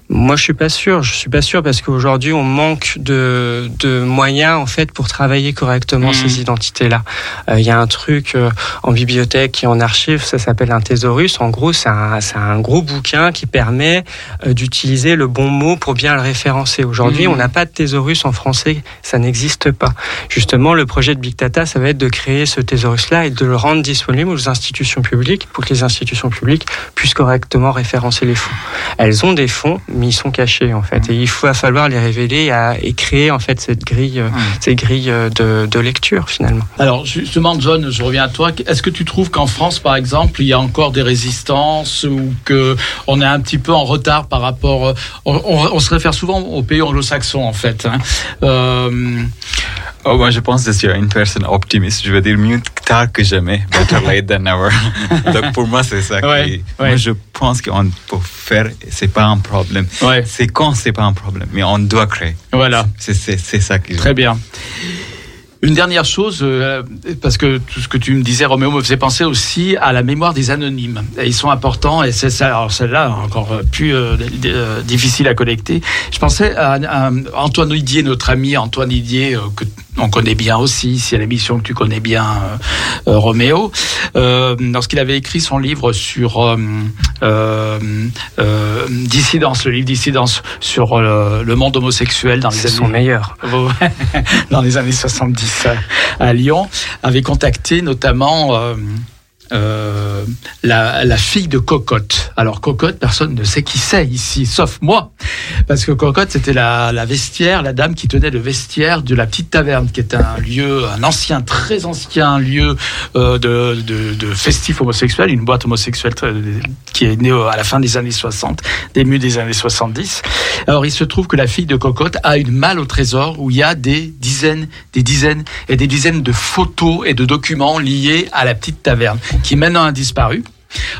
Moi, je suis pas sûr. Je suis pas sûr parce qu'aujourd'hui, on manque de, de moyens en fait pour travailler correctement Mhm. ces identités-là. Euh, Il y a un truc euh, en bibliothèque et en archive, ça s'appelle un thésaurus. En gros, c'est un, un gros bouquin qui permet euh, d'utiliser le bon mot pour bien le référencer. Aujourd'hui, Mhm. on n'a pas de thésaurus en français, ça n'existe pas. Justement, le projet de Big Data, ça va être de créer ce thésaurus-là et de le rendre disponible aux institutions publiques pour que les institutions publiques puissent correctement référencer les fonds. Elles ont des fonds, mais ils sont cachés en fait, et il va falloir les révéler à- et créer en fait cette grille, euh, cette grille euh, de, de lecture finalement. Alors justement, John, je reviens à toi. Est-ce que tu trouves qu'en France, par exemple, il y a encore des résistances ou que on est un petit peu en retard par rapport On, on- on se réfère souvent aux pays anglo-saxons, en fait. hein. Euh, Oh, moi, je pense que je suis une personne optimiste. Je veux dire mieux tard que jamais. Better late than never. Donc, pour moi, c'est ça. Ouais, qui... ouais. Moi, je pense qu'on peut faire. C'est pas un problème. Ouais. C'est quand c'est pas un problème, mais on doit créer. voilà. C'est c'est- c'est ça qui. Très bien. Une dernière chose, euh, parce que tout ce que tu me disais, Roméo, me faisait penser aussi à la mémoire des anonymes. Et ils sont importants, et c'est ça, alors celle-là, encore plus euh, euh, difficile à collecter. Je pensais à, à Antoine Didier, notre ami Antoine Didier, euh, que on connaît bien aussi, c'est l'émission que tu connais bien, euh, Roméo, euh, lorsqu'il avait écrit son livre sur euh, euh, euh, Dissidence, le livre Dissidence sur le monde homosexuel dans les C'est années son meilleur. dans les années 70 à, Lyon, avait contacté notamment euh, euh, la, la fille de Cocotte. Alors Cocotte, personne ne sait qui c'est ici, sauf moi, parce que Cocotte c'était la, la vestiaire, la dame qui tenait le vestiaire de la petite taverne, qui est un lieu, un ancien, très ancien lieu euh, de, de, de festif homosexuel, une boîte homosexuelle qui est née à la fin des années 60, début des années 70. Alors il se trouve que la fille de Cocotte a une malle au trésor où il y a des dizaines, des dizaines et des dizaines de photos et de documents liés à la petite taverne, qui maintenant a disparu.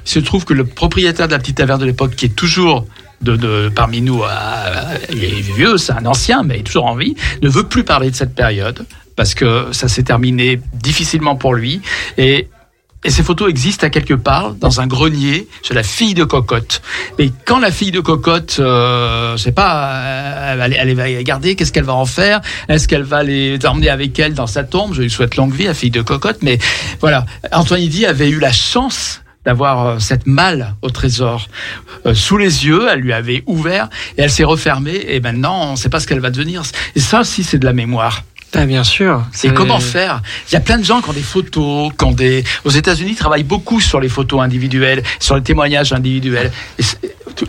Il se trouve que le propriétaire de la petite taverne de l'époque, qui est toujours de, parmi nous, euh, il est vieux, c'est un ancien, mais il est toujours en vie, ne veut plus parler de cette période parce que ça s'est terminé difficilement pour lui et et ces photos existent à quelque part dans un grenier chez la fille de Cocotte. Et quand la fille de Cocotte, euh, je sais pas, elle, elle va les garder, qu'est-ce qu'elle va en faire? Est-ce qu'elle va les emmener avec elle dans sa tombe? Je lui souhaite longue vie à fille de Cocotte. Mais voilà, Antoine Idi avait eu la chance d'avoir euh, cette malle au trésor euh, sous les yeux, elle lui avait ouvert et elle s'est refermée et maintenant on ne sait pas ce qu'elle va devenir. Et ça aussi c'est de la mémoire. Ah, bien sûr. Et C'est- comment faire? Il y a plein de gens qui ont des photos, qui ont des. Aux États-Unis, ils travaillent beaucoup sur les photos individuelles, sur les témoignages individuels. Et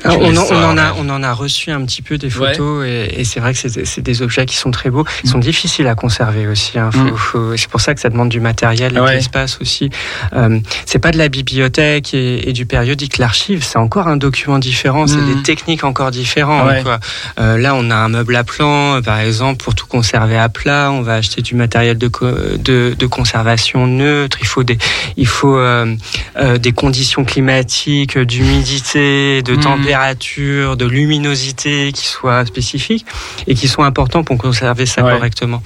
Alors, on, en, on l'histoire, en a, on en a reçu un petit peu des photos et, et c'est vrai que c'est des objets qui sont très beaux. Ils sont difficiles à conserver aussi. hein. Mm. c'est pour ça que ça demande du matériel et Ouais. de l'espace aussi. Euh, c'est pas de la bibliothèque et, et du périodique. L'archive, c'est encore un document différent. C'est Mm. des techniques encore différentes. Ouais. quoi. Euh, là, on a un meuble à plan, euh, par exemple, pour tout conserver à plat. On va acheter du matériel de, de, de conservation neutre. Il faut des, il faut euh, euh, des conditions climatiques, d'humidité, de Mhm. température, de luminosité qui soient spécifiques et qui sont importants pour conserver ça Ouais. correctement.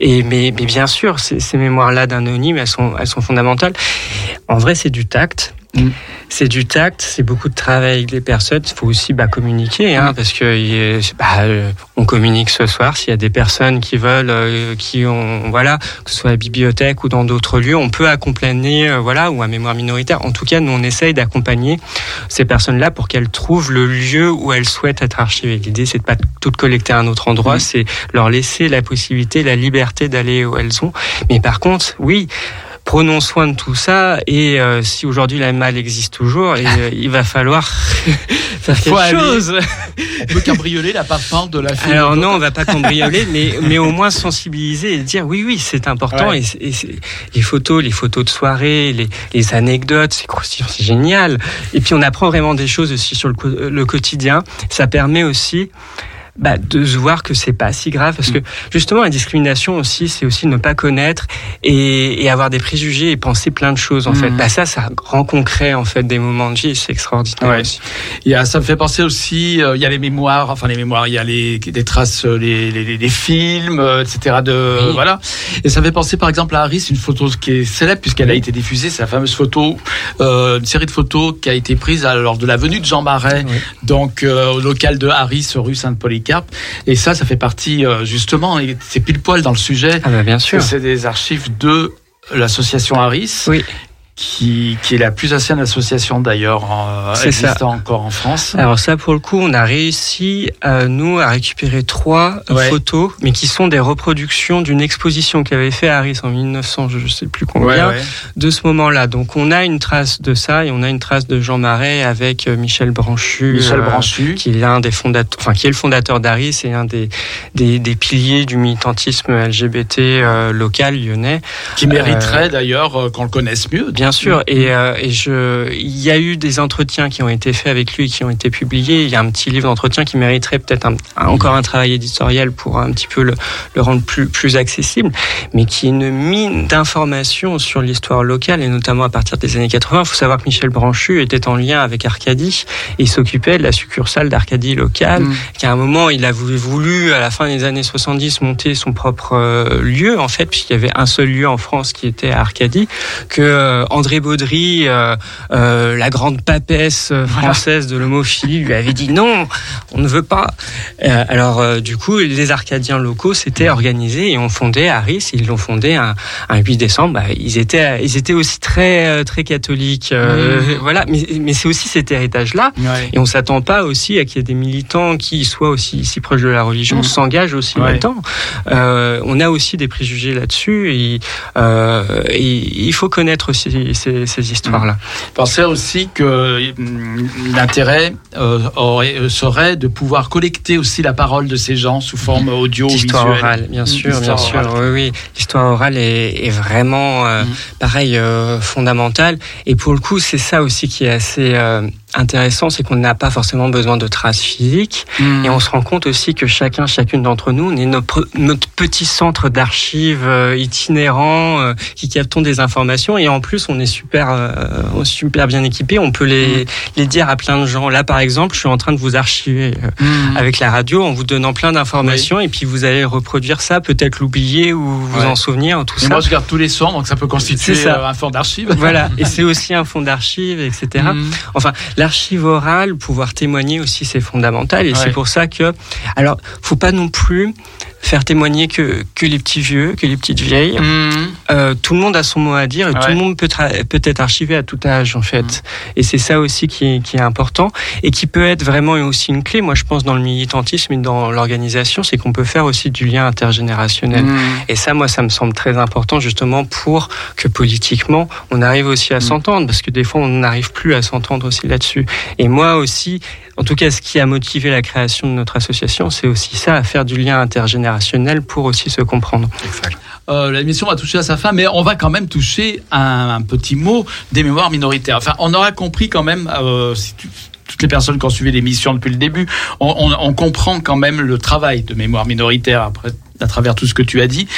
Et mais, mais bien sûr, ces, ces mémoires-là d'anonymes, elles sont, elles sont fondamentales. En vrai, c'est du tact. Mhm. C'est du tact, c'est beaucoup de travail avec les personnes. Il faut aussi bah, communiquer, hein, parce que bah, euh, on communique ce soir. S'il y a des personnes qui veulent, euh, qui ont, voilà, que ce soit à la bibliothèque ou dans d'autres lieux, on peut accompagner, euh, voilà, ou à mémoire minoritaire. En tout cas, nous on essaye d'accompagner ces personnes-là pour qu'elles trouvent le lieu où elles souhaitent être archivées. L'idée, c'est de pas toutes collecter à un autre endroit, Mhm. c'est leur laisser la possibilité, la liberté d'aller où elles ont. Mais par contre, oui. Prenons soin de tout ça et euh, si aujourd'hui la malle existe toujours, et, euh, il va falloir faire Faut quelque aller. chose. On peut cambrioler la parfum de la fille. Alors non, on va pas cambrioler, mais, mais au moins sensibiliser et dire oui, oui, c'est important. Ouais. Et, et les photos, les photos de soirée, les, les anecdotes, c'est génial. Et puis on apprend vraiment des choses aussi sur le, le quotidien. Ça permet aussi bah, de se voir que c'est pas si grave parce que justement la discrimination aussi c'est aussi ne pas connaître et, et avoir des préjugés et penser plein de choses en fait Mhm. bah ça ça rend concret en fait des moments de vie c'est extraordinaire Ouais. aussi. Il y a, ça me fait penser aussi, euh, il y a les mémoires, enfin les mémoires, il y a les, des traces, euh, les, les, les- les films, euh, etc. De Oui. voilà. Et ça me fait penser par exemple à Harris, une photo qui est célèbre puisqu'elle a été diffusée, c'est la fameuse photo, euh, une série de photos qui a été prise lors de la venue de Jean Marais, Oui. donc euh, au local de Harris, rue Et ça, ça fait partie euh, justement, et c'est pile poil dans le sujet. Ah bah bien sûr. que C'est des archives de l'association Harris. Oui. Qui, qui est la plus ancienne association d'ailleurs euh, ça. existant encore en France. Alors ça, pour le coup, on a réussi, euh, nous, à récupérer trois Ouais. photos, mais qui sont des reproductions d'une exposition qu'avait fait Harris en 1900, je sais plus combien, Ouais, ouais. de ce moment-là. Donc on a une trace de ça et on a une trace de Jean Marais avec euh, Michel Branchu. Michel euh, Branchu. qui est l'un des fondateurs, enfin qui est le fondateur d'Aris et un des, des, des piliers du militantisme LGBT euh, local lyonnais. qui mériterait d'ailleurs qu'on le connaisse mieux. Bien sûr, et, euh, et je, il y a eu des entretiens qui ont été faits avec lui, qui ont été publiés. Il y a un petit livre d'entretien qui mériterait peut-être encore un travail éditorial pour un petit peu le, le rendre plus, plus accessible, mais qui est une mine d'informations sur l'histoire locale et notamment à partir des années 80. Il faut savoir que Michel Branchu était en lien avec Arcadie et il s'occupait de la succursale d'Arcadie locale. Mm. Qu'à un moment, il a voulu, à la fin des années 70, monter son propre euh, lieu, en fait, puisqu'il y avait un seul lieu en France qui était à Arcadie, que euh, André Baudry, euh, euh, la grande papesse euh, française de l'homophilie, lui avait dit non, on ne veut pas. Alors, du coup, les Arcadiens locaux s'étaient organisés et ont fondé Harris. Ils l'ont fondé un, un 8 décembre. Bah, ils étaient, ils étaient aussi très, très catholiques. Voilà, mais, mais c'est aussi cet héritage-là. Ouais. Et on s'attend pas aussi à qu'il y ait des militants qui soient aussi si proches de la religion, Mhm. s'engagent aussi Ouais. Euh, on a aussi des préjugés là-dessus et, euh, et il faut connaître aussi ces, ces histoires-là. pensais aussi que hum, l'intérêt euh, euh, serait de pouvoir collecter aussi la parole de ces gens sous forme audio L'histoire orale, bien sûr, bien sûr. orale. Oui, oui. L'histoire orale est, est vraiment, euh, pareil, euh, fondamentale. Et pour le coup, c'est ça aussi qui est assez intéressant, c'est qu'on n'a pas forcément besoin de traces physiques. Hum. Et on se rend compte aussi que chacun, chacune d'entre nous, on est notre, notre petit centre d'archives euh, itinérant euh, qui captons des informations. Et en plus, on est super, euh, super bien équipé. On peut les, les dire à plein de gens. Là, par exemple, je suis en train de vous archiver euh, Hum. avec la radio en vous donnant plein d'informations. Et puis, vous allez reproduire ça, peut-être l'oublier ou vous Ouais. en souvenir, tout Et ça. moi, je garde tous les sons, donc ça peut constituer ça. euh, un fond d'archives. Voilà, et c'est aussi un fonds d'archives, etc. Enfin, l'archive orale, pouvoir témoigner aussi, c'est fondamental. Et Ouais. c'est pour ça que, alors, faut pas non plus faire témoigner que, que les petits vieux, que les petites vieilles. Hum. Euh, tout le monde a son mot à dire et tout le monde peut, peut être archivé à tout âge, en fait. Et c'est ça aussi qui est, qui est important et qui peut être vraiment aussi une clé. Moi, je pense dans le militantisme et dans l'organisation, c'est qu'on peut faire aussi du lien intergénérationnel. Hum. Et ça, moi, ça me semble très important justement pour que politiquement, on arrive aussi à Mm. s'entendre, parce que des fois, on n'arrive plus à s'entendre aussi là-dessus. Et moi aussi, en tout cas, ce qui a motivé la création de notre association, c'est aussi ça, à faire du lien intergénérationnel pour aussi se comprendre. Euh, L'émission va toucher à sa fin, mais on va quand même toucher un, un petit mot des mémoires minoritaires. Enfin, on aura compris quand même, euh, si tu- toutes les personnes qui ont suivi l'émission depuis le début, on, on- on comprend quand même le travail de mémoire minoritaire après à travers tout ce que tu as dit.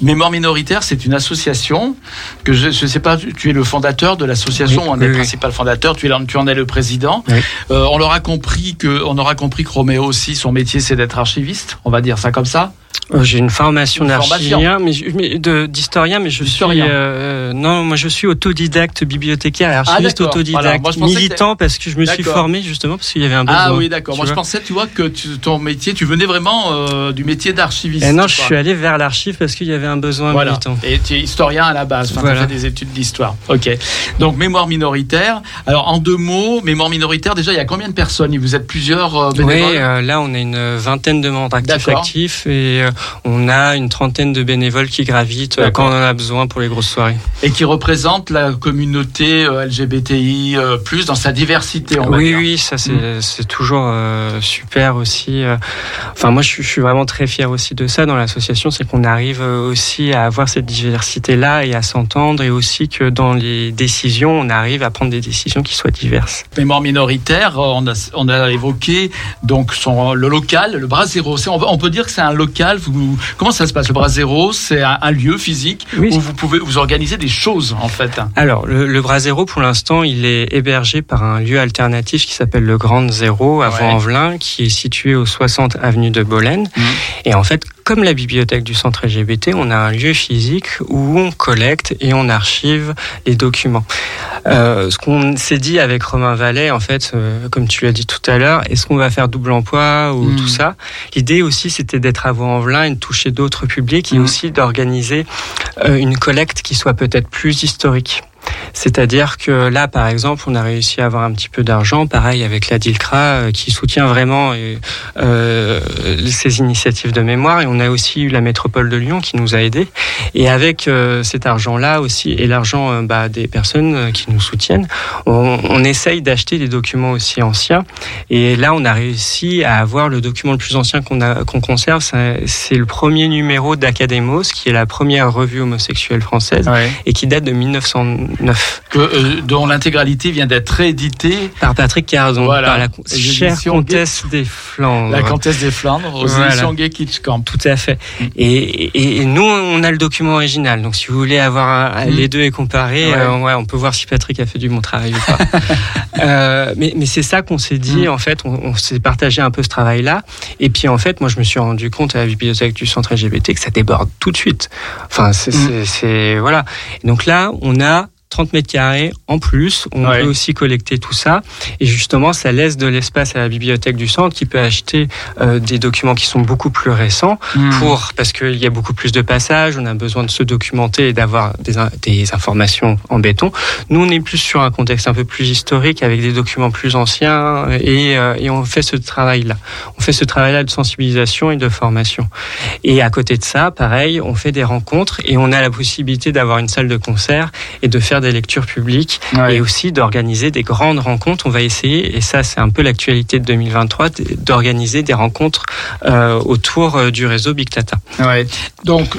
Mémoire minoritaire, c'est une association que je ne sais pas, tu es le fondateur de l'association, Oui, on est oui, le oui. principal fondateur, tu, es, tu en es le président. Euh, on aura compris que, on aura compris que Roméo aussi, son métier, c'est d'être archiviste. On va dire ça comme ça. Euh, J'ai une formation d'archivien, mais, mais de- d'historien, mais je suis euh, non, moi je suis autodidacte bibliothécaire, et archiviste autodidacte, Voilà, moi, je pensais que militant parce que je me suis formé justement parce qu'il y avait un besoin. Ah oui, d'accord. Moi, je pensais, tu vois, que tu- ton métier, tu venais vraiment euh, du métier d'archiviste. Et non, je suis allé vers l'archive parce qu'il y avait un besoin Voilà. militant. Et tu es historien à la base. Enfin, Voilà. tu as fait des études d'histoire. Ok. Donc, mémoire minoritaire. Alors, en deux mots, mémoire minoritaire, déjà, il y a combien de personnes? Vous êtes plusieurs euh, Oui, bénévoles? euh, là on a une vingtaine de membres actifs actifs et et euh, on a une trentaine de bénévoles qui gravitent euh, quand on en a besoin pour les grosses soirées. Et qui représente la communauté euh, LGBTI plus dans sa diversité. Va Oui, oui, ça c'est Mm. c'est toujours euh, super aussi. Enfin, moi, je, suis- je suis vraiment très fier aussi de ça dans l'association, c'est qu'on arrive aussi à avoir cette diversité-là et à s'entendre, et aussi que dans les décisions, on arrive à prendre des décisions qui soient diverses. Mémoire minoritaire, on a, on a évoqué donc son, le local, le bras zéro. On peut dire que c'est un local. Vous, comment ça se passe? Le bras zéro, c'est un, un lieu physique Oui. où vous pouvez vous organiser des choses en fait. Alors, le, le Bras Zéro, pour l'instant, il est hébergé par un lieu alternatif qui s'appelle le Grand Zéro à Ouais. Vaux-en-Velin, qui est situé au 60 avenue de Bolène. Mhm. Et en fait, comme la bibliothèque du centre LGBT, on a un lieu physique où on collecte et on archive les documents. Euh, ce qu'on s'est dit avec Romain Vallet, en fait, euh, comme tu l'as dit tout à l'heure, est-ce qu'on va faire double emploi ou Mhm. tout ça? L'idée aussi, c'était d'être à Vaux-en-Velin et de toucher d'autres publics et Mhm. aussi d'organiser euh, une collecte qui soit peut-être plus historique. C'est-à-dire que là, par exemple, on a réussi à avoir un petit peu d'argent, pareil avec la DILCRA, euh, qui soutient vraiment euh, euh, ces initiatives de mémoire. Et on a aussi eu la métropole de Lyon qui nous a aidés. Et avec euh, cet argent-là aussi, et l'argent euh, bah, des personnes qui nous soutiennent, on, on essaye d'acheter des documents aussi anciens. Et là, on a réussi à avoir le document le plus ancien qu'on conserve. C'est le premier numéro d'Academos, qui est la première revue homosexuelle française et qui date de 1909 Que, euh, dont l'intégralité vient d'être rééditée. par Patrick Cardon, Voilà. par la chère comtesse des Flandres. La Comtesse des Flandres aux Voilà. éditions Gay Kitschkamp. Tout à fait. Et, et, et nous, on a le document original. Donc, si vous voulez avoir un- Mm. les deux et comparer, Ouais. euh, ouais, on peut voir si Patrick a fait du bon travail ou pas. Euh, mais mais c'est ça qu'on s'est dit. Mm. En fait, on, on s'est partagé un peu ce travail-là. Et puis, en fait, moi, je me suis rendu compte à la bibliothèque du centre LGBT que ça déborde tout de suite. Enfin, c'est, Mm. voilà. Et donc là, on a 30 mètres carrés en plus. On Ouais. peut aussi collecter tout ça. Et justement, ça laisse de l'espace à la bibliothèque du centre qui peut acheter euh, des documents qui sont beaucoup plus récents Mm. pour parce qu'il y a beaucoup plus de passages, on a besoin de se documenter et d'avoir des informations en béton. Nous, on est plus sur un contexte un peu plus historique avec des documents plus anciens et, euh, et on fait ce travail-là. On fait ce travail-là de sensibilisation et de formation. Et à côté de ça, pareil, on fait des rencontres et on a la possibilité d'avoir une salle de concert et de faire des lectures publiques Ouais. et aussi d'organiser des grandes rencontres. On va essayer, et ça c'est un peu l'actualité de 2023, d- d'organiser des rencontres euh, autour euh, du réseau Big Data. Ouais. Donc,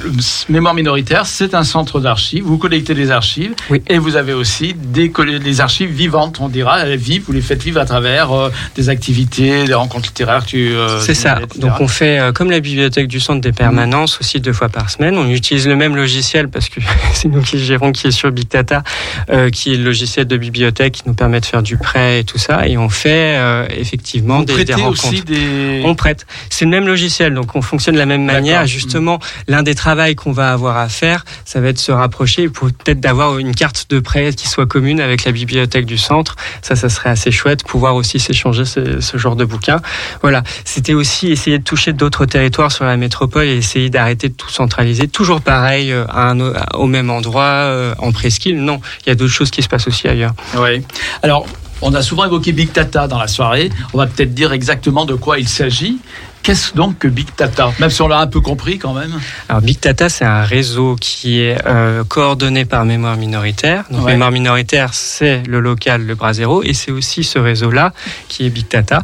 Mémoire minoritaire, c'est un centre d'archives. Vous collectez des archives Oui. et vous avez aussi des, des archives vivantes, on dira. Elles vivent, vous les faites vivre à travers euh, des activités, des rencontres littéraires. euh, C'est ça. etc. Donc on fait comme la bibliothèque du centre des permanences aussi deux fois par semaine. On utilise le même logiciel parce que c'est nous qui gérons, qui est sur Big Data, euh, qui est le logiciel de bibliothèque qui nous permet de faire du prêt et tout ça. Et on fait euh, effectivement Vous des, des rencontres. aussi des. On prête. C'est le même logiciel, donc on fonctionne de la même manière. Justement, l'un des travaux qu'on va avoir à faire, ça va être de se rapprocher pour peut-être d'avoir une carte de prêt qui soit commune avec la bibliothèque du centre. Ça, ça serait assez chouette, pouvoir aussi s'échanger ce, ce genre de bouquins. Voilà, c'était aussi essayer de toucher d'autres territoires sur la métropole et essayer d'arrêter de tout centraliser. Toujours pareil, euh, à un, au même endroit, en presqu'île. Non, il y a d'autres choses qui se passent aussi ailleurs. Oui. Alors, on a souvent évoqué Big Data dans la soirée. On va peut-être dire exactement de quoi il s'agit. Qu'est-ce donc que Big Data Même si on l'a un peu compris quand même. Alors Big Data, c'est un réseau qui est euh, coordonné par Mémoire Minoritaire. Donc Ouais. Mémoire Minoritaire, c'est le local, le bras zéro, et c'est aussi ce réseau-là qui est Big Data.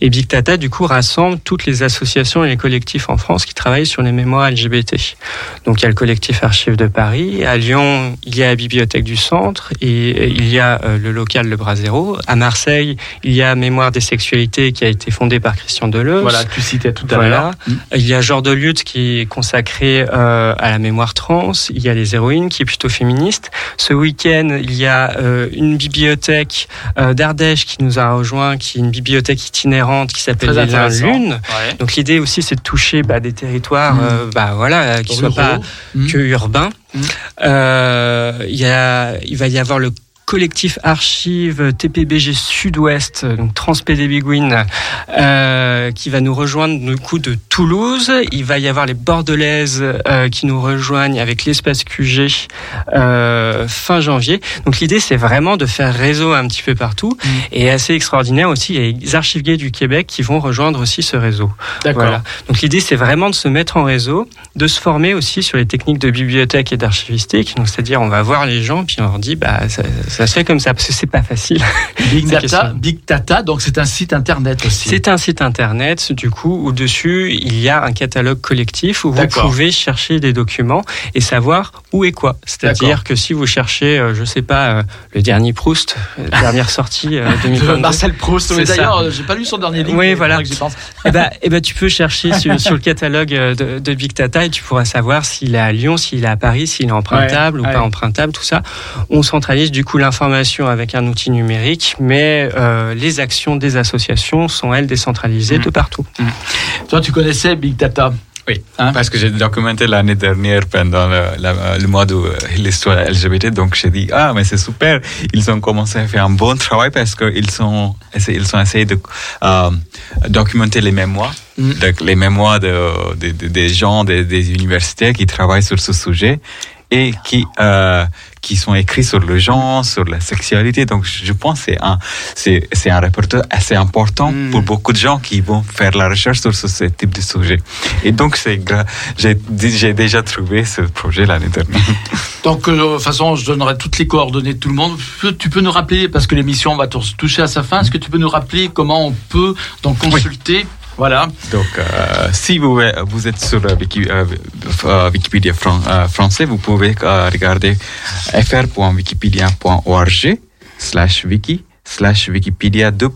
Et Big Data, du coup, rassemble toutes les associations et les collectifs en France qui travaillent sur les mémoires LGBT. Donc il y a le collectif Archives de Paris. À Lyon, il y a la Bibliothèque du Centre et il y a euh, le local, le bras zéro. À Marseille, il y a Mémoire des sexualités qui a été fondée par Christian Deleuze. Voilà, tu citais tout à l'heure. Il y a Genre de lutte qui est consacré euh, à la mémoire trans. Il y a les héroïnes qui est plutôt féministe. Ce week-end, il y a euh, une bibliothèque euh, d'Ardèche qui nous a rejoint, qui est une bibliothèque itinérante qui s'appelle les intéressant. Lune. Ouais. Donc l'idée aussi, c'est de toucher bah, des territoires, Mm. euh, bah voilà, qui soient Ruraux. pas Mm. que urbains. Mm. Euh, il y a, il va y avoir le collectif archive TPBG Sud-Ouest, donc Transpédébiguine, euh, qui va nous rejoindre du coup de Toulouse. Il va y avoir les Bordelaises euh, qui nous rejoignent avec l'espace QG euh, fin janvier. Donc l'idée c'est vraiment de faire réseau un petit peu partout Mm. et assez extraordinaire aussi. Il y a les archives gays du Québec qui vont rejoindre aussi ce réseau. D'accord. Voilà. Donc l'idée c'est vraiment de se mettre en réseau, de se former aussi sur les techniques de bibliothèque et d'archivistique. Donc c'est-à-dire on va voir les gens puis on leur dit bah ça, ça se fait comme ça parce que c'est pas facile. Big Data. Big Data, donc c'est un site internet aussi. C'est un site internet, du coup, où dessus, il y a un catalogue collectif où vous pouvez chercher des documents et savoir où est quoi. C'est-à-dire que si vous cherchez, euh, je sais pas, euh, le dernier Proust, euh, dernière sortie euh, De 2022. Marcel Proust. Ça. D'ailleurs, euh, j'ai pas lu son dernier livre. Oui, mais voilà. que pense. Eh ben, eh ben, tu peux chercher sur, sur le catalogue de, de Big Data et tu pourras savoir s'il est à Lyon, s'il est à Paris, s'il est empruntable Ouais, ou ouais. pas empruntable, tout ça. On centralise du coup l'information avec un outil numérique, mais euh, les actions des associations sont elles décentralisées Mm. de partout. Toi, tu connaissais Big Data? Oui, Hein? Parce que j'ai documenté l'année dernière pendant le, mois de euh, l'histoire LGBT, donc j'ai dit ah mais c'est super, ils ont commencé à faire un bon travail parce qu'ils sont ils ont essayé de euh, documenter les mémoires, Mm. donc les mémoires de, de- de- des gens des, des universités qui travaillent sur ce sujet et qui euh, qui sont écrits sur le genre, sur la sexualité. Donc je pense que c'est un c'est c'est un répertoire assez important Mm. pour beaucoup de gens qui vont faire la recherche sur ce, ce type de sujet. Et donc c'est j'ai j'ai déjà trouvé ce projet l'année dernière. Donc, euh, de toute façon, je donnerai toutes les coordonnées de tout le monde. Tu peux- nous rappeler, parce que l'émission va tou- toucher à sa fin, est-ce que tu peux nous rappeler comment on peut donc consulter Voilà. Donc, euh, si vous, vous êtes sur euh, Wiki- euh, euh, Wikipédia fran- euh, français, vous pouvez euh, regarder fr.wikipedia.org slash wiki slash wikipedia 2.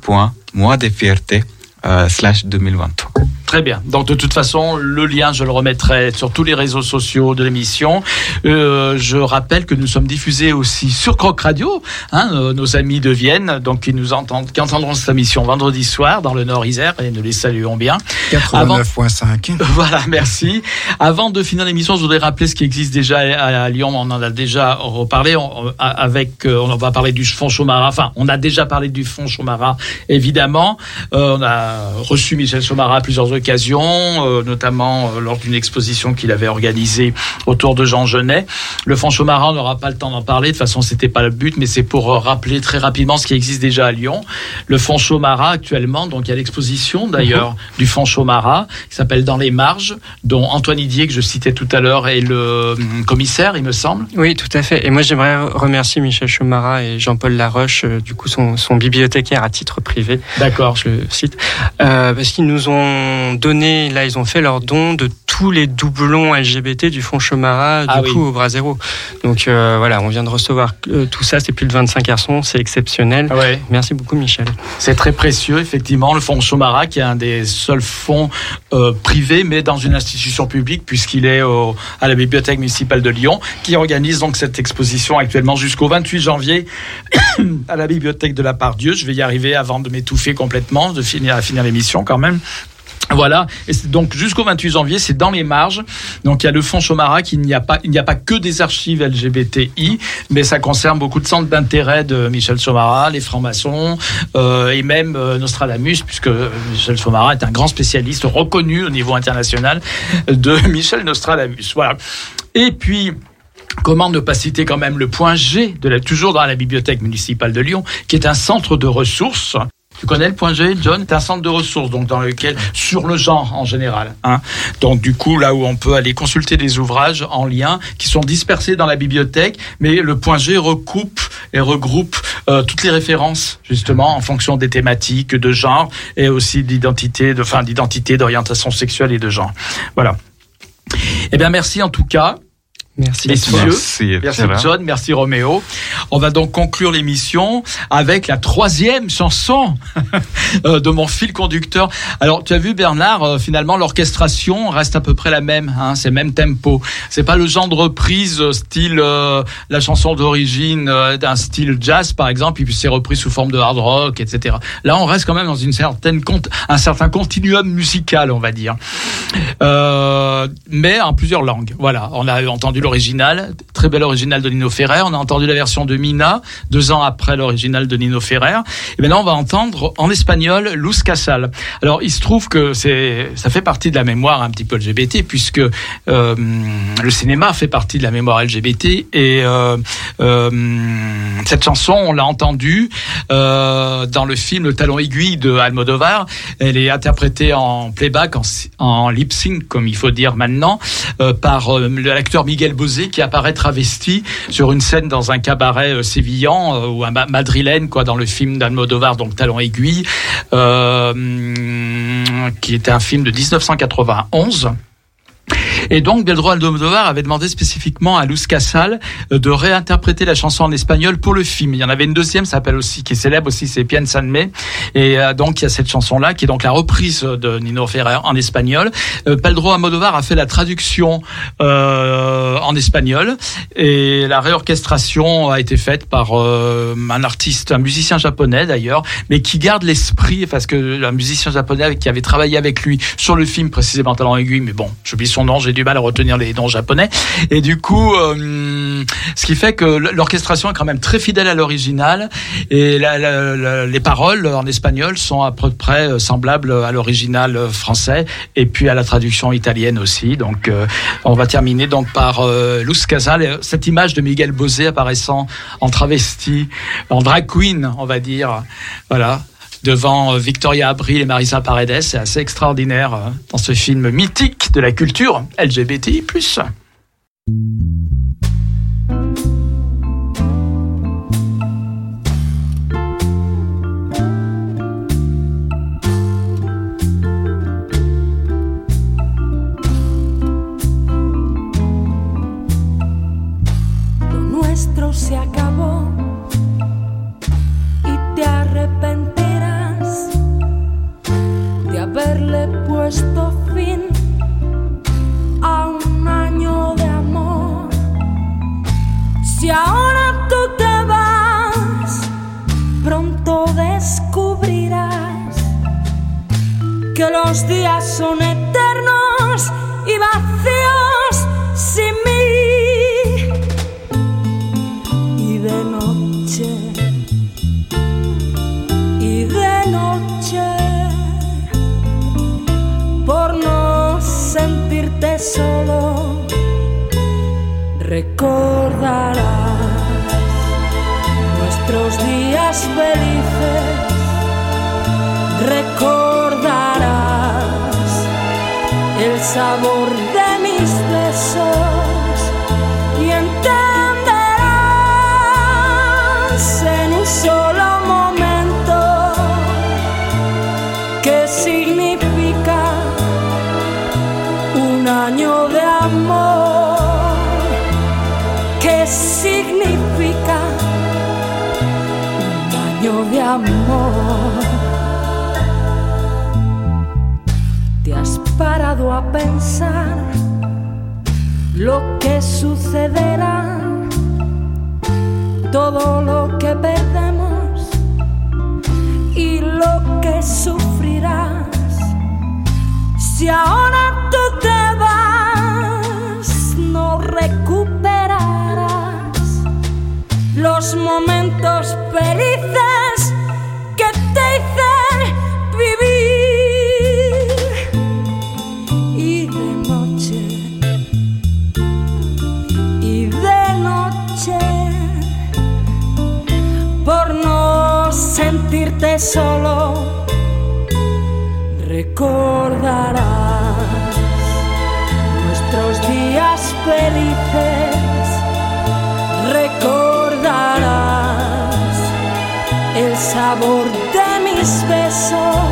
mois de fierté euh, slash 2023. Très bien. Donc de toute façon, le lien, je le remettrai sur tous les réseaux sociaux de l'émission. Euh, je rappelle que nous sommes diffusés aussi sur Croc Radio, hein, nos, nos amis de Vienne, donc qui nous entendent, qui entendront cette émission vendredi soir dans le Nord Isère, et nous les saluons bien. 89.5. Voilà, merci. Avant de finir l'émission, je voudrais rappeler ce qui existe déjà à, à Lyon. On en a déjà reparlé on, a- avec. euh, On va parler du fonds Chomara. Enfin, on a déjà parlé du fonds Chomara, évidemment. Euh, on a reçu Michel Chomara à plusieurs occasions, euh, notamment euh, lors d'une exposition qu'il avait organisée autour de Jean Genet. Le fonds Chomara, on n'aura pas le temps d'en parler. De toute façon, c'était pas le but, mais c'est pour euh, rappeler très rapidement ce qui existe déjà à Lyon. Le fonds Chomara, actuellement, donc il y a l'exposition d'ailleurs du fonds Chomara qui s'appelle Dans les marges, dont Antoine Didier, que je citais tout à l'heure, est le hum, commissaire, il me semble. Oui, tout à fait. Et moi, j'aimerais remercier Michel Chomara et Jean-Paul Laroche, du coup, son, son bibliothécaire à titre privé. D'accord. Je le cite. Euh, parce qu'ils nous ont donné, là, ils ont fait leur don de tous les doublons LGBT du fonds Chomara, du Ah coup, oui. au bras zéro. Donc, euh, voilà, on vient de recevoir euh, tout ça. C'est plus de 25 garçons. C'est exceptionnel. Ouais. Merci beaucoup, Michel. C'est très précieux, effectivement, le fonds Chomara, qui est un des seuls fonds euh, privés, mais dans une institution publique, puisqu'il est au- à la Bibliothèque municipale de Lyon, qui organise donc cette exposition actuellement jusqu'au 28 janvier à la Bibliothèque de la Part-Dieu. Je vais y arriver avant de m'étouffer complètement, de finir à finir l'émission quand même. Voilà, et c'est donc jusqu'au 28 janvier, c'est dans les marges. Donc il y a le fonds Chomara qui n'y a pas, il n'y a pas que des archives LGBTI, mais ça concerne beaucoup de centres d'intérêt de Michel Chomara, les francs-maçons euh, et même euh, Nostradamus, puisque Michel Chomara est un grand spécialiste reconnu au niveau international de Michel Nostradamus. Voilà. Et puis. Comment ne pas citer quand même le point G, de la, toujours dans la bibliothèque municipale de Lyon, qui est un centre de ressources. Tu connais le point G, John? C'est un centre de ressources, donc dans lequel, sur le genre en général. Hein. Donc du coup, là où on peut aller consulter des ouvrages en lien qui sont dispersés dans la bibliothèque, mais le point G recoupe et regroupe euh, toutes les références justement en fonction des thématiques de genre et aussi d'identité, de, enfin d'identité, d'orientation sexuelle et de genre. Voilà. Eh bien, merci en tout cas. Merci. Messieurs. Merci, Merci. John, merci Roméo. On va donc conclure l'émission avec la troisième chanson euh, de mon fil conducteur. Alors tu as vu Bernard, euh, finalement l'orchestration reste à peu près la même, hein, c'est le même tempo. C'est pas le genre de reprise euh, style euh, la chanson d'origine euh, d'un style jazz par exemple, et puis c'est repris sous forme de hard rock, etc. Là on reste quand même dans une certaine cont- un certain continuum musical, on va dire. Euh, mais en plusieurs langues. Voilà, on a entendu l'original, très bel original de Nino Ferrer. On a entendu la version de Mina deux ans après l'original de Nino Ferrer. Et maintenant, on va entendre en espagnol Luz Casal. Alors, il se trouve que ça fait partie de la mémoire un petit peu LGBT puisque euh, le cinéma fait partie de la mémoire LGBT et euh, euh, cette chanson, on l'a entendue dans le film Le Talon aiguille de Almodovar. Elle est interprétée en playback, en, lip sync, comme il faut dire maintenant, par l'acteur Miguel Bosé qui apparaît travesti sur une scène dans un cabaret euh, sévillan euh, ou un ma- madrilène, quoi, dans le film d'Almodovar, donc Talon aiguille, euh, qui était un film de 1991. Et donc, Pedro Almodovar avait demandé spécifiquement à Luz Casal euh, de réinterpréter la chanson en espagnol pour le film. Il y en avait une deuxième, s'appelle aussi, qui est célèbre aussi, c'est Piensa en Me. Et euh, donc, il y a cette chanson-là, qui est donc la reprise de Nino Ferrer en espagnol. Euh, Pedro Almodovar a fait la traduction euh, en espagnol. Et la réorchestration a été faite par euh, un artiste, un musicien japonais d'ailleurs, mais qui garde l'esprit, parce que un musicien japonais qui avait travaillé avec lui sur le film précisément Talent aiguille, mais bon, j'oublie son nom, j'ai du mal à retenir les noms japonais. Et du coup, euh, ce qui fait que l'orchestration est quand même très fidèle à l'original et les paroles en espagnol sont à peu près euh, semblables à l'original français et puis à la traduction italienne aussi. Donc, euh, on va terminer donc par euh, Luz Casal, et cette image de Miguel Bosé apparaissant en travesti, en drag queen, on va dire. Voilà devant euh, Victoria Abril et Marisa Paredes. C'est assez extraordinaire euh, dans ce film mythique de la culture LGBTI+. Los días son eternos y vacíos sin mí. Y de noche y de noche por no sentirte solo recordarás nuestros días felices recordarás sabor de mis besos pensar lo que sucederá? Todo lo que perdemos y lo que sufrirás. Si ahora tú te vas, no recuperarás los momentos felices recordarás nuestros días felices, recordarás el sabor de mis besos